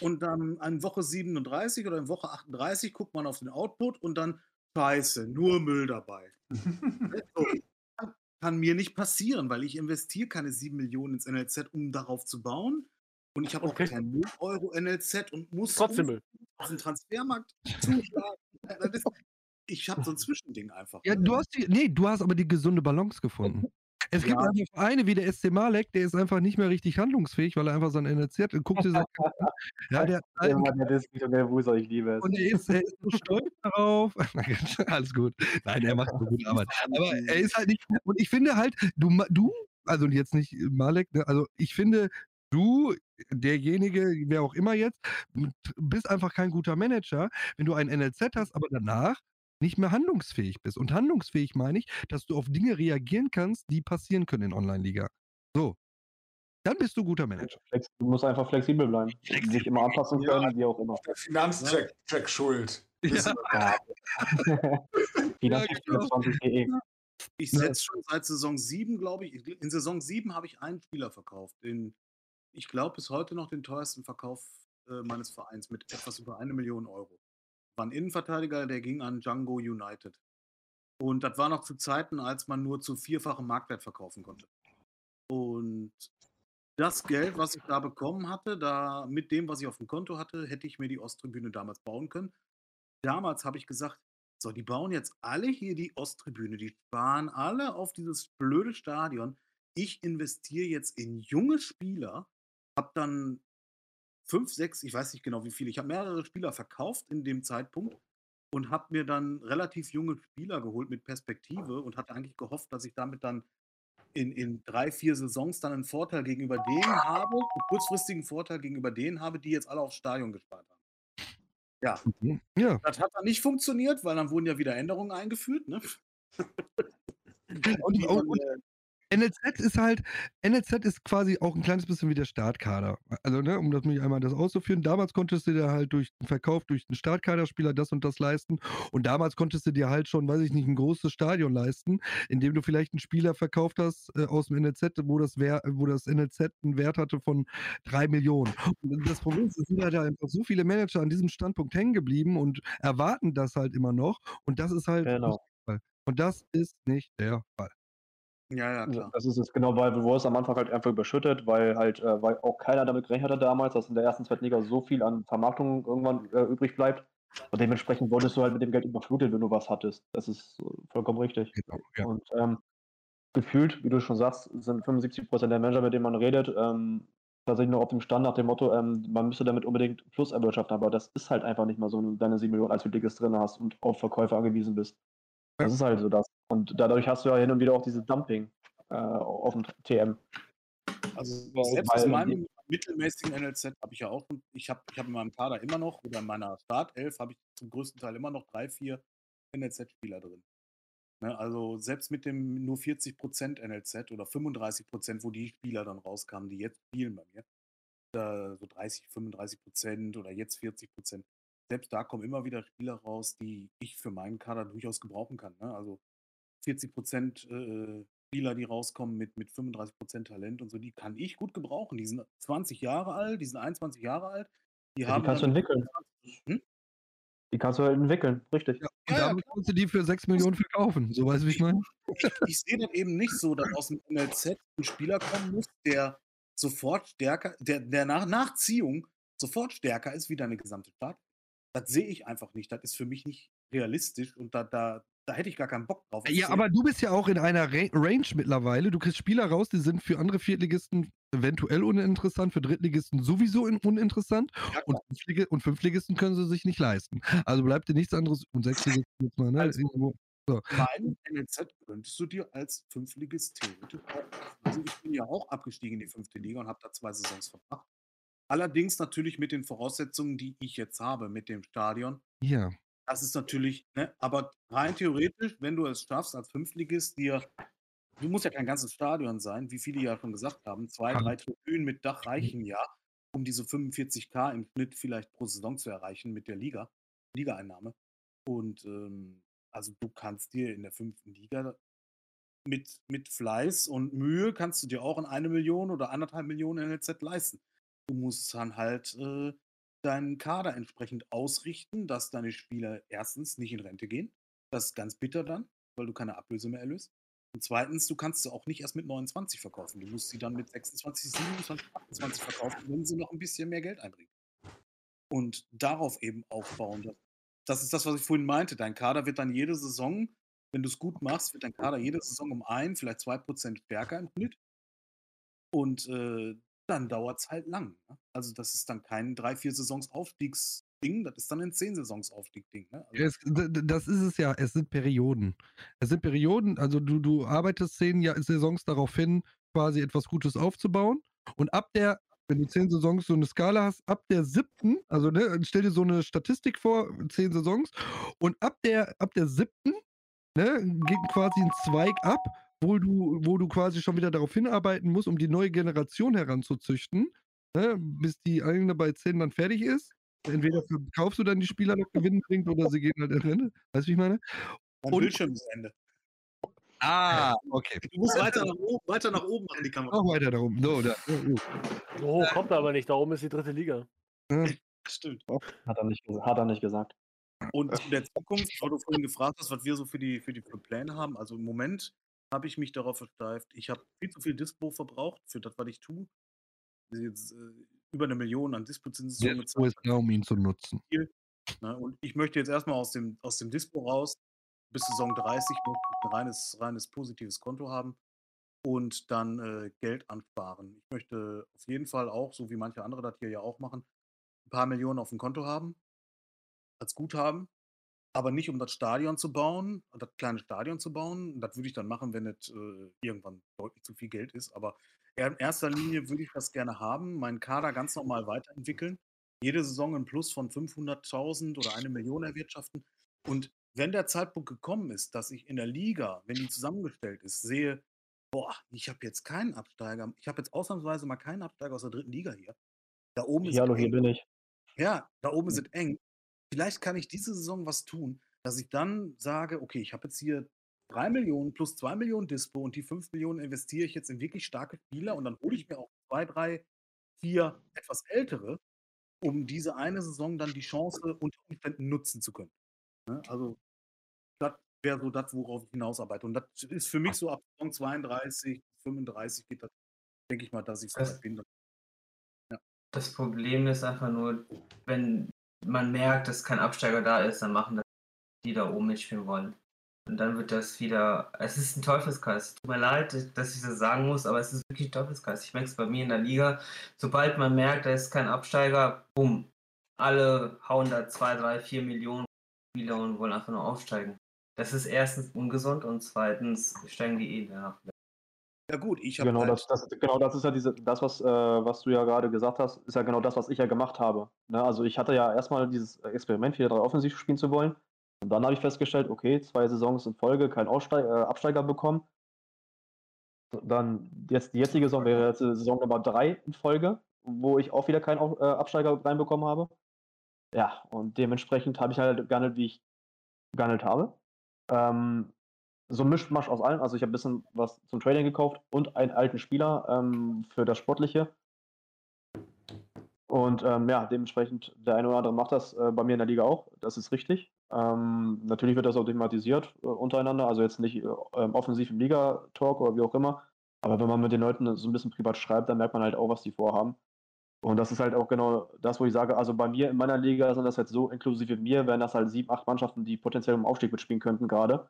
und dann an Woche 37 oder in Woche 38 guckt man auf den Output und dann Scheiße, nur Müll dabei. so, kann mir nicht passieren, weil ich investiere keine 7 Millionen ins NLZ, um darauf zu bauen. Und ich habe okay. auch keinen 0 Euro NLZ und muss Trotzdem auf den Transfermarkt zuschlagen. ich habe so ein Zwischending einfach. Ja, du hast die, nee, du hast aber die gesunde Balance gefunden. Es gibt ja. einfach Vereine wie der SC Malek, der ist einfach nicht mehr richtig handlungsfähig, weil er einfach sein NRC hat. Guckt dir ja, der, der, Mann, der ist nicht und der Wuser, ich liebe es. Und er ist, er ist so stolz darauf. Alles gut. Nein, er macht eine gute Arbeit. Aber er ist halt nicht. Und ich finde halt, du, du also jetzt nicht Malek, ne, also ich finde, du, derjenige, wer auch immer jetzt, bist einfach kein guter Manager, wenn du ein NLZ hast, aber danach nicht mehr handlungsfähig bist. Und handlungsfähig meine ich, dass du auf Dinge reagieren kannst, die passieren können in Online-Liga. So. Dann bist du guter Manager. Du musst einfach flexibel bleiben. Flexibel. Sich immer anpassen können, ja, wie auch immer. Der Finanzcheck Check schuld. Ja. Finanzcheck24.de. Ich setze schon seit Saison 7, glaube ich. In Saison 7 habe ich einen Spieler verkauft. Den, ich glaube, bis heute noch den teuersten Verkauf äh, meines Vereins mit etwas über eine Million Euro war ein Innenverteidiger, der ging an Django United. Und das war noch zu Zeiten, als man nur zu vierfachem Marktwert verkaufen konnte. Und das Geld, was ich da bekommen hatte, da mit dem, was ich auf dem Konto hatte, hätte ich mir die Osttribüne damals bauen können. Damals habe ich gesagt, so, die bauen jetzt alle hier die Osttribüne, die sparen alle auf dieses blöde Stadion. Ich investiere jetzt in junge Spieler, habe dann fünf, sechs, ich weiß nicht genau wie viele, ich habe mehrere Spieler verkauft in dem Zeitpunkt und habe mir dann relativ junge Spieler geholt mit Perspektive und hatte eigentlich gehofft, dass ich damit dann in, in drei, vier Saisons dann einen Vorteil gegenüber denen habe, einen kurzfristigen Vorteil gegenüber denen habe, die jetzt alle aufs Stadion gespart haben. Ja. Ja. Das hat dann nicht funktioniert, weil dann wurden ja wieder Änderungen eingeführt. Ne? Und, und, und, NLZ ist halt, NLZ ist quasi auch ein kleines bisschen wie der Startkader. Also, ne, um das mich einmal das auszuführen, damals konntest du dir halt durch den Verkauf durch den Startkaderspieler das und das leisten. Und damals konntest du dir halt schon, weiß ich nicht, ein großes Stadion leisten, indem du vielleicht einen Spieler verkauft hast äh, aus dem NLZ, wo das, Wer wo das NLZ einen Wert hatte von drei Millionen. Und das Problem ist, es sind halt einfach so viele Manager an diesem Standpunkt hängen geblieben und erwarten das halt immer noch. Und das ist halt. Genau. Und das ist nicht der Fall. Ja, ja, klar. Das ist es genau, weil wo es am Anfang halt einfach überschüttet, weil halt, äh, weil auch keiner damit gerechnet hatte damals, dass in der ersten, zweiten Liga so viel an Vermarktung irgendwann äh, übrig bleibt. Und dementsprechend wurdest du halt mit dem Geld überflutet, wenn du was hattest. Das ist vollkommen richtig. Genau, ja. Und ähm, gefühlt, wie du schon sagst, sind 75 Prozent der Manager, mit denen man redet, ähm, tatsächlich nur auf dem Stand nach dem Motto, ähm, man müsste damit unbedingt Plus erwirtschaften, aber das ist halt einfach nicht mal so, wenn du deine 7 Millionen als Liges drin hast und auf Verkäufe angewiesen bist. Das ist halt so das. Und dadurch hast du ja hin und wieder auch dieses Dumping äh, auf dem TM. Also selbst aus meinem mittelmäßigen NLZ habe ich ja auch, ich habe ich hab in meinem Kader immer noch, oder in meiner Startelf habe ich zum größten Teil immer noch drei, vier NLZ-Spieler drin. Ne, also selbst mit dem nur 40% NLZ oder 35%, wo die Spieler dann rauskamen, die jetzt spielen bei mir, da so 30, 35% oder jetzt 40%, selbst da kommen immer wieder Spieler raus, die ich für meinen Kader durchaus gebrauchen kann. Ne? Also 40 Prozent äh, Spieler, die rauskommen mit, mit 35 Prozent Talent und so, die kann ich gut gebrauchen. Die sind 20 Jahre alt, die sind 21 Jahre alt. Die, ja, haben die kannst du entwickeln. Hm? Die kannst du halt entwickeln, richtig. Ja, und ja, damit ja, kannst du die für 6 Millionen verkaufen. So weißt du, wie ich meine? Ich, ich sehe das eben nicht so, dass aus dem NLZ ein Spieler kommen muss, der sofort stärker, der, der nach Nachziehung sofort stärker ist wie deine gesamte Stadt. Das sehe ich einfach nicht. Das ist für mich nicht realistisch und da, da, da hätte ich gar keinen Bock drauf. Ja, aber du bist ja auch in einer Ra Range mittlerweile. Du kriegst Spieler raus, die sind für andere Viertligisten eventuell uninteressant, für Drittligisten sowieso uninteressant ja, und, Fünftlig und Fünftligisten können sie sich nicht leisten. Also bleibt dir nichts anderes und Sechstligisten jetzt mal, ne? Also, so. Mein NLZ könntest du dir als Fünftligist theoretisch Also ich bin ja auch abgestiegen in die fünfte Liga und habe da zwei Saisons verbracht. Allerdings natürlich mit den Voraussetzungen, die ich jetzt habe, mit dem Stadion. Ja. Das ist natürlich, ne, aber rein theoretisch, wenn du es schaffst, als Fünftligist dir, du musst ja kein ganzes Stadion sein, wie viele ja schon gesagt haben, zwei, drei Tribünen mit Dach reichen ja, um diese 45k im Schnitt vielleicht pro Saison zu erreichen mit der Liga, Ligaeinnahme. Und ähm, also du kannst dir in der fünften Liga mit, mit Fleiß und Mühe kannst du dir auch in eine Million oder anderthalb Millionen NLZ leisten. Du musst dann halt äh, deinen Kader entsprechend ausrichten, dass deine Spieler erstens nicht in Rente gehen. Das ist ganz bitter dann, weil du keine Ablöse mehr erlöst. Und zweitens, du kannst sie auch nicht erst mit 29 verkaufen. Du musst sie dann mit 26, 27, 28 verkaufen, wenn sie noch ein bisschen mehr Geld einbringen. Und darauf eben aufbauen. Das ist das, was ich vorhin meinte. Dein Kader wird dann jede Saison, wenn du es gut machst, wird dein Kader jede Saison um ein, vielleicht zwei Prozent stärker im Schnitt. Und äh, dann dauert es halt lang. Ne? Also das ist dann kein drei, vier Saisons Aufstiegsding, das ist dann ein zehn Saisons Aufstiegsding. Ne? Also das ist es ja, es sind Perioden. Es sind Perioden, also du, du arbeitest zehn Jahr, Saisons darauf hin, quasi etwas Gutes aufzubauen. Und ab der, wenn du zehn Saisons so eine Skala hast, ab der siebten, also ne, stell dir so eine Statistik vor, zehn Saisons, und ab der, ab der siebten, ne, geht quasi ein Zweig ab wo du, wo du quasi schon wieder darauf hinarbeiten musst, um die neue Generation heranzuzüchten, ne, bis die eine bei 10 dann fertig ist. Entweder kaufst du dann die Spieler noch Gewinn bringt oder sie gehen halt in Rente. Weißt du, wie ich meine? Und, Bildschirm ist Ende. Ah, okay. Du musst weiter nach oben, weiter nach oben machen, die Kamera. Auch weiter nach oben. So, da. Oh, kommt aber nicht. Da oben ist die dritte Liga. Ja. Stimmt. Hat er, nicht, hat er nicht gesagt. Und in der Zukunft, weil du vorhin gefragt hast, was wir so für die, für die für Pläne haben. Also im Moment habe ich mich darauf versteift. Ich habe viel zu viel Dispo verbraucht für das, was ich tue. Jetzt, äh, über eine Million an Dispo-Zinsen. Dispo ist da, um ihn zu nutzen. Ne? Und ich möchte jetzt erstmal aus dem, aus dem Dispo raus. Bis Saison 30 möchte ich ein reines, reines positives Konto haben und dann äh, Geld ansparen. Ich möchte auf jeden Fall auch, so wie manche andere das hier ja auch machen, ein paar Millionen auf dem Konto haben, als Guthaben, aber nicht um das Stadion zu bauen, das kleine Stadion zu bauen. Das würde ich dann machen, wenn es äh, irgendwann deutlich zu viel Geld ist. Aber in erster Linie würde ich das gerne haben, meinen Kader ganz normal weiterentwickeln, jede Saison ein Plus von 500.000 oder eine Million erwirtschaften. Und wenn der Zeitpunkt gekommen ist, dass ich in der Liga, wenn die zusammengestellt ist, sehe, boah, ich habe jetzt keinen Absteiger, ich habe jetzt ausnahmsweise mal keinen Absteiger aus der dritten Liga hier. Da oben ist hallo, hier bin ich. Ja, da oben ist es eng. Vielleicht kann ich diese Saison was tun, dass ich dann sage, okay, ich habe jetzt hier 3 Millionen plus 2 Millionen Dispo und die 5 Millionen investiere ich jetzt in wirklich starke Spieler und dann hole ich mir auch 2, 3, 4 etwas ältere, um diese eine Saison dann die Chance unter Umständen nutzen zu können. Ne? Also, das wäre so das, worauf ich hinausarbeite. Und das ist für mich so ab Saison 32, 35 geht das, denke ich mal, dass ich so weit bin. Ja. Das Problem ist einfach nur, wenn man merkt, dass kein Absteiger da ist, dann machen das die da oben mitspielen wollen. Und dann wird das wieder. Es ist ein Teufelskreis. Tut mir leid, dass ich das sagen muss, aber es ist wirklich ein Teufelskreis. Ich merke es bei mir in der Liga. Sobald man merkt, da ist kein Absteiger, bumm. Alle hauen da 2, 3, 4 Millionen Spieler und wollen einfach nur aufsteigen. Das ist erstens ungesund und zweitens steigen die eh danach. Ja gut, ich habe genau, halt das, das, genau das ist ja diese, das, was, äh, was du ja gerade gesagt hast, ist ja genau das, was ich ja gemacht habe. Ne? Also ich hatte ja erstmal dieses Experiment, wieder drei offensiv spielen zu wollen. Und dann habe ich festgestellt, okay, zwei Saisons in Folge kein Aussteig, äh, Absteiger bekommen. Dann jetzt die jetzige Saison wäre jetzt Saison Nummer drei in Folge, wo ich auch wieder keinen äh, Absteiger reinbekommen habe. Ja, und dementsprechend habe ich halt gehandelt, wie ich gehandelt habe. Ähm, so ein Mischmasch aus allem. Also ich habe ein bisschen was zum Trading gekauft und einen alten Spieler ähm, für das Sportliche. Und ähm, ja, dementsprechend, der eine oder andere macht das äh, bei mir in der Liga auch. Das ist richtig. Ähm, natürlich wird das auch thematisiert äh, untereinander, also jetzt nicht äh, ähm, offensiv im Liga-Talk oder wie auch immer. Aber wenn man mit den Leuten so ein bisschen privat schreibt, dann merkt man halt auch, was die vorhaben. Und das ist halt auch genau das, wo ich sage, also bei mir in meiner Liga sind das jetzt so, inklusive mir, wären das halt sieben, acht Mannschaften, die potenziell im Aufstieg mitspielen könnten gerade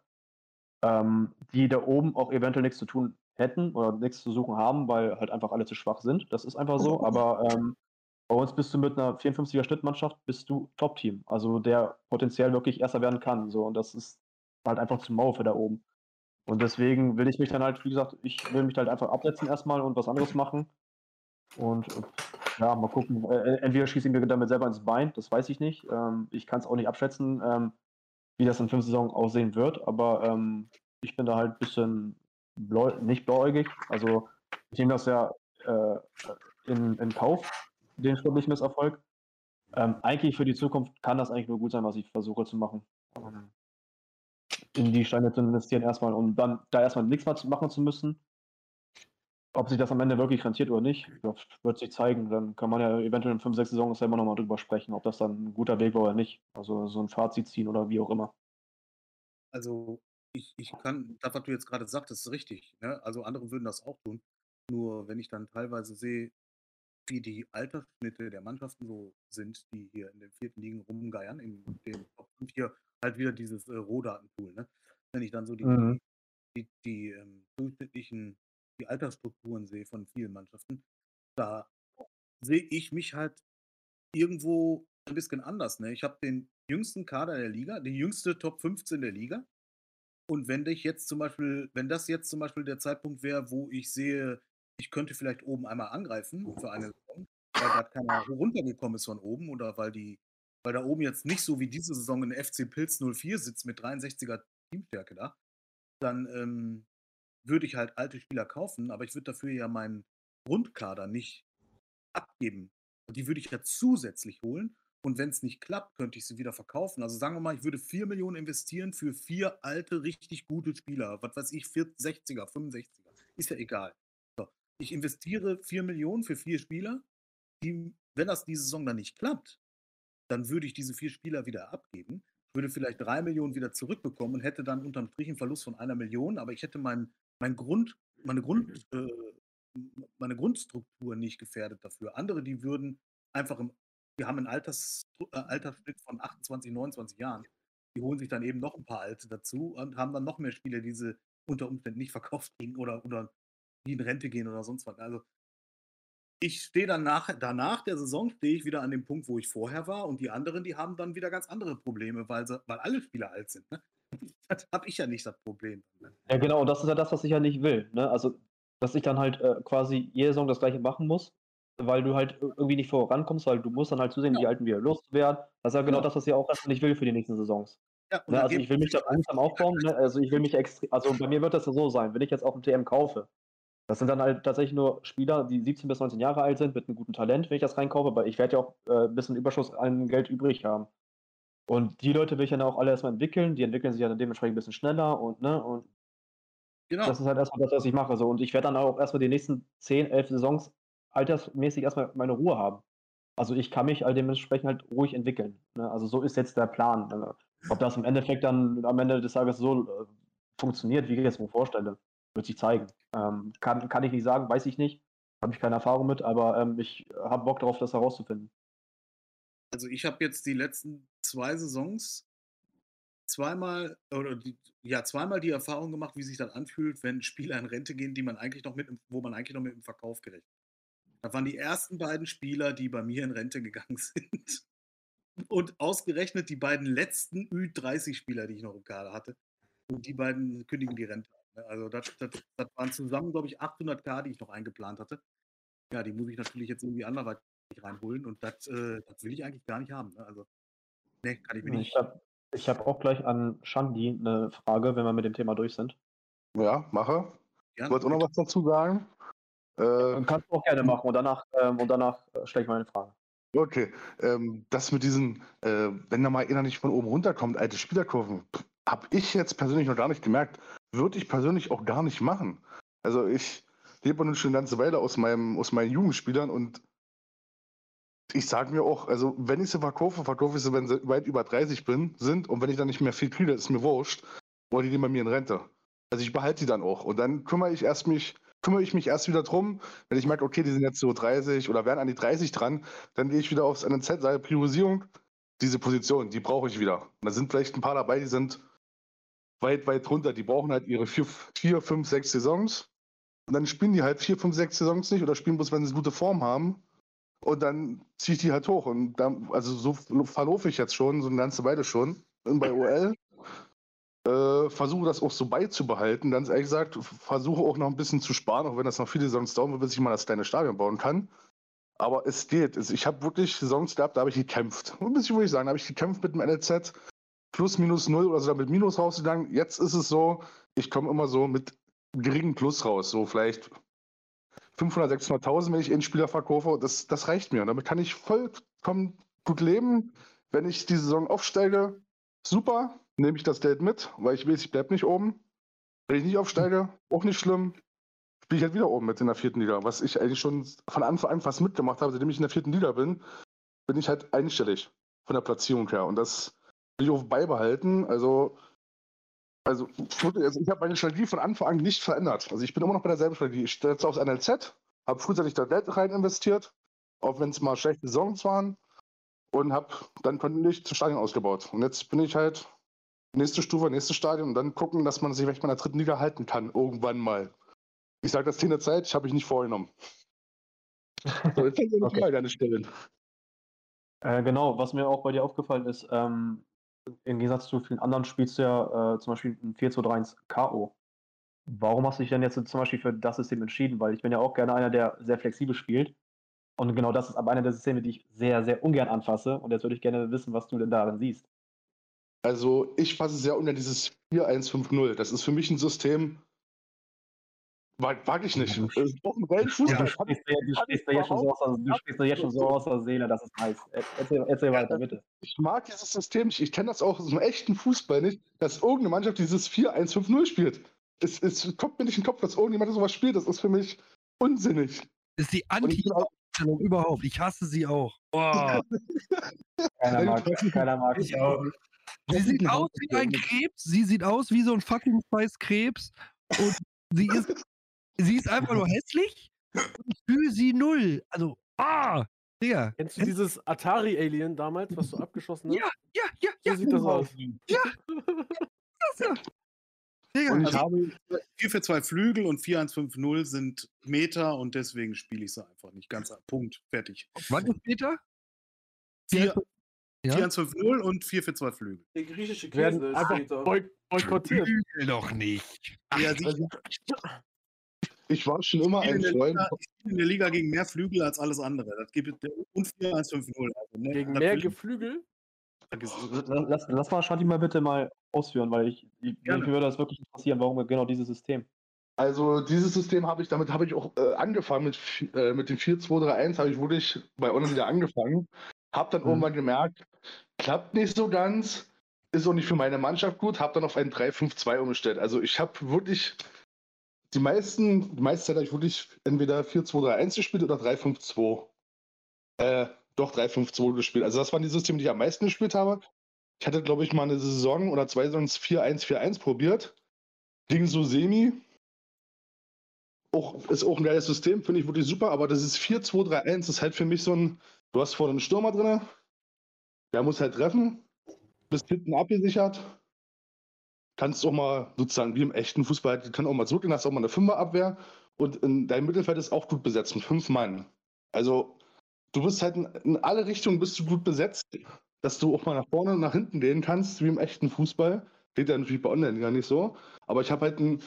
ähm, die da oben auch eventuell nichts zu tun hätten oder nichts zu suchen haben, weil halt einfach alle zu schwach sind. Das ist einfach so. Aber ähm, bei uns bist du mit einer 54er Schnittmannschaft bist du Top-Team. Also der potenziell wirklich Erster werden kann. So. Und das ist halt einfach zu mau für da oben. Und deswegen will ich mich dann halt, wie gesagt, ich will mich halt einfach absetzen erstmal und was anderes machen. Und ja, mal gucken. Äh, entweder schieße ich mir damit selber ins Bein, das weiß ich nicht. Ähm, ich kann es auch nicht abschätzen. Wie das in fünf Saison aussehen wird, aber ähm, ich bin da halt ein bisschen blau, nicht blauäugig. Also ich nehme das ja äh, in, in Kauf, den sportlichen Misserfolg. Ähm, eigentlich für die Zukunft kann das eigentlich nur gut sein, was ich versuche zu machen. Ähm, in die Steine zu investieren erstmal und dann da erstmal nichts mehr machen zu müssen. Ob sich das am Ende wirklich rentiert oder nicht, wird sich zeigen. Dann kann man ja eventuell in fünf, sechs Saisons selber nochmal drüber sprechen, ob das dann ein guter Weg war oder nicht. Also so ein Fazit ziehen oder wie auch immer. Also ich, ich kann, das, was du jetzt gerade sagtest, ist richtig. Ne? Also andere würden das auch tun. Nur wenn ich dann teilweise sehe, wie die Altersschnitte der Mannschaften so sind, die hier in den vierten Ligen rumgeiern, in dem Top 5 hier halt wieder dieses äh, Rohdatenpool. Ne? Wenn ich dann so die, mhm. die, die ähm, durchschnittlichen die Altersstrukturen sehe von vielen Mannschaften, da sehe ich mich halt irgendwo ein bisschen anders. Ne? Ich habe den jüngsten Kader der Liga, die jüngste Top 15 der Liga. Und wenn ich jetzt zum Beispiel, wenn das jetzt zum Beispiel der Zeitpunkt wäre, wo ich sehe, ich könnte vielleicht oben einmal angreifen für eine Saison, weil gerade keiner runtergekommen ist von oben oder weil die, weil da oben jetzt nicht so wie diese Saison in FC Pilz 04 sitzt mit 63er Teamstärke da, dann ähm, würde ich halt alte Spieler kaufen, aber ich würde dafür ja meinen Grundkader nicht abgeben. Die würde ich ja zusätzlich holen. Und wenn es nicht klappt, könnte ich sie wieder verkaufen. Also sagen wir mal, ich würde 4 Millionen investieren für vier alte, richtig gute Spieler. Was weiß ich, 60er, 65er. Ist ja egal. So. Ich investiere 4 Millionen für vier Spieler. Die, wenn das diese Saison dann nicht klappt, dann würde ich diese vier Spieler wieder abgeben. würde vielleicht drei Millionen wieder zurückbekommen und hätte dann unterm Strich einen Verlust von einer Million, aber ich hätte mein, mein Grund, meine, Grund, äh, meine Grundstruktur nicht gefährdet dafür. Andere, die würden einfach im, die haben einen Alters, äh, Altersschnitt von 28, 29 Jahren. Die holen sich dann eben noch ein paar Alte dazu und haben dann noch mehr Spiele, die sie unter Umständen nicht verkauft kriegen oder, oder die in Rente gehen oder sonst was. Also ich stehe dann nach, danach der Saison stehe ich wieder an dem Punkt, wo ich vorher war und die anderen, die haben dann wieder ganz andere Probleme, weil, sie, weil alle Spieler alt sind. Ne? Das habe ich ja nicht das Problem. Ne? Ja, genau, und das ist ja das, was ich ja nicht will. Ne? Also, dass ich dann halt äh, quasi jede Saison das gleiche machen muss, weil du halt irgendwie nicht vorankommst, weil du musst dann halt zusehen, ja. die Alten wieder loszuwerden. Das ist ja genau ja. das, was ich auch nicht will für die nächsten Saisons. Ja, ne? Also ich will mich da langsam aufbauen, ne? also ich will mich extrem, also bei mir wird das ja so sein, wenn ich jetzt auf dem TM kaufe, das sind dann halt tatsächlich nur Spieler, die 17 bis 19 Jahre alt sind, mit einem guten Talent, wenn ich das reinkaufe, aber ich werde ja auch äh, ein bisschen Überschuss an Geld übrig haben. Und die Leute will ich dann auch alle erstmal entwickeln, die entwickeln sich ja dann dementsprechend ein bisschen schneller und, ne, und genau. das ist halt erstmal das, was ich mache. So. Und ich werde dann auch erstmal die nächsten 10, 11 Saisons altersmäßig erstmal meine Ruhe haben. Also ich kann mich halt dementsprechend halt ruhig entwickeln. Ne? Also so ist jetzt der Plan. Ob das im Endeffekt dann am Ende des Tages so äh, funktioniert, wie ich es mir vorstelle. Wird sich zeigen. Ähm, kann, kann ich nicht sagen, weiß ich nicht. Habe ich keine Erfahrung mit, aber ähm, ich habe Bock darauf, das herauszufinden. Also ich habe jetzt die letzten zwei Saisons zweimal oder die, ja zweimal die Erfahrung gemacht, wie sich das anfühlt, wenn Spieler in Rente gehen, die man eigentlich noch mit, wo man eigentlich noch mit dem Verkauf gerechnet. Das waren die ersten beiden Spieler, die bei mir in Rente gegangen sind. Und ausgerechnet die beiden letzten Ü30-Spieler, die ich noch im Kader hatte. Und die beiden kündigen die Rente. Ne? Also das, das, das waren zusammen, glaube ich, 800k, die ich noch eingeplant hatte. Ja, die muss ich natürlich jetzt irgendwie anderweitig reinholen und das, äh, das will ich eigentlich gar nicht haben. Ne? Also, ne, kann ich mir nicht. Ich habe ich hab auch gleich an Shandi eine Frage, wenn wir mit dem Thema durch sind. Ja, mache. Ja, du wolltest auch noch was dazu sagen? Äh, kannst du auch gerne machen und danach, ähm, danach äh, stelle ich mal eine Frage. Okay, ähm, das mit diesen, äh, wenn da mal einer nicht von oben runterkommt, alte Spielerkurven, habe ich jetzt persönlich noch gar nicht gemerkt würde ich persönlich auch gar nicht machen. Also ich lebe nun schon eine ganze Weile aus, meinem, aus meinen Jugendspielern und ich sage mir auch, also wenn ich sie verkaufe, verkaufe ich sie, wenn sie weit über 30 bin, sind und wenn ich dann nicht mehr viel kriege, ist mir wurscht, wollen die die bei mir in Rente. Also ich behalte die dann auch und dann kümmere ich erst mich, kümmere ich mich erst wieder drum, wenn ich merke, okay, die sind jetzt so 30 oder werden an die 30 dran, dann gehe ich wieder aufs NNZ, sage Priorisierung, diese Position, die brauche ich wieder. Und da sind vielleicht ein paar dabei, die sind weit, weit runter. Die brauchen halt ihre vier, vier, fünf, sechs Saisons. Und dann spielen die halt vier, fünf, sechs Saisons nicht oder spielen bloß, wenn sie gute Form haben. Und dann ziehe ich die halt hoch. Und dann, also so verlaufe ich jetzt schon, so eine ganze Weile schon. Und bei OL äh, versuche das auch so beizubehalten. Ganz ehrlich gesagt, versuche auch noch ein bisschen zu sparen, auch wenn das noch viele Saisons dauern wird, bis ich mal das kleine Stadion bauen kann. Aber es geht. Ich habe wirklich Saisons gehabt, da habe ich gekämpft. Ein bisschen würde ich sagen, da habe ich gekämpft mit dem NLZ plus minus null oder sogar mit Minus rausgegangen. Jetzt ist es so, ich komme immer so mit geringem Plus raus, so vielleicht 500, 600.000, wenn ich einen Spieler verkaufe. Das, das reicht mir. Damit kann ich vollkommen gut leben. Wenn ich die Saison aufsteige, super, nehme ich das Geld mit, weil ich weiß, ich bleibe nicht oben. Wenn ich nicht aufsteige, auch nicht schlimm, spiele ich halt wieder oben mit in der vierten Liga. Was ich eigentlich schon von Anfang an fast mitgemacht habe, seitdem ich in der vierten Liga bin, bin ich halt einstellig von der Platzierung her. Und das will ich auch beibehalten. Also, also, also ich habe meine Strategie von Anfang an nicht verändert. Also ich bin immer noch bei derselben Strategie. Ich stelle jetzt aufs NLZ, habe frühzeitig da Geld rein investiert, auch wenn es mal schlechte Saisons waren, und habe dann kontinuierlich zu Stadion ausgebaut. Und jetzt bin ich halt nächste Stufe, nächstes Stadion und dann gucken, dass man sich vielleicht mal in der dritten Liga halten kann, irgendwann mal. Ich sage das Thema Zeit, ich habe ich nicht vorgenommen. So, jetzt okay. mal deine Stellen. Äh, genau, was mir auch bei dir aufgefallen ist, ähm, im Gegensatz zu vielen anderen spielst du ja äh, zum Beispiel ein 4 zu 3 K.O. Warum hast du dich denn jetzt zum Beispiel für das System entschieden? Weil ich bin ja auch gerne einer, der sehr flexibel spielt. Und genau das ist aber einer der Systeme, die ich sehr, sehr ungern anfasse. Und jetzt würde ich gerne wissen, was du denn darin siehst. Also ich fasse sehr ungern dieses 4-1-5-0. Das ist für mich ein System, Wag, wag ich nicht. Das ist doch ein Weltfußball. Du du da jetzt schon so aus, du stehst da jetzt schon so aus der Seele, das ist nice. Erzähl, erzähl weiter, bitte. Ich mag dieses System nicht. Ich kenne das auch aus dem echten Fußball nicht, dass irgendeine Mannschaft dieses 4-1-5-0 spielt. Es, es kommt mir nicht in den Kopf, dass irgendjemand sowas spielt. Das ist für mich unsinnig. Das ist die Anti-Aufstellung überhaupt. Ich hasse sie auch. Boah. keiner mag, keiner mag. Ich auch. Sie sieht aus wie ein Krebs. Sie sieht aus wie so ein fucking scheiß Krebs. Und sie ist, sie ist einfach nur hässlich. Und für sie null. Also, ah, Digga. Kennst du dieses Atari-Alien damals, was du abgeschossen hast? Ja, ja, ja, ja. So sieht das aus. Ja. Das, ja. Digga. Und ich habe 4 für 2 Flügel und 4150 sind Meter und deswegen spiele ich sie einfach nicht. Ganz Punkt. Fertig. Was ist Meter? 4, ja? 4150 und 4 für 2 Flügel. Der griechische Käse da. boy boykottiert. Flügel doch nicht. Ja, sicher. Ich war schon immer Ich ein Freund. Liga- ich spiele in der Liga gegen mehr Flügel als alles andere. Das gibt und 4150. Also, ne? Gegen mehr Geflügel? Lass, lass mal Shanti mal bitte mal ausführen, weil ich, ich mich würde das wirklich interessieren, warum genau dieses System. Also dieses System habe ich, damit habe ich auch äh, angefangen mit, äh, mit dem 4-2-3-1, habe ich wirklich bei Online wieder angefangen. Habe dann Mhm. irgendwann gemerkt, klappt nicht so ganz, ist auch nicht für meine Mannschaft gut, habe dann auf ein 3-5-2 umgestellt. Also ich habe wirklich die meisten, die meiste Zeit habe ich wirklich entweder 4-2-3-1 gespielt oder 3-5-2. Äh, doch 3-5-2 gespielt. Also das waren die Systeme, die ich am meisten gespielt habe. Ich hatte, glaube ich, mal eine Saison oder zwei Saisons 4-1-4-1 probiert. Ging so semi. Auch, ist auch ein geiles System, finde ich wirklich super, aber das ist 4-2-3-1, ist halt für mich so ein, du hast vorne einen Stürmer drin, der muss halt treffen, bist hinten abgesichert, kannst auch mal sozusagen wie im echten Fußball, die kann auch mal zurückgehen, hast auch mal eine Fünferabwehr und in deinem Mittelfeld ist auch gut besetzt mit fünf Mann. Also du bist halt in, in alle Richtungen bist du gut besetzt, dass du auch mal nach vorne und nach hinten gehen kannst, wie im echten Fußball. Geht ja natürlich bei Online gar nicht so. Aber ich habe halt ein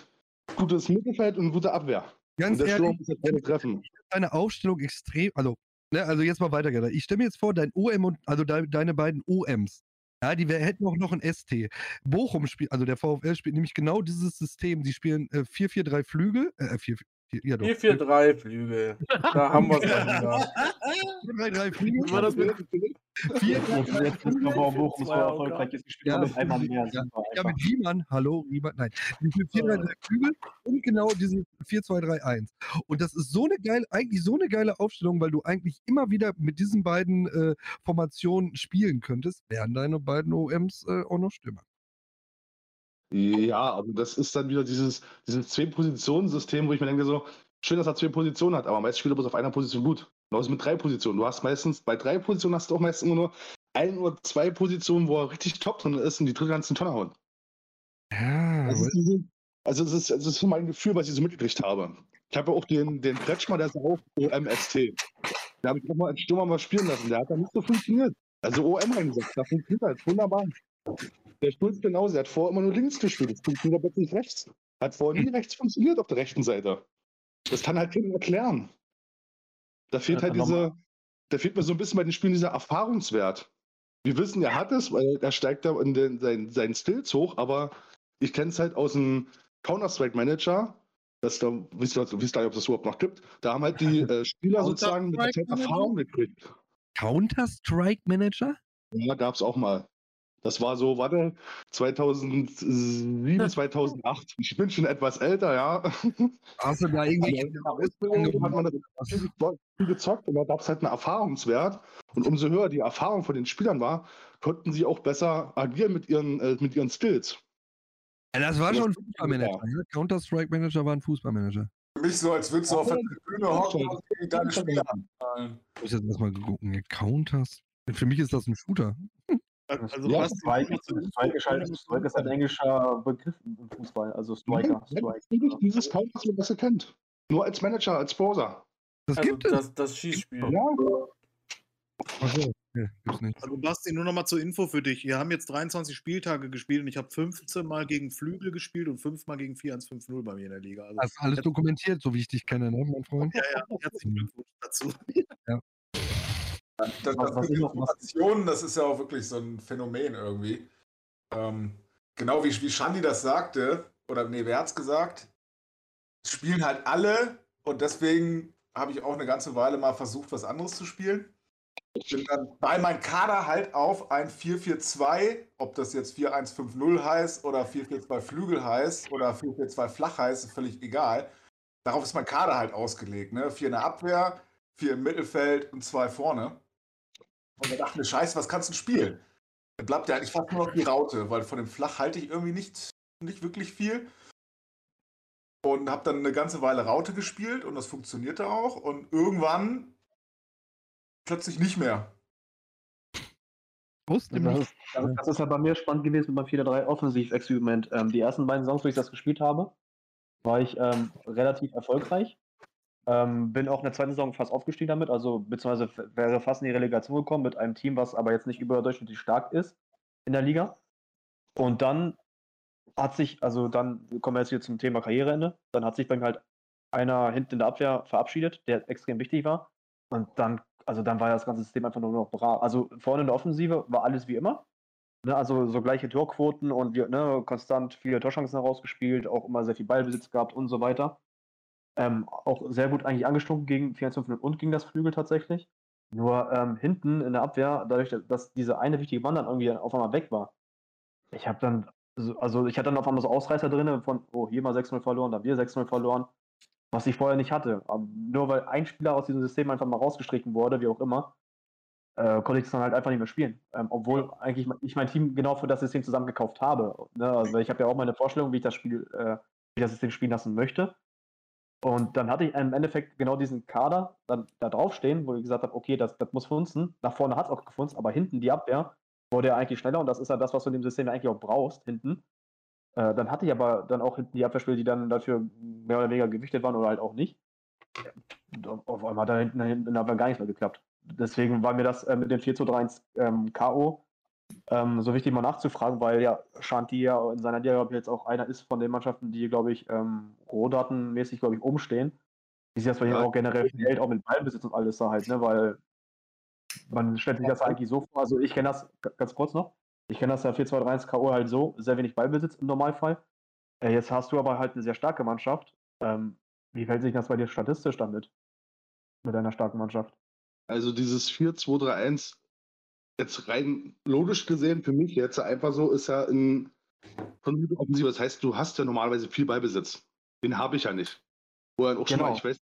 gutes Mittelfeld und eine gute Abwehr. Ganz und der ehrlich, muss halt treffen. deine Aufstellung extrem, also, ne, also jetzt mal weiter, Gerda. Ich stelle mir jetzt vor, dein OM und, also de, deine beiden OMs, ja, die hätten auch noch ein ST. Bochum spielt, also der VfL spielt nämlich genau dieses System. Sie spielen äh, 4-4-3 Flügel, äh, 4, 4, ja doch. 4-4-3 Flügel. Da haben wir es mal wieder. 4-3-3 Flügel. War das mit 4 Jetzt, jetzt ist noch warum Bochum so Zwei erfolgreich Ja. ja. mit einmal mehr. Ja, mit Riemann, hallo, Riemann, nein. Spielen 4-3-3 Flügel und genau diese 4-2-3-1. Und das ist so eine geile, eigentlich so eine geile Aufstellung, weil du eigentlich immer wieder mit diesen beiden äh, Formationen spielen könntest, wären deine beiden OMs äh, auch noch Stürmer. Ja, also das ist dann wieder dieses, dieses Zwei-Positionen-System, wo ich mir denke, so, schön, dass er zwei Positionen hat, aber meist spielt er bloß auf einer Position gut. Genauso mit drei Positionen. Du hast meistens, bei drei Positionen hast du auch meistens immer nur ein oder zwei Positionen, wo er richtig top drin ist und die dritte den Tonne hauen. Ja, Das ist diese, also es ist, es ist so mein Gefühl, was ich so mitgekriegt habe. Ich habe ja auch den, den Kretschmer, der ist auch OMST. Der habe ich auch mal als Stürmer mal spielen lassen. Der hat da nicht so funktioniert. Also OM reingesetzt, da funktioniert halt wunderbar. Der Schulz genauso, der hat vorher immer nur links gespielt. Jetzt funktioniert er plötzlich rechts. Hat vorher nie rechts funktioniert auf der rechten Seite. Das kann halt keiner erklären. Da fehlt Ja, halt diese, da fehlt mir so ein bisschen bei den Spielen dieser Erfahrungswert. Wir wissen, er hat es, weil er steigt da in den, seinen, seinen Skills hoch, aber ich kenne es halt aus dem Counter-Strike-Manager, dass da, wisst ihr, wisst ihr, ob es das überhaupt noch gibt, da haben halt die äh, Spieler sozusagen mit der Zeit Counter-Strike-Manager? Erfahrung gekriegt. Counter-Strike Manager? Ja, gab es auch mal. Das war so, warte, 2007, 2008. Ich bin schon etwas älter, ja. Hast du da irgendwie. Hat man viel gezockt und da gab es halt einen Erfahrungswert. Und umso höher die Erfahrung von den Spielern war, konnten sie auch besser agieren mit ihren, äh, mit ihren Skills. Ja, das war Das schon ein Fußballmanager. Ne? Counter-Strike Manager war ein Fußballmanager. Für mich so, als würdest du auf der Tribüne hocken und gegen deine Ja. Spieler. Ich muss jetzt erstmal gucken. ne? Counter. Für mich ist das ein Shooter. Also Ja, was Strike, Strike, ist halt, Strike ist halt ein englischer Begriff im Fußball, also Striker. Strike. Dieses, dieses Counter, was man besser kennt. Nur als Manager, als Browser. Das Also gibt es. das, das Schießspiel. Ja, Achso, nee, gibt's nicht. Also Basti, nur noch mal zur Info für dich. Wir haben jetzt 23 Spieltage gespielt und ich habe 15 Mal gegen Flügel gespielt und 5 Mal gegen 4-1-5-0 bei mir in der Liga. Also, Das ist alles dokumentiert, so wie ich dich kenne, ne, mein Freund? ja, ja, herzlichen Glückwunsch dazu. Das, das Was- ich noch- was- Informationen, das ist ja auch wirklich so ein Phänomen irgendwie. Ähm, genau wie, wie Shandi das sagte, oder nee, wer hat's gesagt? Spielen halt alle und deswegen habe ich auch eine ganze Weile mal versucht, was anderes zu spielen. Bin dann bei meinem Kader halt auf ein 4-4-2, ob das jetzt 4-1-5-0 heißt oder 4-4-2 Flügel heißt oder 4-4-2 flach heißt, ist völlig egal. Darauf ist mein Kader halt ausgelegt. Ne? Vier in der Abwehr, vier im Mittelfeld und zwei vorne. Und da dachte ich mir, scheiße, was kannst du spielen? bleibt ja eigentlich fast nur noch die Raute, weil von dem Flach halte ich irgendwie nicht, nicht wirklich viel. Und habe dann eine ganze Weile Raute gespielt und das funktionierte auch. Und irgendwann plötzlich nicht mehr. Das ist, das, ist, ja bei mir spannend gewesen beim 4-3 Offensiv-Experiment. Ähm, die ersten beiden Songs, wo ich das gespielt habe, war ich ähm, relativ erfolgreich. Ähm, bin auch in der zweiten Saison fast aufgestiegen damit, also beziehungsweise wäre fast in die Relegation gekommen mit einem Team, was aber jetzt nicht überdurchschnittlich stark ist in der Liga. Und dann hat sich, also dann kommen wir jetzt hier zum Thema Karriereende, dann hat sich mir halt einer hinten in der Abwehr verabschiedet, der extrem wichtig war. Und dann, also dann war das ganze System einfach nur noch bra. Also vorne in der Offensive war alles wie immer. Ne, also so gleiche Torquoten und ne, konstant viele Torchancen herausgespielt, auch immer sehr viel Ballbesitz gehabt und so weiter. Ähm, auch sehr gut eigentlich angestunken gegen 4-5 und gegen das Flügel tatsächlich. Nur ähm, hinten in der Abwehr, dadurch, dass diese eine wichtige Mann dann irgendwie auf einmal weg war, ich habe dann, also ich hatte dann auf einmal so Ausreißer drin von, oh, hier mal 6-0 verloren, da wir 6-0 verloren, was ich vorher nicht hatte. Aber nur weil ein Spieler aus diesem System einfach mal rausgestrichen wurde, wie auch immer, äh, konnte ich das dann halt einfach nicht mehr spielen. Ähm, obwohl eigentlich ich mein Team genau für das System zusammengekauft habe. Ne? Also ich habe ja auch meine Vorstellung, wie ich das Spiel, äh, wie ich das System spielen lassen möchte. Und dann hatte ich im Endeffekt genau diesen Kader dann da draufstehen, wo ich gesagt habe, okay, das, das muss funzen. Nach vorne hat es auch gefunzt, aber hinten die Abwehr wurde ja eigentlich schneller und das ist ja das, was du in dem System eigentlich auch brauchst, hinten. Äh, dann hatte ich aber dann auch hinten die Abwehrspiele, die dann dafür mehr oder weniger gewichtet waren oder halt auch nicht. Auf einmal hat da hinten, hinten in der Abwehr gar nichts mehr geklappt. Deswegen war mir das äh, mit dem 4 zu 3 ähm, K.O. Ähm, so wichtig mal nachzufragen, weil ja Shanti ja in seiner Liga jetzt auch einer ist von den Mannschaften, die, glaube ich, ähm, rohdatenmäßig, glaube ich, umstehen. Wie sich das bei ja. auch generell verhält, auch mit Ballbesitz und alles da halt, ne? Weil man stellt sich das eigentlich so vor, also ich kenne das ganz kurz noch, ich kenne das ja 4-2-3-1 K.O. halt so, sehr wenig Ballbesitz im Normalfall. Äh, jetzt hast du aber halt eine sehr starke Mannschaft. Ähm, wie fällt sich das bei dir statistisch damit? Mit einer starken Mannschaft? Also dieses 4-2-3-1 jetzt rein logisch gesehen für mich jetzt einfach so ist ja in von Offensive. Das heißt, du hast ja normalerweise viel Beibesitz. Den habe ich ja nicht. Wo auch genau. mal, ich weiß,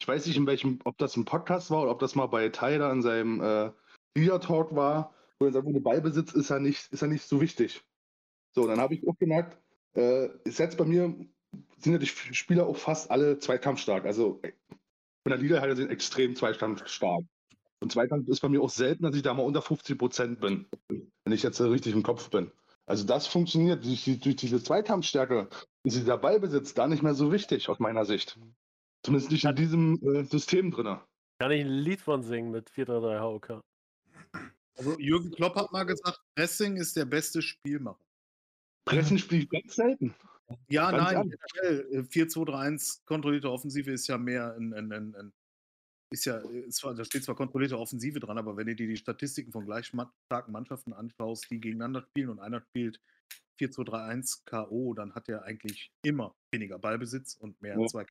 ich weiß nicht, in welchem, ob das ein Podcast war oder ob das mal bei Tyler in seinem äh, Liga Talk war, wo er sagt, der Ballbesitz ist ja nicht, ist ja nicht so wichtig. So, dann habe ich auch gemerkt, äh, ist jetzt bei mir sind ja die Spieler auch fast alle zweikampfstark. Also von der Liga her sind extrem zweikampfstark. Und Zweikampf ist bei mir auch selten, dass ich da mal unter 50 Prozent bin, wenn ich jetzt richtig im Kopf bin. Also das funktioniert durch, die, durch diese Zweikampfstärke ist dieser Ballbesitz da nicht mehr so wichtig aus meiner Sicht. Zumindest nicht in diesem äh, System drin. Kann ich ein Lied von singen mit 433 HOK? Also Jürgen Klopp hat mal gesagt, Pressing ist der beste Spielmacher. Pressing spiele ich ganz selten. Ja, ganz nein, 4-2-3-1 kontrollierte Offensive ist ja mehr ein, ein, ein, ein ist ja, ist zwar, da steht zwar kontrollierte Offensive dran, aber wenn du dir die Statistiken von gleich starken Mannschaften anschaust, die gegeneinander spielen und einer spielt 4-2-3-1 K.O., dann hat er eigentlich immer weniger Ballbesitz und mehr ja. zwei.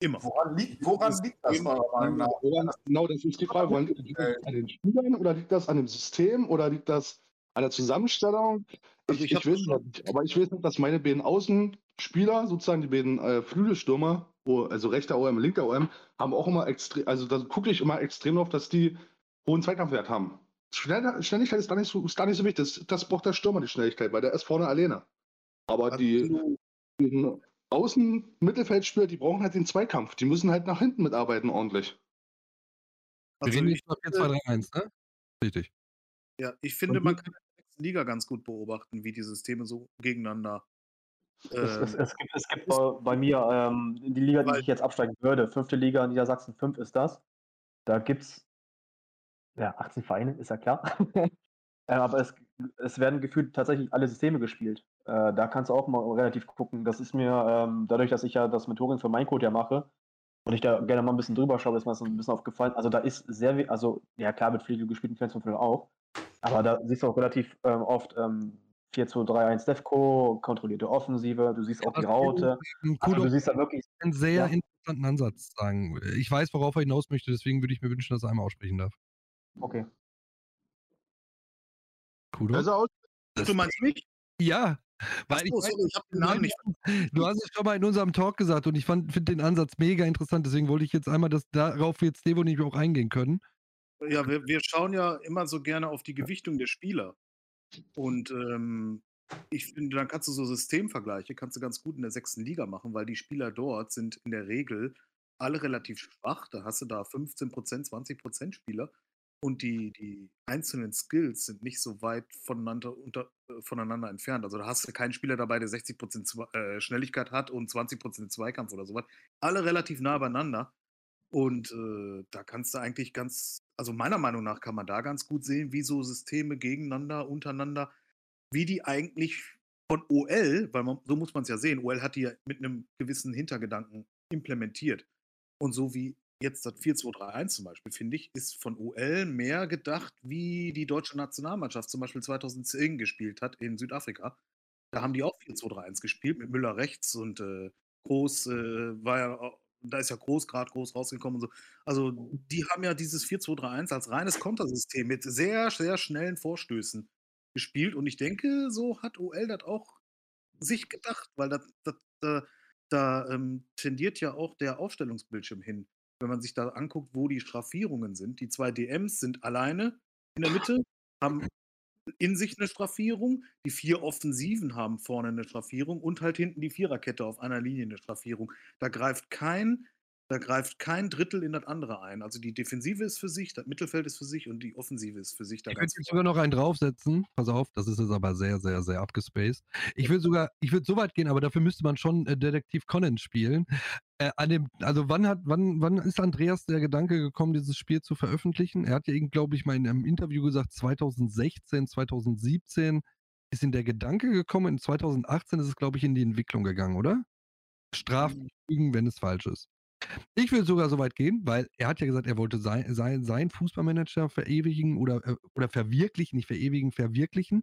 Immer. Woran liegt, woran liegt das? Genau, das ist die Frage. Woran liegt das an den Spielern oder liegt das an dem System oder liegt das an der Zusammenstellung? Also ich, ich, ich weiß nicht, aber ich weiß nicht, dass meine beiden Außenspieler, sozusagen die beiden äh, Flügelstürmer, also rechter OM, linker OM, haben auch immer extrem, also da gucke ich immer extrem auf, dass die hohen Zweikampfwert haben. Schnelligkeit ist gar nicht so, ist gar nicht so wichtig. Das, das braucht der Stürmer die Schnelligkeit, weil der ist vorne alleine. Aber die, die Außen-Mittelfeldspieler, die brauchen halt den Zweikampf. Die müssen halt nach hinten mitarbeiten ordentlich. Also Wir reden nicht über 4, 2, 3, 1, ne? Richtig. Ja, ich finde, man kann in der Liga ganz gut beobachten, wie die Systeme so gegeneinander es, es, ähm, es, gibt, es gibt bei, mir ähm, die Liga, die ich jetzt absteigen würde. Fünfte Liga Niedersachsen 5 ist das. Da gibt es ja, 18 Vereine, ist ja klar. äh, aber es, es werden gefühlt tatsächlich alle Systeme gespielt. Äh, da kannst du auch mal relativ gucken. Das ist mir, ähm, dadurch, dass ich ja das Mentoring für mein Code ja mache und ich da gerne mal ein bisschen drüber schaue, ist mir das ein bisschen aufgefallen. Also da ist sehr, also ja klar, mit Fliegel gespielt, 24 auch. Aber da siehst du auch relativ ähm, oft ähm, 4-2-3-1 Defco, kontrollierte Offensive, du siehst auch die Raute. Also du siehst da wirklich einen sehr ja. interessanten Ansatz sagen. Ich weiß, worauf er hinaus möchte, deswegen würde ich mir wünschen, dass er einmal aussprechen darf. Okay. Kudo? Also, du meinst mich? Ja. Weil so, ich, ich habe den Namen nicht. Du hast es schon mal in unserem Talk gesagt und ich finde den Ansatz mega interessant, deswegen wollte ich jetzt einmal das darauf jetzt Devo nicht auch eingehen können. Ja, wir, wir schauen ja immer so gerne auf die Gewichtung der Spieler. Und ähm, ich finde, dann kannst du so Systemvergleiche, kannst du ganz gut in der sechsten Liga machen, weil die Spieler dort sind in der Regel alle relativ schwach. Da hast du da 15% 20% Spieler und die, die einzelnen Skills sind nicht so weit voneinander, unter, äh, voneinander entfernt. Also da hast du keinen Spieler dabei, der 60% äh, Schnelligkeit hat und 20% Zweikampf oder sowas. Alle relativ nah beieinander. Und äh, da kannst du eigentlich ganz, also meiner Meinung nach kann man da ganz gut sehen, wie so Systeme gegeneinander, untereinander, wie die eigentlich von OL, weil man, so muss man es ja sehen, OL hat die ja mit einem gewissen Hintergedanken implementiert. Und so wie jetzt das 4-2-3-1 zum Beispiel, finde ich, ist von OL mehr gedacht, wie die deutsche Nationalmannschaft zum Beispiel 2010 gespielt hat in Südafrika. Da haben die auch 4-2-3-1 gespielt mit Müller rechts und äh, Groß äh, war ja da ist ja groß, gerade groß rausgekommen und so. Also, die haben ja dieses 4-2-3-1 als reines Kontersystem mit sehr, sehr schnellen Vorstößen gespielt. Und ich denke, so hat OL das auch sich gedacht, weil das, das, da, da ähm, tendiert ja auch der Aufstellungsbildschirm hin. Wenn man sich da anguckt, wo die Straffierungen sind. Die zwei DMs sind alleine in der Mitte, haben in sich eine Straffierung. Die vier Offensiven haben vorne eine Straffierung und halt hinten die Viererkette auf einer Linie eine Straffierung. Da greift kein, da greift kein Drittel in das andere ein. Also die Defensive ist für sich, das Mittelfeld ist für sich und die Offensive ist für sich. Da ich könnte sogar noch einen draufsetzen. Pass auf, das ist jetzt aber sehr, sehr, sehr abgespaced. Ich würde sogar, ich würde so weit gehen, aber dafür müsste man schon äh, Detektiv Conan spielen. Äh, an dem, also wann hat, wann, wann ist Andreas der Gedanke gekommen, dieses Spiel zu veröffentlichen? Er hat ja, glaube ich, mal in einem Interview gesagt, 2016, 2017 ist ihm der Gedanke gekommen. In 2018 ist es, glaube ich, in die Entwicklung gegangen, oder? Strafen, wenn es falsch ist. Ich würde sogar so weit gehen, weil er hat ja gesagt, er wollte sein, sein, sein Fußballmanager verewigen oder, äh, oder verwirklichen, nicht verewigen, verwirklichen.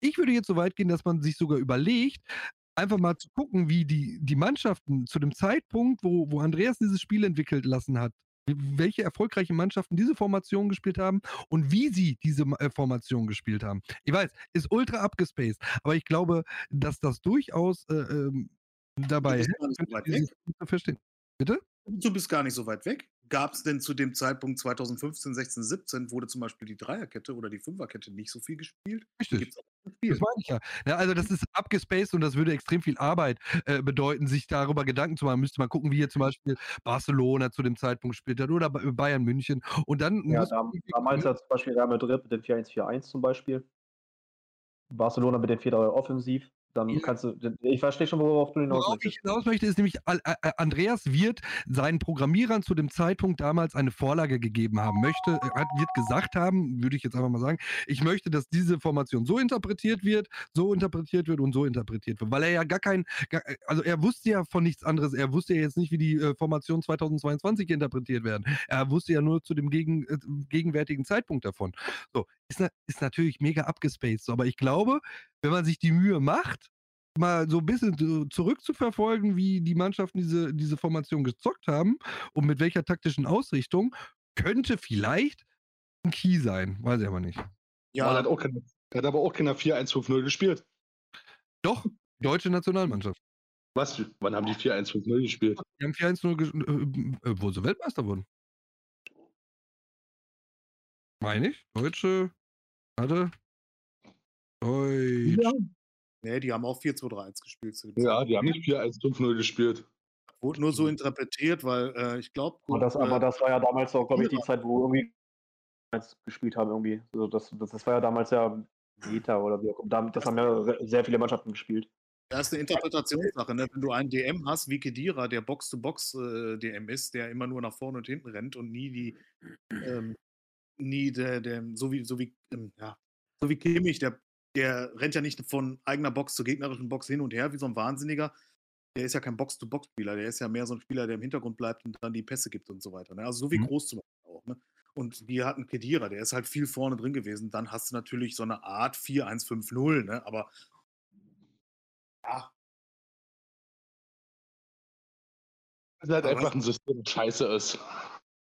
Ich würde jetzt so weit gehen, dass man sich sogar überlegt, einfach mal zu gucken, wie die, die Mannschaften zu dem Zeitpunkt, wo, wo Andreas dieses Spiel entwickelt lassen hat, welche erfolgreichen Mannschaften diese Formation gespielt haben und wie sie diese äh, Formation gespielt haben. Ich weiß, ist ultra abgespaced, aber ich glaube, dass das durchaus äh, ähm, dabei hilft, verstehen. Bitte? Du bist gar nicht so weit weg. Gab es denn zu dem Zeitpunkt 2015, 16, 17, wurde zum Beispiel die Dreierkette oder die Fünferkette nicht so viel gespielt? Richtig. Das meine ich ja. ja. Also das ist abgespaced und das würde extrem viel Arbeit äh, bedeuten, sich darüber Gedanken zu machen. Müsste man gucken, wie hier zum Beispiel Barcelona zu dem Zeitpunkt spielt hat oder Bayern München. Und dann ja, da, damals ja zum Beispiel Real Madrid mit dem 4-1-4-1 zum Beispiel. Barcelona mit dem 4-3 offensiv. Dann ja. kannst du, ich verstehe schon, worauf du hinaus Worauf ich hinaus möchte, ist nämlich, Andreas wird seinen Programmierern zu dem Zeitpunkt damals eine Vorlage gegeben haben, möchte, wird gesagt haben, würde ich jetzt einfach mal sagen, ich möchte, dass diese Formation so interpretiert wird, so interpretiert wird und so interpretiert wird, weil er ja gar kein, also er wusste ja von nichts anderes, er wusste ja jetzt nicht, wie die äh, Formation 2022 interpretiert werden, er wusste ja nur zu dem gegen, äh, gegenwärtigen Zeitpunkt davon. So, ist, ist natürlich mega abgespaced, aber ich glaube, wenn man sich die Mühe macht, mal so ein bisschen zurückzuverfolgen, wie die Mannschaften diese, diese Formation gezockt haben und mit welcher taktischen Ausrichtung, könnte vielleicht ein Key sein. Weiß ich aber nicht. Ja, er hat, auch keine, hat aber auch keiner 4-1-5-0 gespielt. Doch, deutsche Nationalmannschaft. Was? Wann haben die 4-1-5-0 gespielt? Die haben 4-1-0 gespielt, äh, äh, wo sie Weltmeister wurden. Meine ich? Deutsche. Warte. Deutsch. Ja. Nee, die haben auch 4-2-3-1 gespielt. ja, die haben nicht 4-1-5-0 gespielt. Wurde nur so interpretiert, weil äh, ich glaube. Aber, das, aber äh, das war ja damals auch, glaube ich, die Zeit, wo irgendwie gespielt haben irgendwie. Also das, das, das war ja damals ja Meta oder wie auch immer. Das haben ja sehr viele Mannschaften gespielt. Das ist eine Interpretationssache. Ne? Wenn du einen DM hast, wie Kedira, der Box-to-Box-DM äh, ist, der immer nur nach vorne und hinten rennt und nie die, ähm, nie der, der, so wie, so wie, ähm, ja, so wie Kimmich, der der rennt ja nicht von eigener Box zur gegnerischen Box hin und her wie so ein Wahnsinniger. Der ist ja kein Box-to-Box-Spieler, der ist ja mehr so ein Spieler, der im Hintergrund bleibt und dann die Pässe gibt und so weiter. Ne? Also so wie mhm. Groß zum Beispiel auch. Ne? Und wir hatten Kedira, der ist halt viel vorne drin gewesen. Dann hast du natürlich so eine Art 4-1-5-0, ne? aber ja. Es ist halt einfach ein System, das scheiße ist.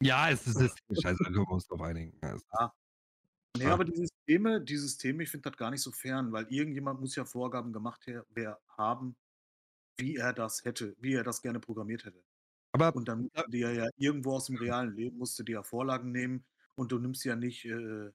Ja, es ist ein System, scheiße, da können wir uns drauf einigen. Ja. Nee, aber die Systeme die Systeme, ich finde das gar nicht so fern, weil irgendjemand muss ja Vorgaben gemacht wer haben, wie er das hätte wie er das gerne programmiert hätte. Aber Und dann musst du dir ja irgendwo aus dem realen Leben musst du dir ja Vorlagen nehmen und du nimmst ja nicht, äh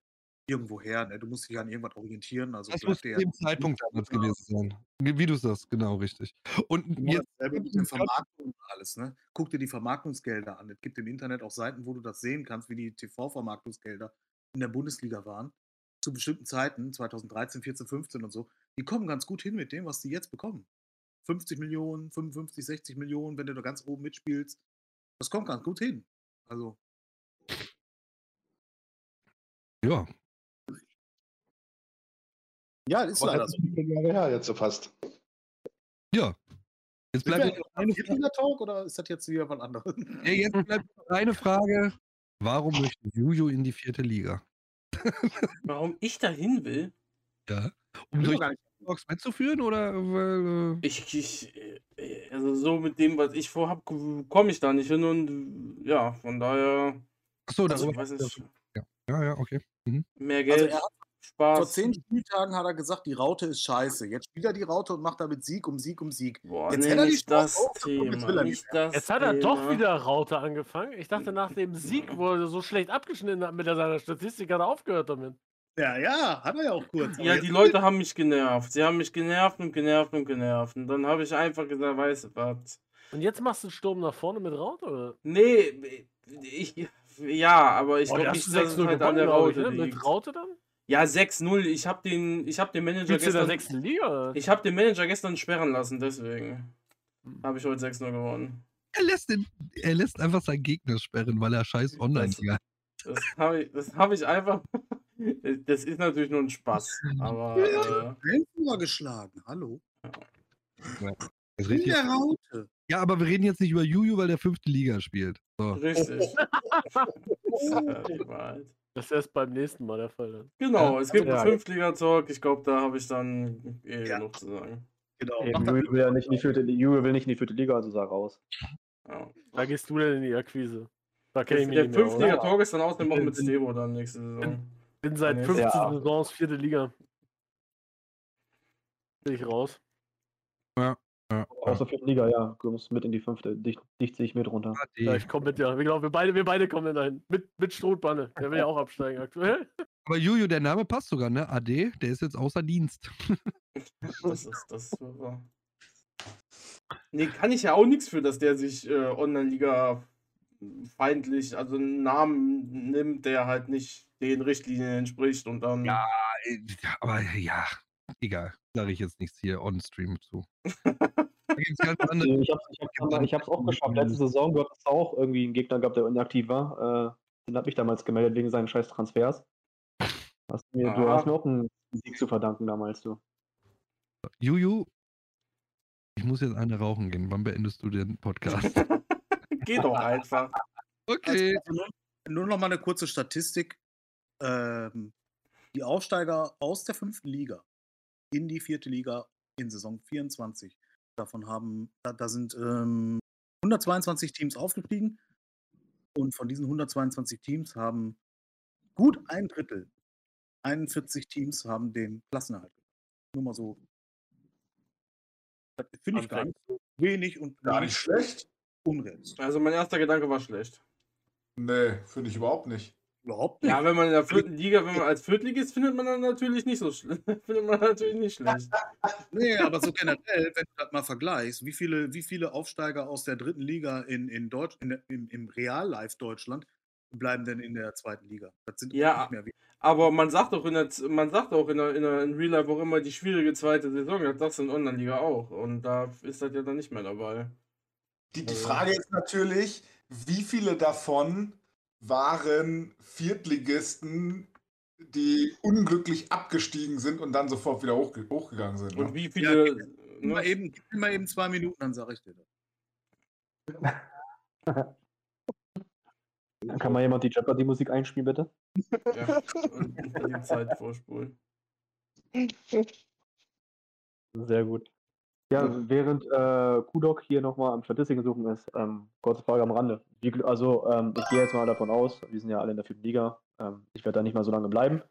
irgendwo her. Ne? Du musst dich an irgendwas orientieren. Also das muss zu dem Zeitpunkt damals gewesen sein. Wie du sagst, genau richtig. Und jetzt mit der Vermarktung und alles. Ne? Guck dir die Vermarktungsgelder an. Es gibt im Internet auch Seiten, wo du das sehen kannst, wie die TV-Vermarktungsgelder in der Bundesliga waren. Zu bestimmten Zeiten, 2013, 14, 15 und so. Die kommen ganz gut hin mit dem, was die jetzt bekommen. 50 Millionen, 55, 60 Millionen, wenn du da ganz oben mitspielst. Das kommt ganz gut hin. Also. Ja, ja, ist leider so. Jahre her jetzt so fast. Ja. Jetzt bleibt noch eine Frage. Talk oder ist das jetzt wieder was anderes? Ja, jetzt bleibt noch eine Frage. Warum möchte Juju in die vierte Liga? Warum ich dahin will? Ja. Um durch Box mitzuführen oder? Weil, äh ich, ich, äh, also so mit dem, was ich vorhab, komme ich da nicht hin und ja, von daher. Achso, also, ich weiß nicht. Ja, ja, ja okay. Mhm. Mehr Geld. Also er hat Spaß. Vor zehn Spieltagen hat er gesagt, die Raute ist scheiße. Jetzt spielt er die Raute und macht damit Sieg um Sieg um Sieg. Boah, jetzt nee, hätte er nicht das Thema. Jetzt, will er nicht das jetzt hat er doch wieder Raute angefangen. Ich dachte, nach dem Sieg, wo er so schlecht abgeschnitten hat mit seiner Statistik, hat er aufgehört damit. Ja, ja, hat er ja auch kurz. Ja, die Leute haben mich genervt. Sie haben mich genervt und genervt und genervt. Und dann habe ich einfach gesagt, weißt du was. Und jetzt machst du einen Sturm nach vorne mit Raute, oder? Nee, ich. Ja, aber ich glaube nicht, dass es halt an der Raute ich, ne? Mit Raute dann? Ja, 6-0. Ich habe den, hab den Manager Gibt's gestern. In der sechsten Liga? Ich habe den Manager gestern sperren lassen, deswegen hm. habe ich heute 6-0 gewonnen. Er lässt, den, er lässt einfach seinen Gegner sperren, weil er scheiß online ist. Das habe ich, hab ich einfach. Das ist natürlich nur ein Spaß. Aber. Äh, geschlagen, hallo. Ja. Das In der Raute. Ja, aber wir reden jetzt nicht über Juju, weil der fünfte Liga spielt. So. Richtig. Das ist erst beim nächsten Mal der Fall. Dann. Genau, es gibt ja. einen Fünftliga-Talk. Ich glaube, da habe ich dann eh ja. genug zu sagen. Genau. Juve will ja nicht in die vierte, Juve will nicht in die vierte Liga, also sag raus. Ja. Da gehst du denn in die Akquise. Da kenn ich mich der Fünftliga-Talk ist dann außerdem auch mit Stevo dann nächste Saison. Bin, bin seit 15 ja. Saisons vierte Liga. Bin ich raus. Ja. Ja, Aus der vierten Liga, ja. Du musst mit in die fünfte. Dich, dich ziehe ich mit runter. Ja, ich komme mit, ja. Wir, glauben, wir, beide, wir beide kommen dahin. Mit, mit Strohbanne. Der will ja auch absteigen aktuell. Aber Juju, der Name passt sogar, ne? AD, der ist jetzt außer Dienst. das ist das. War... Nee, kann ich ja auch nichts für, dass der sich äh, Online-Liga feindlich, also einen Namen nimmt, der halt nicht den Richtlinien entspricht und dann. Ja, äh, aber ja, egal. Sage ich jetzt nichts hier on-stream zu. ich habe es ich hab's auch geschafft. Letzte Saison, du hattest auch irgendwie einen Gegner gehabt, der inaktiv war. Äh, den habe ich damals gemeldet wegen seinen scheiß Transfers. Hast mir, du hast mir auch einen Sieg zu verdanken damals, du. Juju, ich muss jetzt eine rauchen gehen. Wann beendest du den Podcast? Geh doch einfach. Okay. Also nur, nur noch mal eine kurze Statistik. Ähm, die Aufsteiger aus der fünften Liga in die vierte Liga in Saison 24. Davon haben, da, da sind ähm, 122 Teams aufgestiegen und von diesen 122 Teams haben gut ein Drittel, 41 Teams haben den Klassenerhalt. Nur mal so. Das finde ich gar nicht so wenig und gar nicht schlecht. Unrealistisch. Also mein erster Gedanke war schlecht. Nee, finde ich überhaupt nicht. Überhaupt nicht. Ja, wenn man in der vierten Liga, wenn man als Viertligist findet man dann natürlich nicht so schlecht. findet man natürlich nicht schlecht. Nee, aber so generell, wenn du das mal vergleichst, wie viele, wie viele Aufsteiger aus der dritten Liga in, in Deutsch, in der, im, Real-Life Deutschland bleiben denn in der zweiten Liga? Das sind ja, nicht mehr wie. Aber man sagt auch in der, man sagt auch in der, in der in Real Life auch immer die schwierige zweite Saison, das sagst du in Online-Liga auch. Und da ist das ja dann nicht mehr dabei. Die, die also Frage ist natürlich, wie viele davon waren Viertligisten, die unglücklich abgestiegen sind und dann sofort wieder hochge hochgegangen sind. Und ne? wie viele. Ja, mir eben, gib mir mal eben zwei Minuten, dann sage ich dir das. Kann mal jemand die Jeopardy-Musik einspielen, bitte? Ja, und die Zeit vorspulen. Sehr gut. Ja, während äh, Kudok hier nochmal am Statistiken suchen ist, ähm, kurze Frage am Rande. Wie, also, ähm, ich gehe jetzt mal davon aus, wir sind ja alle in der vierten Liga, ähm, ich werde da nicht mal so lange bleiben.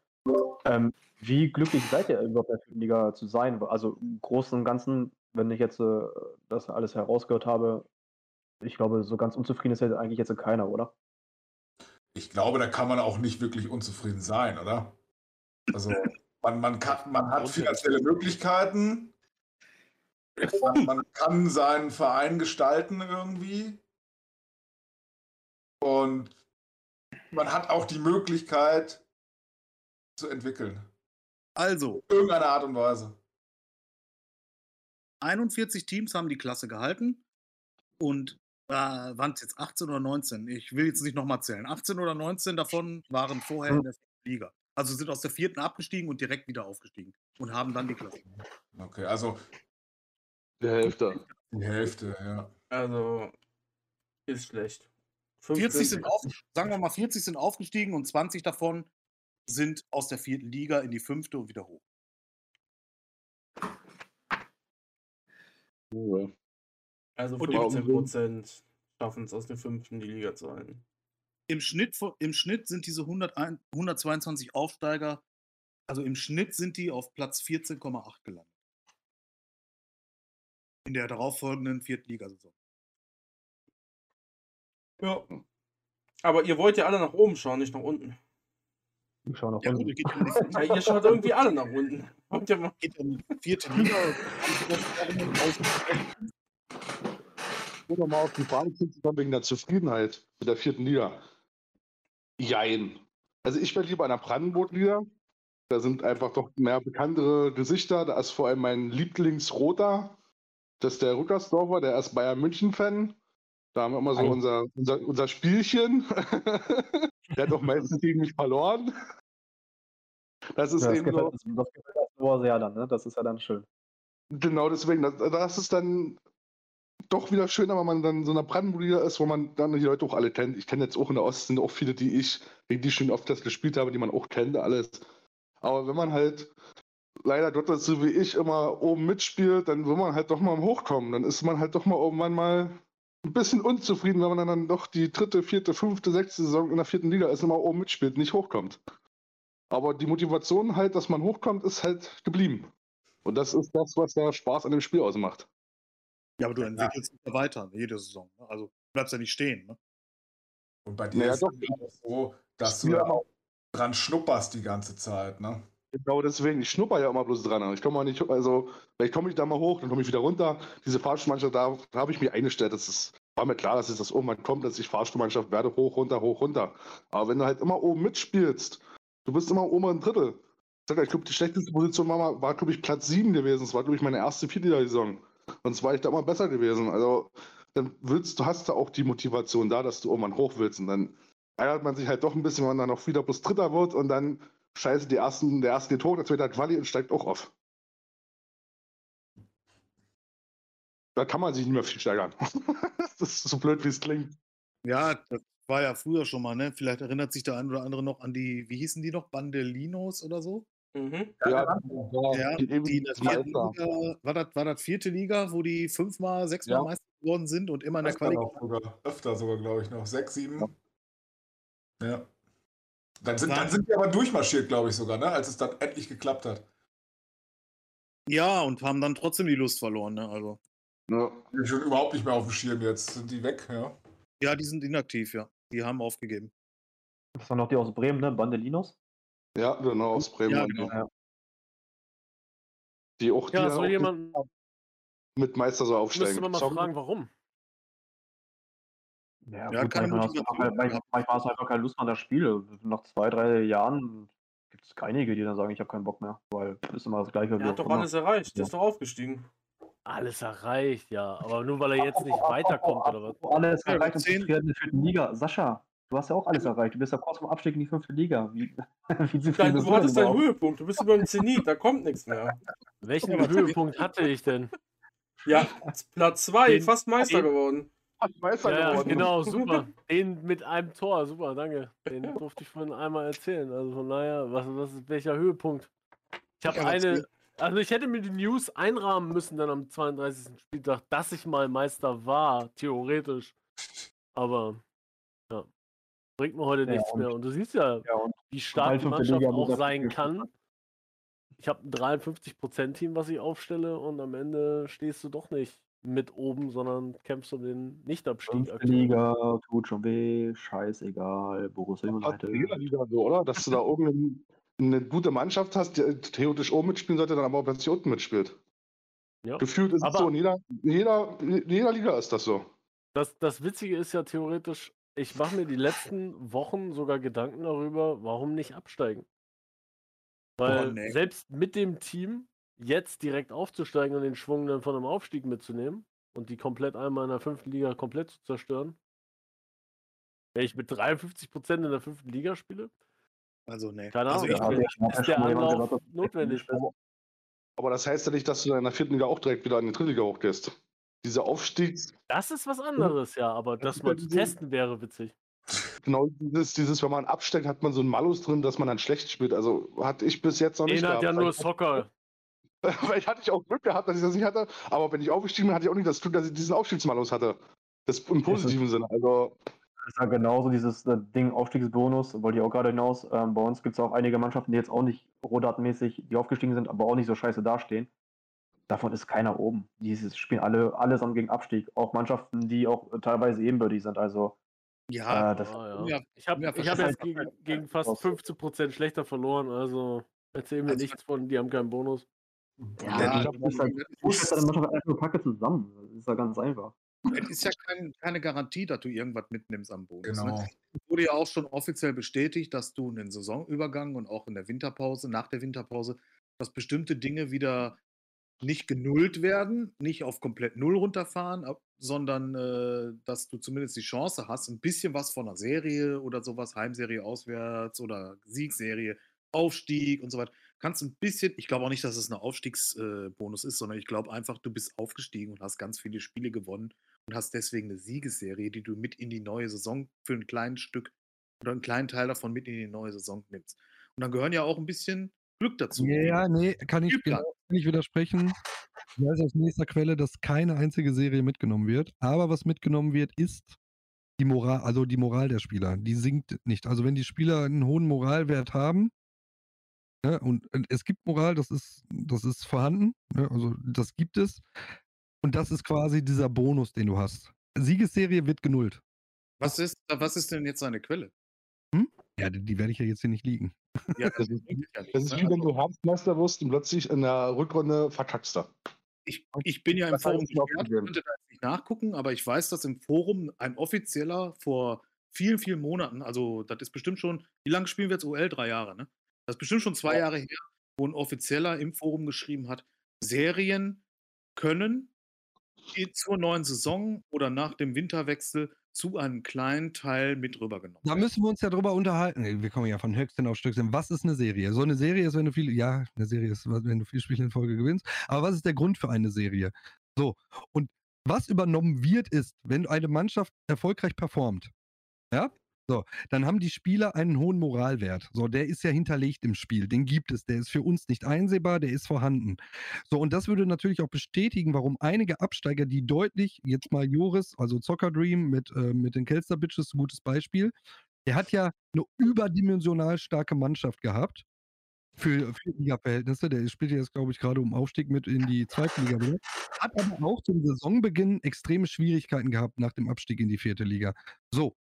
Ähm, wie glücklich seid ihr überhaupt in der vierten Liga zu sein? Also im Großen und Ganzen, wenn ich jetzt äh, das alles herausgehört habe, ich glaube, so ganz unzufrieden ist ja eigentlich jetzt keiner, oder? Ich glaube, da kann man auch nicht wirklich unzufrieden sein, oder? Also man, man, kann, man hat finanzielle Möglichkeiten. Man, kann seinen Verein gestalten irgendwie. Und man hat auch die Möglichkeit zu entwickeln. Also. In irgendeiner Art und Weise. 41 Teams haben die Klasse gehalten und äh, waren es jetzt 18 oder 19? Ich will jetzt nicht nochmal zählen. 18 oder 19 davon waren vorher in der Liga. Also sind aus der vierten abgestiegen und direkt wieder aufgestiegen und haben dann die Klasse. Okay, also die Hälfte. Die Hälfte, ja. Also ist schlecht. 40 sind auf, sagen wir mal 40 sind aufgestiegen und 20 davon sind aus der vierten Liga in die fünfte und wieder hoch. Also 15 Prozent schaffen es aus der fünften die Liga zu halten. Im Schnitt, Im Schnitt sind diese 101, 122 Aufsteiger, also im Schnitt sind die auf Platz 14,8 gelandet. In der darauffolgenden vierten Ligasaison. Ja. Aber ihr wollt ja alle nach oben schauen, nicht nach unten. Ich schaue nach ja, unten. Ja, ihr schaut irgendwie alle nach unten. Wollt ihr mal? Geht in vierte Liga. Oder mal auf die Frage kommen wegen der Zufriedenheit mit der vierten Liga. Jein. Also ich wäre lieber in der Brandenburg-Liga. Da sind einfach doch mehr bekanntere Gesichter. Da ist vor allem mein Lieblingsroter. Das ist der Rückersdorfer, der ist Bayern München-Fan. Da haben wir immer so unser, unser, unser Spielchen. der hat doch meistens gegen mich verloren. Das ist ja, das eben gefällt, so. Das, gefällt das sehr dann, ne? Das ist ja dann schön. Genau, deswegen, das, das ist dann doch wieder schöner, wenn man dann so einer Brandenburger ist, wo man dann die Leute auch alle kennt. Ich kenne jetzt auch in der Ost, sind auch viele, die ich, gegen die ich schon oft das gespielt habe, die man auch kennt, alles. Aber wenn man halt leider Gottes so wie ich immer oben mitspielt, dann will man halt doch mal hochkommen. Dann ist man halt doch mal irgendwann mal ein bisschen unzufrieden, wenn man dann doch die dritte, vierte, fünfte, sechste Saison in der vierten Liga ist, immer oben mitspielt, nicht hochkommt. Aber die Motivation halt, dass man hochkommt, ist halt geblieben. Und das ist das, was da Spaß an dem Spiel ausmacht. Ja, aber du entwickelst ja. weiter, jede Saison. Ne? Also du bleibst ja nicht stehen. Ne? Und bei dir naja, ist es auch so, dass du ja auch dran schnupperst die ganze Zeit, ne? Genau deswegen, ich schnupper ja immer bloß dran. Ich komme mal nicht, also vielleicht komme ich da mal hoch, dann komme ich wieder runter. Diese Fahrstuhlmannschaft, da, da habe ich mich eingestellt. Das ist, war mir klar, dass es das irgendwann kommt, dass ich Fahrstuhlmannschaft werde, hoch, runter, hoch, runter. Aber wenn du halt immer oben mitspielst, du bist immer oben ein Drittel. Ich glaube, die schlechteste Position war, war glaube ich, Platz 7 gewesen. Das war, glaube ich, meine erste Viertliga-Saison. Sonst war ich da immer besser gewesen. Also dann willst du, hast du auch die Motivation da, dass du irgendwann hoch willst. Und dann ärgert man sich halt doch ein bisschen, wenn man dann noch wieder plus Dritter wird und dann scheiße, die ersten, der erste hoch, der zweite hat Quali und steigt auch auf. Da kann man sich nicht mehr viel steigern. das ist so blöd, wie es klingt. Ja, das war ja früher schon mal, ne? Vielleicht erinnert sich der ein oder andere noch an die, wie hießen die noch, Bandelinos oder so? Mhm. Ja, ja, die, die der vierten Liga, war das, war das vierte Liga, wo die fünfmal, sechsmal ja. Meister geworden sind und immer in der Qualität. Sogar, öfter sogar, glaube ich, noch. Sechs, sieben. Ja. Dann, sind, dann sind die aber durchmarschiert, glaube ich sogar, ne? als es dann endlich geklappt hat. Ja, und haben dann trotzdem die Lust verloren, ne? Also. Ja. Die sind überhaupt nicht mehr auf dem Schirm jetzt. Sind die weg, ja? Ja, die sind inaktiv, ja. Die haben aufgegeben. Das waren noch die aus Bremen, ne? Bandelinos? Ja, genau, aus Bremen. Ja, genau. Ja. Die auch, ja, soll jemand mit Meister so aufsteigen. Müsste man mal Song. fragen, warum? Ja, ja gut, manchmal, hast du halt, manchmal hast du einfach keine Lust an das Spiel. Nach zwei, drei Jahren gibt es einige, die dann sagen, ich habe keinen Bock mehr, weil es ist immer das Gleiche. Er hat doch alles erreicht, der ist doch aufgestiegen. Alles erreicht, ja. Aber nur weil er jetzt nicht weiterkommt, oder was? Alles erreicht und in der vierten Liga. Sascha, Du hast ja auch alles erreicht. Du bist ja kurz vom Abstieg in die fünfte Liga. Wie, wie Dein, du hattest deinen Höhepunkt. Du bist über dem Zenit. Da kommt nichts mehr. Welchen Höhepunkt hatte ich denn? Ja, Platz 2, fast Meister den, geworden. Meister ja, geworden. Genau, super. Den mit einem Tor, super, danke. Den durfte ich vorhin einmal erzählen. Also von daher, was, was ist welcher Höhepunkt? Ich habe ja, eine. Also ich hätte mir die News einrahmen müssen dann am 32. Spieltag, dass ich mal Meister war, theoretisch. Aber ja bringt mir heute ja, nichts und, mehr. Und du siehst ja, ja wie stark die Mannschaft auch sein kann. Ich habe ein 53%-Team, was ich aufstelle, und am Ende stehst du doch nicht mit oben, sondern kämpfst um den Nichtabstieg. Liga, tut schon weh, scheißegal, Borussia United. Liga so, oder? Dass du da irgendeinen eine gute Mannschaft hast, die theoretisch oben mitspielen sollte, dann aber auch plötzlich unten mitspielt. Ja. Gefühlt ist aber es so, in jeder, jeder, jeder Liga ist das so. Das, das Witzige ist ja theoretisch, ich mache mir die letzten Wochen sogar Gedanken darüber, warum nicht absteigen. Weil oh, nee. selbst mit dem Team jetzt direkt aufzusteigen und den Schwung dann von einem Aufstieg mitzunehmen und die komplett einmal in der fünften Liga komplett zu zerstören, wenn ich mit 53% in der fünften Liga spiele, also, nee. Keine also Ahnung, also, ich, ich, ist der Anlauf notwendig. Aber das heißt ja nicht, dass du in der vierten Liga auch direkt wieder in die dritte Liga hochgehst. Diese Aufstiegs. Das ist was anderes, ja, aber das, mal zu testen wäre witzig. Genau, dieses, dieses, wenn man absteckt, hat man so einen Malus drin, dass man dann schlecht spielt. Also hatte ich bis jetzt noch nicht. Den hat ja nur Soccer. Vielleicht hatte ich auch Glück gehabt, dass ich das nicht hatte. Aber wenn ich aufgestiegen bin, hatte ich auch nicht das Glück, dass ich diesen Aufstiegsmalus hatte. Das im positiven Sinne. Also ist ja genauso dieses äh, Ding Aufstiegsbonus, wollte ich auch gerade hinaus. Ähm, bei uns gibt es auch einige Mannschaften, die jetzt auch nicht rohdatenmäßig, die aufgestiegen sind, aber auch nicht so scheiße dastehen. Davon ist keiner oben. Die spielen alle allesamt gegen Abstieg. Auch Mannschaften, die auch teilweise ebenbürtig sind. Also ja, äh, das, ah, ja. ich habe hab jetzt halt gegen, gegen fast 15% schlechter verloren. Also erzähl mir also, nichts von, die haben keinen Bonus. Ja, ja ich glaube, das ist halt, dann Mannschaft einfach nur Packe zusammen. Das ist ja ganz einfach. Es ist ja kein, keine Garantie, dass du irgendwas mitnimmst am Bonus. Ne? Genau. Es wurde ja auch schon offiziell bestätigt, dass du in den Saisonübergang und auch in der Winterpause, nach der Winterpause, dass bestimmte Dinge wieder nicht genullt werden, nicht auf komplett Null runterfahren, sondern äh, dass du zumindest die Chance hast, ein bisschen was von einer Serie oder sowas, Heimserie auswärts oder Siegserie, Aufstieg und so weiter, kannst ein bisschen, ich glaube auch nicht, dass es ein Aufstiegsbonus äh, ist, sondern ich glaube einfach, du bist aufgestiegen und hast ganz viele Spiele gewonnen und hast deswegen eine Siegesserie, die du mit in die neue Saison für ein kleines Stück oder einen kleinen Teil davon mit in die neue Saison nimmst. Und dann gehören ja auch ein bisschen Glück dazu. Ja, nee, kann ich, genau, kann ich widersprechen. Ich weiß aus nächster Quelle, dass keine einzige Serie mitgenommen wird. Aber was mitgenommen wird, ist die Moral, also die Moral der Spieler. Die sinkt nicht. Also wenn die Spieler einen hohen Moralwert haben, ja, und es gibt Moral, das ist, das ist vorhanden, ja, also das gibt es. Und das ist quasi dieser Bonus, den du hast. Siegesserie wird genullt. Was ist, was ist denn jetzt seine Quelle? Hm? Ja, die, die werde ich ja jetzt hier nicht liegen. Ja, das, ist, das ist wie wenn du Herbstmeister wirst und plötzlich in der Rückrunde verkackst du. Ich, ich bin ja im das Forum gesperrt, könnte da nicht nachgucken, aber ich weiß, dass im Forum ein offizieller vor vielen, vielen Monaten, also das ist bestimmt schon, wie lange spielen wir jetzt OL? Drei Jahre, ne? Das ist bestimmt schon zwei ja. Jahre her, wo ein Offizieller im Forum geschrieben hat, Serien können zur neuen Saison oder nach dem Winterwechsel zu einem kleinen Teil mit rübergenommen. Da müssen wir uns ja drüber unterhalten. Wir kommen ja von Höchstchen auf Stückchen. Was ist eine Serie? So eine Serie ist, wenn du viele, ja, eine Serie ist, wenn du viele Spiele in Folge gewinnst. Aber was ist der Grund für eine Serie? So. Und was übernommen wird, ist, wenn eine Mannschaft erfolgreich performt, ja, so, dann haben die Spieler einen hohen Moralwert. So, der ist ja hinterlegt im Spiel. Den gibt es. Der ist für uns nicht einsehbar, der ist vorhanden. So, und das würde natürlich auch bestätigen, warum einige Absteiger, die deutlich, jetzt mal Joris, also Zocker Dream mit, äh, mit den Kelster Bitches, ein gutes Beispiel, der hat ja eine überdimensional starke Mannschaft gehabt. Für, für Liga-Verhältnisse. Der spielt jetzt, glaube ich, gerade um Aufstieg mit in die zweite Liga wieder. Hat aber auch zum Saisonbeginn extreme Schwierigkeiten gehabt nach dem Abstieg in die vierte Liga. So,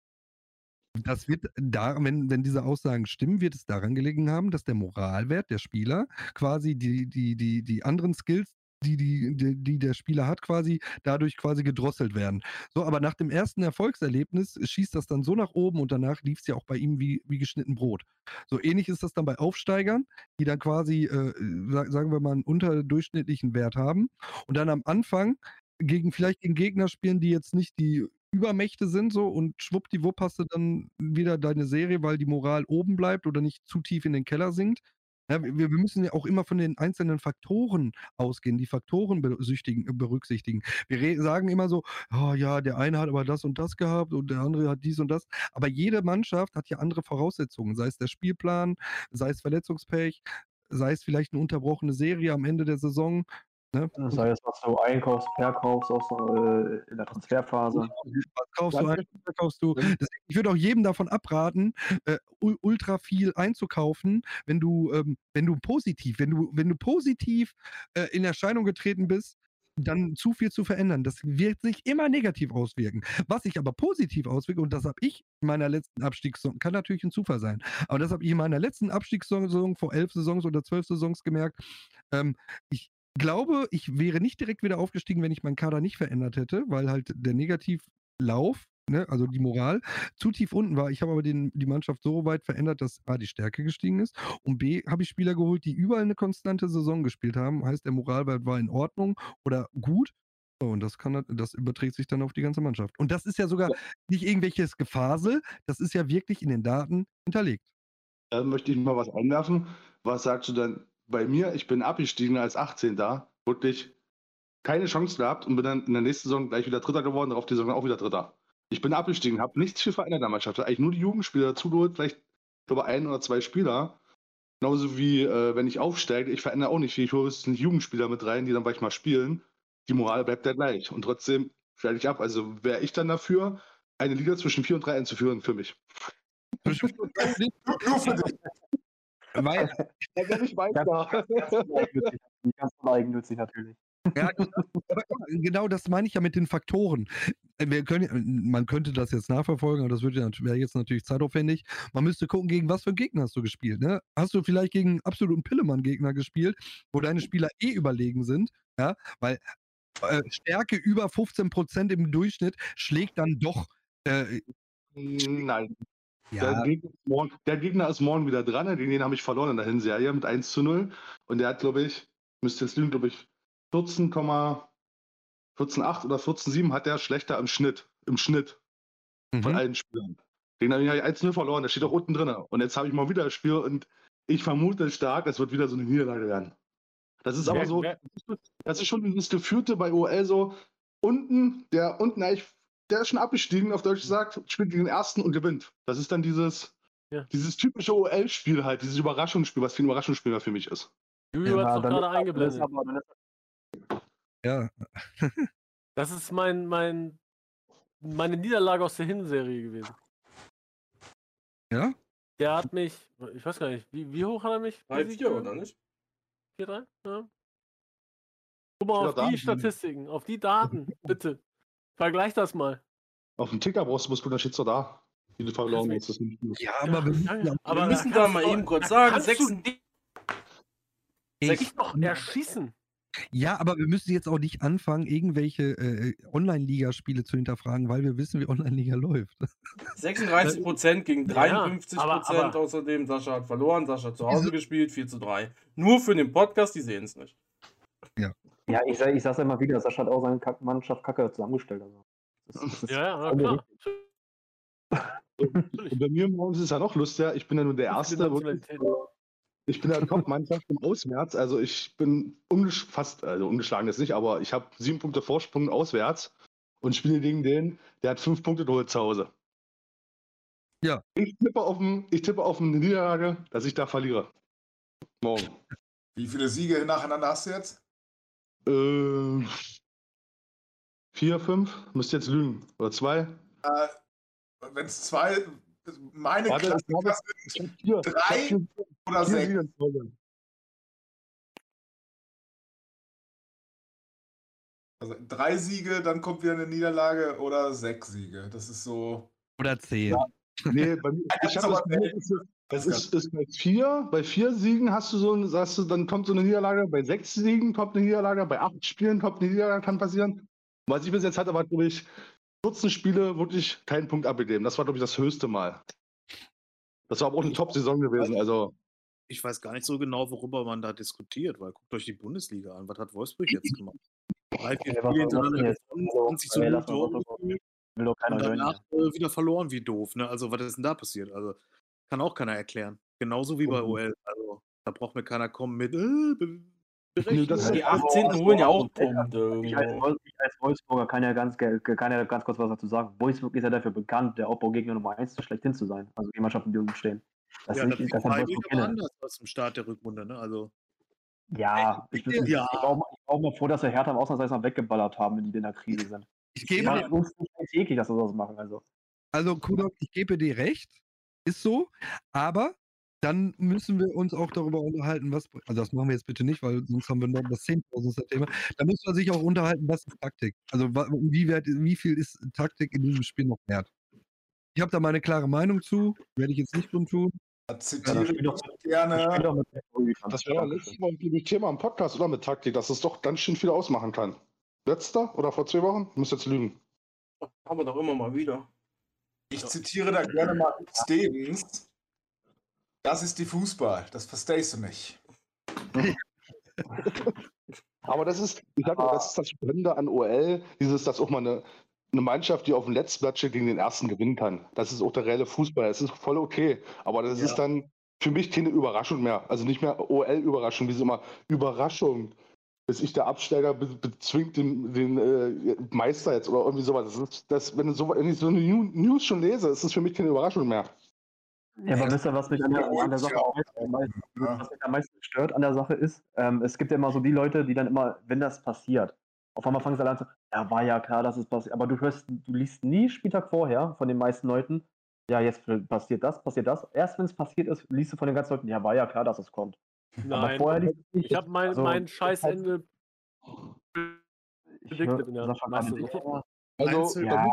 das wird da, wenn, wenn diese Aussagen stimmen, wird es daran gelegen haben, dass der Moralwert der Spieler quasi die, die, die, die anderen Skills, die, die, die, der Spieler hat, quasi dadurch quasi gedrosselt werden. So, aber nach dem ersten Erfolgserlebnis schießt das dann so nach oben und danach lief es ja auch bei ihm wie, wie geschnitten Brot. So ähnlich ist das dann bei Aufsteigern, die dann quasi, äh, sagen wir mal, einen unterdurchschnittlichen Wert haben und dann am Anfang gegen vielleicht gegen Gegner spielen, die jetzt nicht die Übermächte sind so und schwuppdiwupp hast du dann wieder deine Serie, weil die Moral oben bleibt oder nicht zu tief in den Keller sinkt. Ja, wir, wir, müssen ja auch immer von den einzelnen Faktoren ausgehen, die Faktoren berücksichtigen. Wir sagen immer so, oh ja, der eine hat aber das und das gehabt und der andere hat dies und das. Aber jede Mannschaft hat ja andere Voraussetzungen, sei es der Spielplan, sei es Verletzungspech, sei es vielleicht eine unterbrochene Serie am Ende der Saison. Ne? Das heißt, was du einkaufst, verkaufst, auch so, äh, in der Transferphase. Was kaufst du ein, verkaufst du. Deswegen, ich würde auch jedem davon abraten, äh, ultra viel einzukaufen, wenn du, ähm, wenn du positiv, wenn du, wenn du positiv äh, in Erscheinung getreten bist, dann zu viel zu verändern. Das wird sich immer negativ auswirken. Was sich aber positiv auswirkt, und das habe ich in meiner letzten Abstiegssaison, kann natürlich ein Zufall sein, aber das habe ich in meiner letzten Abstiegssaison vor elf Saisons oder zwölf Saisons gemerkt. Ähm, ich glaube, ich wäre nicht direkt wieder aufgestiegen, wenn ich meinen Kader nicht verändert hätte, weil halt der Negativlauf ne, also die Moral, zu tief unten war. Ich habe aber den, die Mannschaft so weit verändert, dass A, die Stärke gestiegen ist und B, habe ich Spieler geholt, die überall eine konstante Saison gespielt haben. Heißt, der Moralwert war in Ordnung oder gut. So, und das kann das überträgt sich dann auf die ganze Mannschaft. Und das ist ja sogar nicht irgendwelches Gefasel, das ist ja wirklich in den Daten hinterlegt. Da möchte ich mal was einwerfen. Was sagst du dann bei mir? Ich bin abgestiegen als 18. da, wirklich keine Chance gehabt und bin dann in der nächsten Saison gleich wieder Dritter geworden, darauf die Saison auch wieder Dritter. Ich bin abgestiegen, habe nichts viel verändert in der Mannschaft. Eigentlich nur die Jugendspieler dazugeholt, vielleicht, ich glaube, ein oder zwei Spieler. Genauso wie, äh, wenn ich aufsteige, ich verändere auch nicht viel. Ich hole jetzt Jugendspieler mit rein, die dann gleich mal spielen. Die Moral bleibt ja gleich. Und trotzdem stelle ich ab. Also wäre ich dann dafür, eine Liga zwischen 4 und 3 einzuführen für mich. Nur für dich. Weil, da bin ich weiter. Ganz eigennützig natürlich. Ja, genau das meine ich ja mit den Faktoren. Wir können, man könnte das jetzt nachverfolgen, aber das wäre jetzt natürlich zeitaufwendig. Man müsste gucken, gegen was für Gegner hast du gespielt. Ne? Hast du vielleicht gegen einen absoluten Pillemann-Gegner gespielt, wo deine Spieler eh überlegen sind? Ja, weil äh, Stärke über 15% im Durchschnitt schlägt dann doch. Äh, Nein. Ja. Der, Gegner morgen, der, Gegner ist morgen wieder dran, gegen den habe ich verloren in der Hinserie mit 1 zu 0. Und der hat, glaube ich, müsste jetzt lügen, glaube ich, 14,8 14, oder 14,7 hat der schlechter im Schnitt. Im Schnitt mhm. von allen Spielern. Den habe ich 1-0 verloren, der steht auch unten drin. Und jetzt habe ich mal wieder ein Spiel und ich vermute stark, es wird wieder so eine Niederlage werden. Das ist aber so, das ist schon das Geführte bei OL so, unten, der unten eigentlich, der ist schon abgestiegen, auf Deutsch gesagt, spielt gegen den ersten und gewinnt. Das ist dann dieses, ja. dieses typische OL-Spiel halt, dieses Überraschungsspiel, was für ein Überraschungsspiel für mich ist. Juju ja, hat es doch gerade eingeblendet. Ja. Das ist mein, mein, meine Niederlage aus der Hinserie gewesen. Ja? Der hat mich, ich weiß gar nicht, wie, wie hoch hat er mich? 3-4 oder nicht? 4-3? Ja. Guck mal auf die Statistiken, auf die Daten, bitte. Vergleich das mal. Auf dem Ticker brauchst du, musst du, da steht so da. Wie du verloren hast. Ja, aber wir, ja, aber wir müssen da mal eben kurz sagen, 6 ich doch erschießen. Ja, aber wir müssen jetzt auch nicht anfangen, irgendwelche äh, Online-Liga-Spiele zu hinterfragen, weil wir wissen, wie Online-Liga läuft. 36 Prozent gegen 53 Prozent ja, außerdem. Sascha hat verloren, Sascha hat zu Hause gespielt, 4 zu 3. Nur für den Podcast, die sehen es nicht. Ja. Ja, ich, ich sag's immer wieder, Sascha hat auch seine Kack Mannschaft kacke zusammengestellt. Also. Das, das ja, ja, klar. Und bei mir morgens ist es ja noch lustiger. Ich bin ja nur der Erste, ich bin der Top-Mannschaft im Auswärts. Also ich bin ungesch fast, also ungeschlagen ist nicht, aber ich habe sieben Punkte Vorsprung auswärts und spiele gegen den, der hat fünf Punkte geholt zu Hause. Ja. Ich tippe, auf ein, ich tippe auf eine Niederlage, dass ich da verliere. Morgen. Wie viele Siege nacheinander hast du jetzt? Äh, vier, fünf? Müsst jetzt lügen. Oder zwei? Äh, Wenn es zwei, meine Warte, Klasse sind drei oder sechs. Also drei Siege, dann kommt wieder eine Niederlage oder sechs Siege. Das ist so. Oder zehn. Ja. Nee, bei mir, ich das, das ist, ist, bei vier, bei vier Siegen hast du so sagst du, dann kommt so eine Niederlage, bei sechs Siegen kommt eine Niederlage, bei acht Spielen kommt eine Niederlage, kann passieren. Was ich bis jetzt hatte, war, glaube ich, 14 Spiele wirklich keinen Punkt abgegeben. Das war, glaube ich, das höchste Mal. Das war aber auch eine Top-Saison gewesen. Also. Ich weiß gar nicht so genau, worüber man da diskutiert, weil guckt euch die Bundesliga an. Was hat Wolfsburg jetzt gemacht? Drei, vier Spiele hintereinander gewonnen, sich so gut Will doch keiner und danach äh, wieder verloren wie doof. Ne? Also, was ist denn da passiert? Also, kann auch keiner erklären. Genauso wie bei OL. Also, da braucht mir keiner kommen mit. Äh, Nee, die 18. holen ja auch Punkte. Ich als, ich als Wolfsburger kann ja, ganz, kann ja ganz kurz was dazu sagen. Wolfsburg ist ja dafür bekannt, der Aufbaugegner Nummer 1 schlechthin zu sein. Also die Mannschaften, die unten stehen. Das, ja, nicht, das, das hat Wolfsburg anders als zum Start der Rückrunde. Ne? Also, ja, ich bin, ja. Ich auch, ich auch mal froh, dass wir Hertha im Ausnahmsweise mal weggeballert haben, wenn die in der Krise sind. Ich gebe ja, dir uns nicht eklig, dass wir sowas machen. Also, also Kudok, ich gebe dir recht, ist so, aber dann müssen wir uns auch darüber unterhalten, was also das machen wir jetzt bitte nicht, weil sonst haben wir noch das 10.000. Thema. Da muss man sich auch unterhalten, was ist Taktik? Also wie, wert, wie viel ist Taktik in diesem Spiel noch wert? Ich habe da meine klare Meinung zu, werde ich jetzt nicht kundtun. Zitiere ja, doch gerne. Das wäre letztes Mal ein Thema im Podcast, oder mit Taktik, dass es doch ganz schön viel ausmachen kann. Letzter oder vor zwei Wochen? Ich muss jetzt lügen. Haben wir doch immer mal wieder. Ich zitiere da gerne mal Stevens. Das ist die Fußball, das verstehst du nicht. Aber das ist, ich sag mal, das ist das Spannende an OL, dieses, dass auch mal eine, eine Mannschaft, die auf dem letzten Platz steht, gegen den ersten gewinnen kann. Das ist auch der reelle Fußball. Das ist voll okay. Aber das ja. ist dann für mich keine Überraschung mehr. Also nicht mehr OL-Überraschung, wie sie immer Überraschung. Bis ich der Absteiger be bezwingt den, den äh, Meister jetzt oder irgendwie sowas. Das ist, das, wenn, so, wenn ich so eine News schon lese, ist es für mich keine Überraschung mehr. Ja, aber wisst ihr, was mich an der, an der Sache auch am meisten, was mich am meisten stört an der Sache ist, ähm, es gibt ja immer so die Leute, die dann immer, wenn das passiert, auf einmal fangen sie an zu, ja, war ja klar, dass es passiert, aber du hörst, du liest nie Spieltag vorher von den meisten Leuten, ja, jetzt passiert das, passiert das. Erst wenn es passiert ist, liest du von den ganzen Leuten, ja, war ja klar, dass es kommt. Nein, vorher ich habe mein, also, mein Scheißende predicted in der Masse. Also, ja,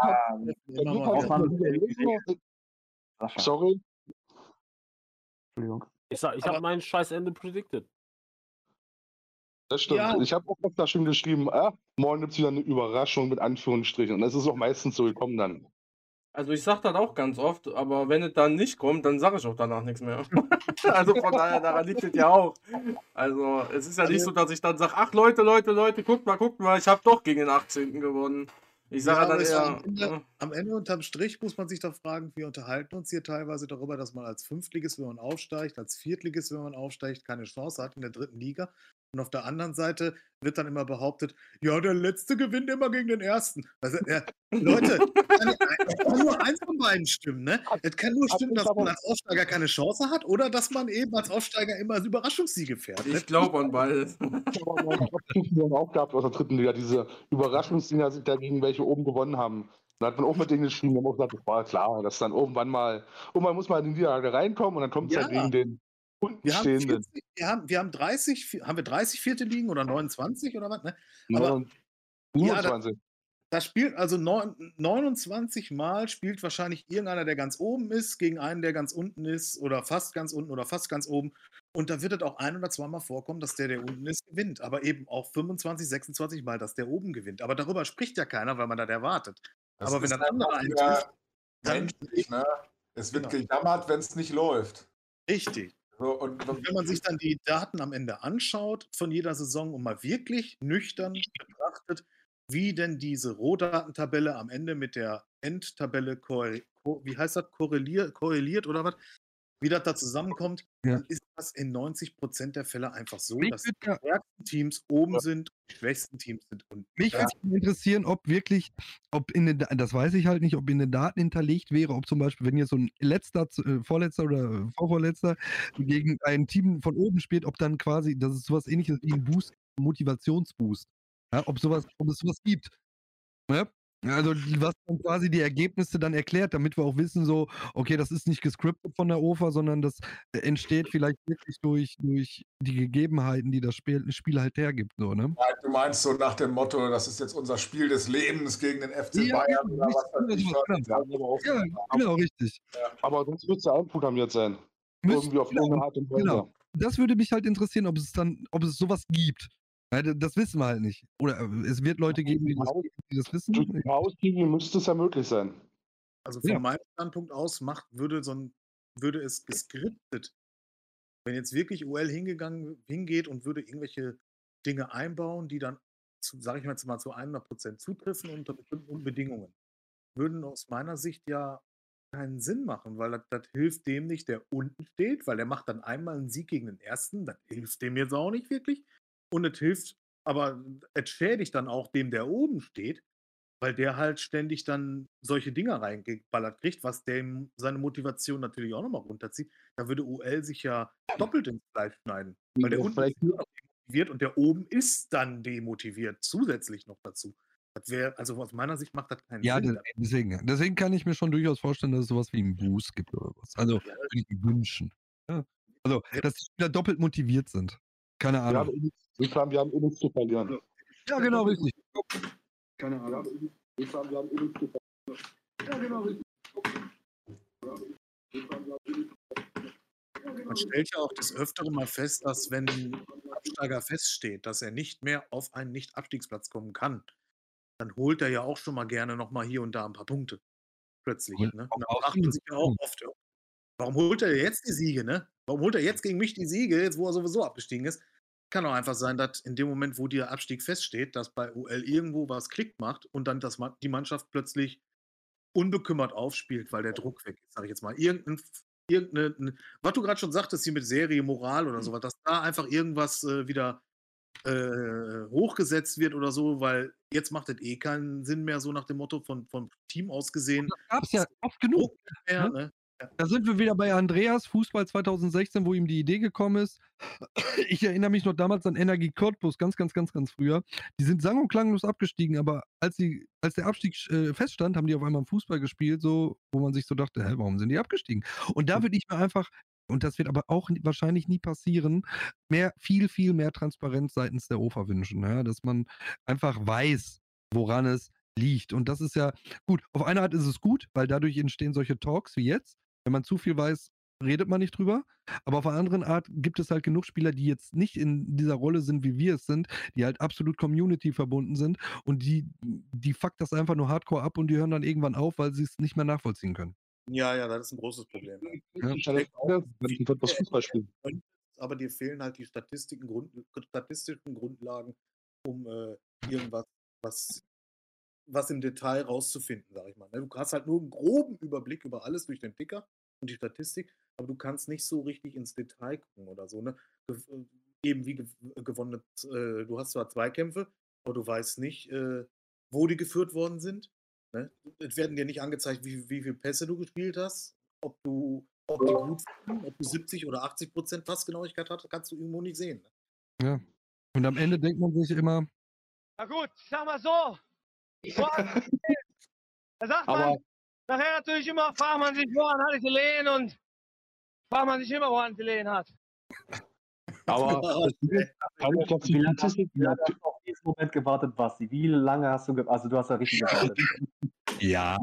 Sorry, Entschuldigung. Ich, sag, ich habe mein Scheißende predicted. Das stimmt. Ja. Ich habe auch da schon geschrieben, ah, morgen gibt es wieder eine Überraschung mit Anführungsstrichen. Und das ist auch meistens so gekommen dann. Also ich sage das auch ganz oft, aber wenn es dann nicht kommt, dann sage ich auch danach nichts mehr. also von daher, daran liegt es ja auch. Also es ist ja nicht so, dass ich dann sage, ach Leute, Leute, Leute, guckt mal, guckt mal, ich habe doch gegen den 18. gewonnen. Ich sage ja, dann eher. Am Ende, am Ende, unterm Strich muss man sich doch fragen, wir unterhalten uns hier teilweise darüber, dass man als Fünftligist, wenn man aufsteigt, als Viertligist, wenn man aufsteigt, keine Chance hat in der dritten Liga. Und auf der anderen Seite wird dann immer behauptet, ja, der Letzte gewinnt immer gegen den Ersten. Also, ja, Leute, es kann nur eins von beiden stimmen. Ne? Es kann nur stimmen, dass man als Aufsteiger keine Chance hat oder dass man eben als Aufsteiger immer als Überraschungssiege fährt. Ne? Ich glaube an beides. Ich habe auch gehabt aus der dritten Liga, diese Überraschungssiege, gegen welche oben gewonnen haben. Da hat man auch mit denen geschrieben, haben auch gesagt, das war klar, dass dann irgendwann mal, irgendwann muss man in die Niederlage reinkommen und dann kommt es ja. halt gegen den wir haben, 40, wir, haben, wir haben 30, haben wir 30 vierte Ligen oder 29 oder was? Ne? Aber, 25. Ja, da, spielt also 29 Mal spielt wahrscheinlich irgendeiner, der ganz oben ist, gegen einen, der ganz unten ist oder fast ganz unten oder fast ganz oben. Und da wird es auch ein oder zweimal vorkommen, dass der, der unten ist, gewinnt. Aber eben auch 25, 26 Mal, dass der oben gewinnt. Aber darüber spricht ja keiner, weil man das erwartet. Das Aber wenn das andere eintrifft, dann. Ne? Es wird genau. gejammert, wenn es nicht läuft. Richtig. So, und, und wenn man sich dann die Daten am Ende anschaut von jeder Saison und mal wirklich nüchtern betrachtet, wie denn diese Rohdatentabelle am Ende mit der Endtabelle, wie heißt das, korreliert, korreliert oder was, wie das da zusammenkommt, ja. dann ist das in 90 Prozent der Fälle einfach so, Mich dass die stärksten Teams oben ja. sind, die schwächsten Teams sind unten. Mich ja. würde interessieren, ob wirklich, ob in den, das weiß ich halt nicht, ob in den Daten hinterlegt wäre, ob zum Beispiel, wenn jetzt so ein letzter, äh, vorletzter oder vorvorletzter gegen ein Team von oben spielt, ob dann quasi, das ist sowas ähnliches wie ein Boost, Motivationsboost. Ja, ob sowas, ob es sowas gibt. Ja? Also, was dann quasi die Ergebnisse dann erklärt, damit wir auch wissen, so, okay, das ist nicht gescriptet von der OFA, sondern das äh, entsteht vielleicht wirklich durch, durch die Gegebenheiten, die das Spiel, Spiel halt hergibt, so, ne? Ja, du meinst so nach dem Motto, das ist jetzt unser Spiel des Lebens gegen den FC ja, Bayern oder was genau, ja, genau, richtig. Ja. Aber sonst wird es ja einprogrammiert sein. Müsst, Irgendwie auf irgendeine Art und Weise. Genau. Das würde mich halt interessieren, ob es dann, ob es sowas gibt. Das wissen wir halt nicht. Oder äh, es wird Leute geben, die das, die das wissen. Durch die Hauslinie müsste es ja möglich sein. Also von ja. meinem Standpunkt aus macht, würde, so ein, würde es geskriptet, wenn jetzt wirklich UL hingegangen, hingeht und würde irgendwelche Dinge einbauen, die dann, sage ich mal jetzt mal, zu 100% zutreffen unter bestimmten Bedingungen, würden aus meiner Sicht ja keinen Sinn machen, weil das, das, hilft dem nicht, der unten steht, weil der macht dann einmal einen Sieg gegen den ersten, das hilft dem jetzt auch nicht wirklich. Und es hilft, aber es schädigt dann auch dem, der oben steht, weil der halt ständig dann solche Dinger reingeballert kriegt, was dem seine Motivation natürlich auch nochmal runterzieht. Da würde UL sich ja doppelt ins Fleisch schneiden. Weil der unten ist demotiviert und der oben ist dann demotiviert, zusätzlich noch dazu. Das wäre, also aus meiner Sicht macht das keinen ja, Sinn. Ja, deswegen, deswegen kann ich mir schon durchaus vorstellen, dass es sowas wie einen Boost gibt oder was. Also würde ich mir wünschen. Ja. Also, dass die Spieler doppelt motiviert sind. Keine Wir haben, Ahnung. eh wir haben, wir haben eh nichts zu verlieren. Ja, genau, richtig. Keine Ahnung. Wir haben, wir haben eh nichts zu verlieren. Man stellt ja auch des Öfteren mal fest, dass wenn ein Absteiger feststeht, dass er nicht mehr auf einen Nicht-Abstiegsplatz kommen kann, dann holt er ja auch schon mal gerne noch mal hier und da ein paar Punkte. Plötzlich. Und Ne? auch Und da auf fragt ihn. man sich ja auch oft, ja, warum holt er jetzt die Siege, ne? Warum holt er jetzt gegen mich die Siege, jetzt wo er sowieso abgestiegen ist? Kann auch einfach sein, dass in dem Moment, wo der Abstieg feststeht, dass bei UL irgendwo was Klick macht und dann das, die Mannschaft plötzlich unbekümmert aufspielt, weil der Druck weg ist, sage ich jetzt mal. Irgendein, irgendeine, was du gerade schon sagtest, hier mit Serie, Moral oder sowas, dass da einfach irgendwas äh, wieder äh, hochgesetzt wird oder so, weil jetzt macht es eh keinen Sinn mehr, so nach dem Motto von, vom Team aus gesehen. Das gab's ja oft genug. Mehr, ne? Da sind wir wieder bei Andreas, Fußball 2016, wo ihm die Idee gekommen ist. Ich erinnere mich noch damals an Energie Cottbus, ganz, ganz, ganz, ganz früher. Die sind sang- und klanglos abgestiegen, aber als, die, als der Abstieg äh, feststand, haben die auf einmal Fußball gespielt, so, wo man sich so dachte, hä, warum sind die abgestiegen? Und da würde ich mir einfach, und das wird aber auch wahrscheinlich nie passieren, mehr, viel, viel mehr Transparenz seitens der OFA wünschen, ja? dass man einfach weiß, woran es liegt. Und das ist ja gut. Auf eine Art ist es gut, weil dadurch entstehen solche Talks wie jetzt. Wenn man zu viel weiß, redet man nicht drüber. Aber auf einer anderen Art gibt es halt genug Spieler, die jetzt nicht in dieser Rolle sind, wie wir es sind, die halt absolut Community verbunden sind und die, die fuckt das einfach nur hardcore ab und die hören dann irgendwann auf, weil sie es nicht mehr nachvollziehen können. Ja, ja, das ist ein großes Problem. Ja. Ich hatte auch, wenn ich das Fußball spielen. aber dir fehlen halt die Statistiken, Grund, statistischen Grundlagen, um äh, irgendwas, was, was im Detail rauszufinden, sag ich mal. ne? Du hast halt nur einen groben Überblick über alles durch den Ticker und die Statistik, aber du kannst nicht so richtig ins Detail gucken oder so. Ne? Ge äh, eben wie gew gewonnen, äh, du hast zwar Zweikämpfe, aber du weißt nicht, äh, wo die geführt worden sind. Ne? Es werden dir nicht angezeigt, wie, wie viele Pässe du gespielt hast, ob du ob die gut waren, ob du 70 oder 80 Prozent Passgenauigkeit hast, kannst du irgendwo nicht sehen. ne? Ja. Und am Ende denkt man sich immer, Na gut, ich sag mal so. Da sagt man Aber nachher natürlich immer, fragt man sich, woran hatte ich gelegen und fragt man sich immer, woran gelegen hat. Aber das Ding ist, kann ich auf die Wie lange hast, Statistik wie lange hast du auf diesen Moment gewartet, Basti? Wie lange hast du gewartet? Also du hast ja richtig gewartet. ja,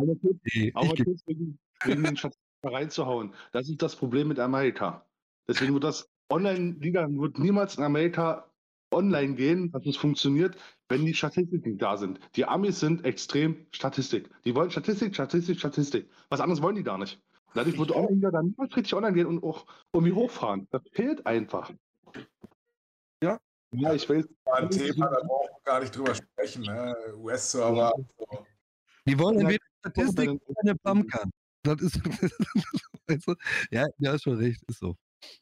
Aber kurz- wegen, den Statistiken reinzuhauen. Das ist das Problem mit Amerika. Deswegen wird das Online-Liga wird niemals in Amerika online gehen, dass es funktioniert, wenn die Statistiken da sind. Die Amis sind extrem Statistik. Die wollen Statistik, Statistik, Statistik. Was anderes wollen die gar nicht. Dadurch wird Online-Liga dann niemals richtig online gehen und auch irgendwie hochfahren. Das fehlt einfach. Ja. Ja, ich weiß. Ein Thema, da brauchen wir gar nicht drüber sprechen. Ne? US-Server. So. die wollen Ja, entweder Statistik oder eine Pumpkin. Das ist, ja, ja, ist schon recht, ist so.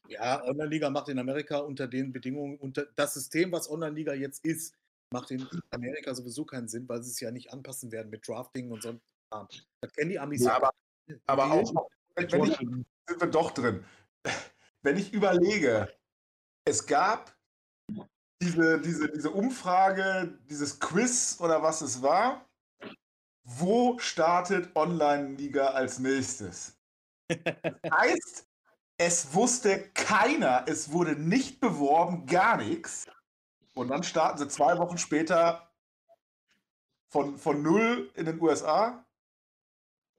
Ja, Online-Liga macht in Amerika unter den Bedingungen, unter das System, was Online-Liga jetzt ist, macht in Amerika sowieso keinen Sinn, weil sie es ja nicht anpassen werden mit Drafting und so. Das kennen die Amis Ja, aber, aber auch, wenn, wenn ich, sind wir doch drin. Wenn ich überlege, es gab diese, diese, diese Umfrage, dieses Quiz oder was es war. Wo startet Online-Liga als nächstes? Das heißt, es wusste keiner, es wurde nicht beworben, gar nichts. Und dann starten sie zwei Wochen später von, von null in den USA.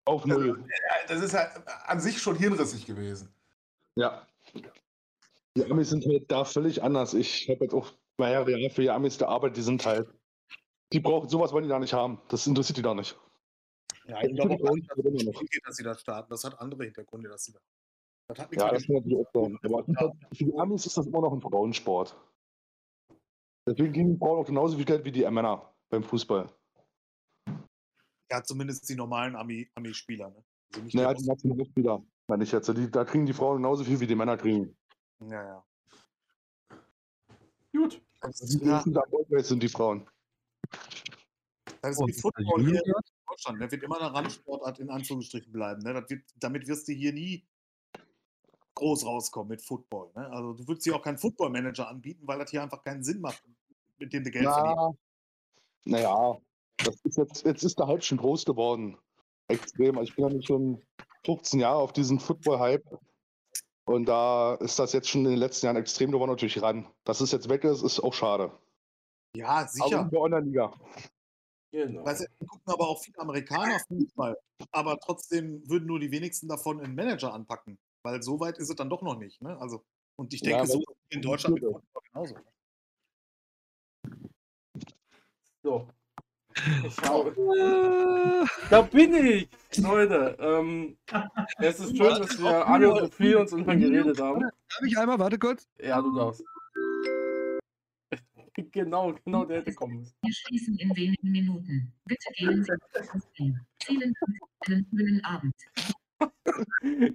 Auf Null. Das ist halt an sich schon hirnrissig gewesen. Ja. Die Amis sind halt da völlig anders. Ich habe jetzt auch mehrere Jahre für die Amis gearbeitet, die sind halt. Die brauchen sowas wollen die da nicht haben. Das interessiert die da nicht. Ja, Das ich glaube auch nicht, dass sie da starten. Das hat andere Hintergründe, dass sie da. Das hat nichts Ja, das natürlich auch sein. Aber halt- für die Amis ist das immer noch ein Frauensport. Deswegen kriegen die Frauen auch genauso viel Geld wie die Männer beim Fußball. ja, zumindest die normalen Ami- Ami-Spieler. ne? Also Naja, die Nationalspieler, meine ich jetzt. Die, da kriegen die Frauen genauso viel wie die Männer kriegen. Ost- ja, ja. Gut. Die sind da erfolgreich sind die Frauen. Das ist Oh, wie ist das Football hier in Deutschland. Der wird immer eine Randsportart in Anführungsstrichen bleiben. Ne? Das wird, damit wirst du hier nie groß rauskommen mit Football. Ne? Also du würdest hier auch keinen Football-Manager anbieten, weil das hier einfach keinen Sinn macht, mit dem du Geld verdienst. Na, naja, das ist jetzt, jetzt ist der Hype schon groß geworden. Extrem. Also ich bin ja nicht schon 15 Jahre auf diesen Football-Hype. Und da ist das jetzt schon in den letzten Jahren extrem geworden natürlich ran. Dass es jetzt weg ist, ist auch schade. Ja, sicher. Aber in der Online-Liga. Genau. Weißt du, gucken aber auch viele Amerikaner Fußball. Aber trotzdem würden nur die wenigsten davon einen Manager anpacken. Weil so weit ist es dann doch noch nicht. Ne? Also, und ich denke, ja, so in Deutschland mit genauso. So. Ich schau. da bin ich! Leute, ähm, es ist schön, dass wir alle so viel uns untereinander geredet haben. Darf ich einmal, warte kurz? Ja, du darfst. genau, genau, der hätte kommen müssen. Wir schließen in wenigen Minuten. Bitte gehen Sie Vielen Dank einen schönen Abend.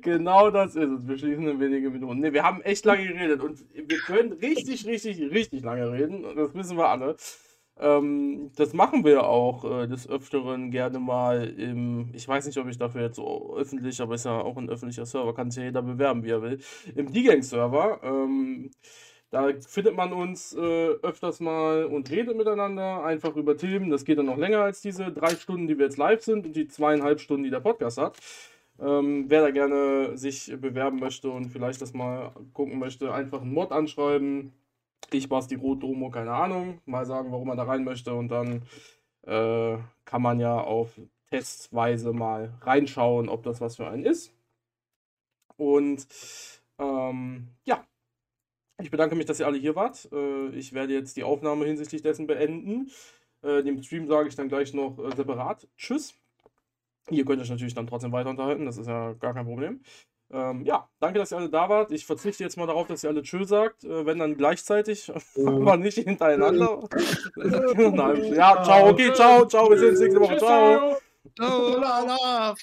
Genau das ist es. Wir schließen in wenigen Minuten. Ne, wir haben echt lange geredet und wir können richtig, richtig, richtig lange reden. Das wissen wir alle. Ähm, das machen wir auch äh, des Öfteren gerne mal im, ich weiß nicht, ob ich dafür jetzt so öffentlich, aber ist ja auch ein öffentlicher Server, kann sich ja jeder bewerben, wie er will, im D-Gang-Server. Ähm, da findet man uns äh, öfters mal und redet miteinander, einfach über Themen. Das geht dann noch länger als diese drei Stunden, die wir jetzt live sind und die zweieinhalb Stunden, die der Podcast hat. Ähm, wer da gerne sich bewerben möchte und vielleicht das mal gucken möchte, einfach einen Mod anschreiben ich Basti Rot Domo, keine Ahnung, mal sagen, warum man da rein möchte und dann äh, kann man ja auf Testweise mal reinschauen, ob das was für einen ist. Und ähm, ja, ich bedanke mich, dass ihr alle hier wart. Äh, ich werde jetzt die Aufnahme hinsichtlich dessen beenden. Äh, dem Stream sage ich dann gleich noch äh, separat. Tschüss. Ihr könnt euch natürlich dann trotzdem weiter unterhalten, das ist ja gar kein Problem. Ähm, ja, danke, dass ihr alle da wart. Ich verzichte jetzt mal darauf, dass ihr alle Tschö sagt, äh, wenn dann gleichzeitig, aber nicht hintereinander. ja, ciao, okay, ciao, ciao, wir sehen uns nächste Woche. Ciao. Ciao.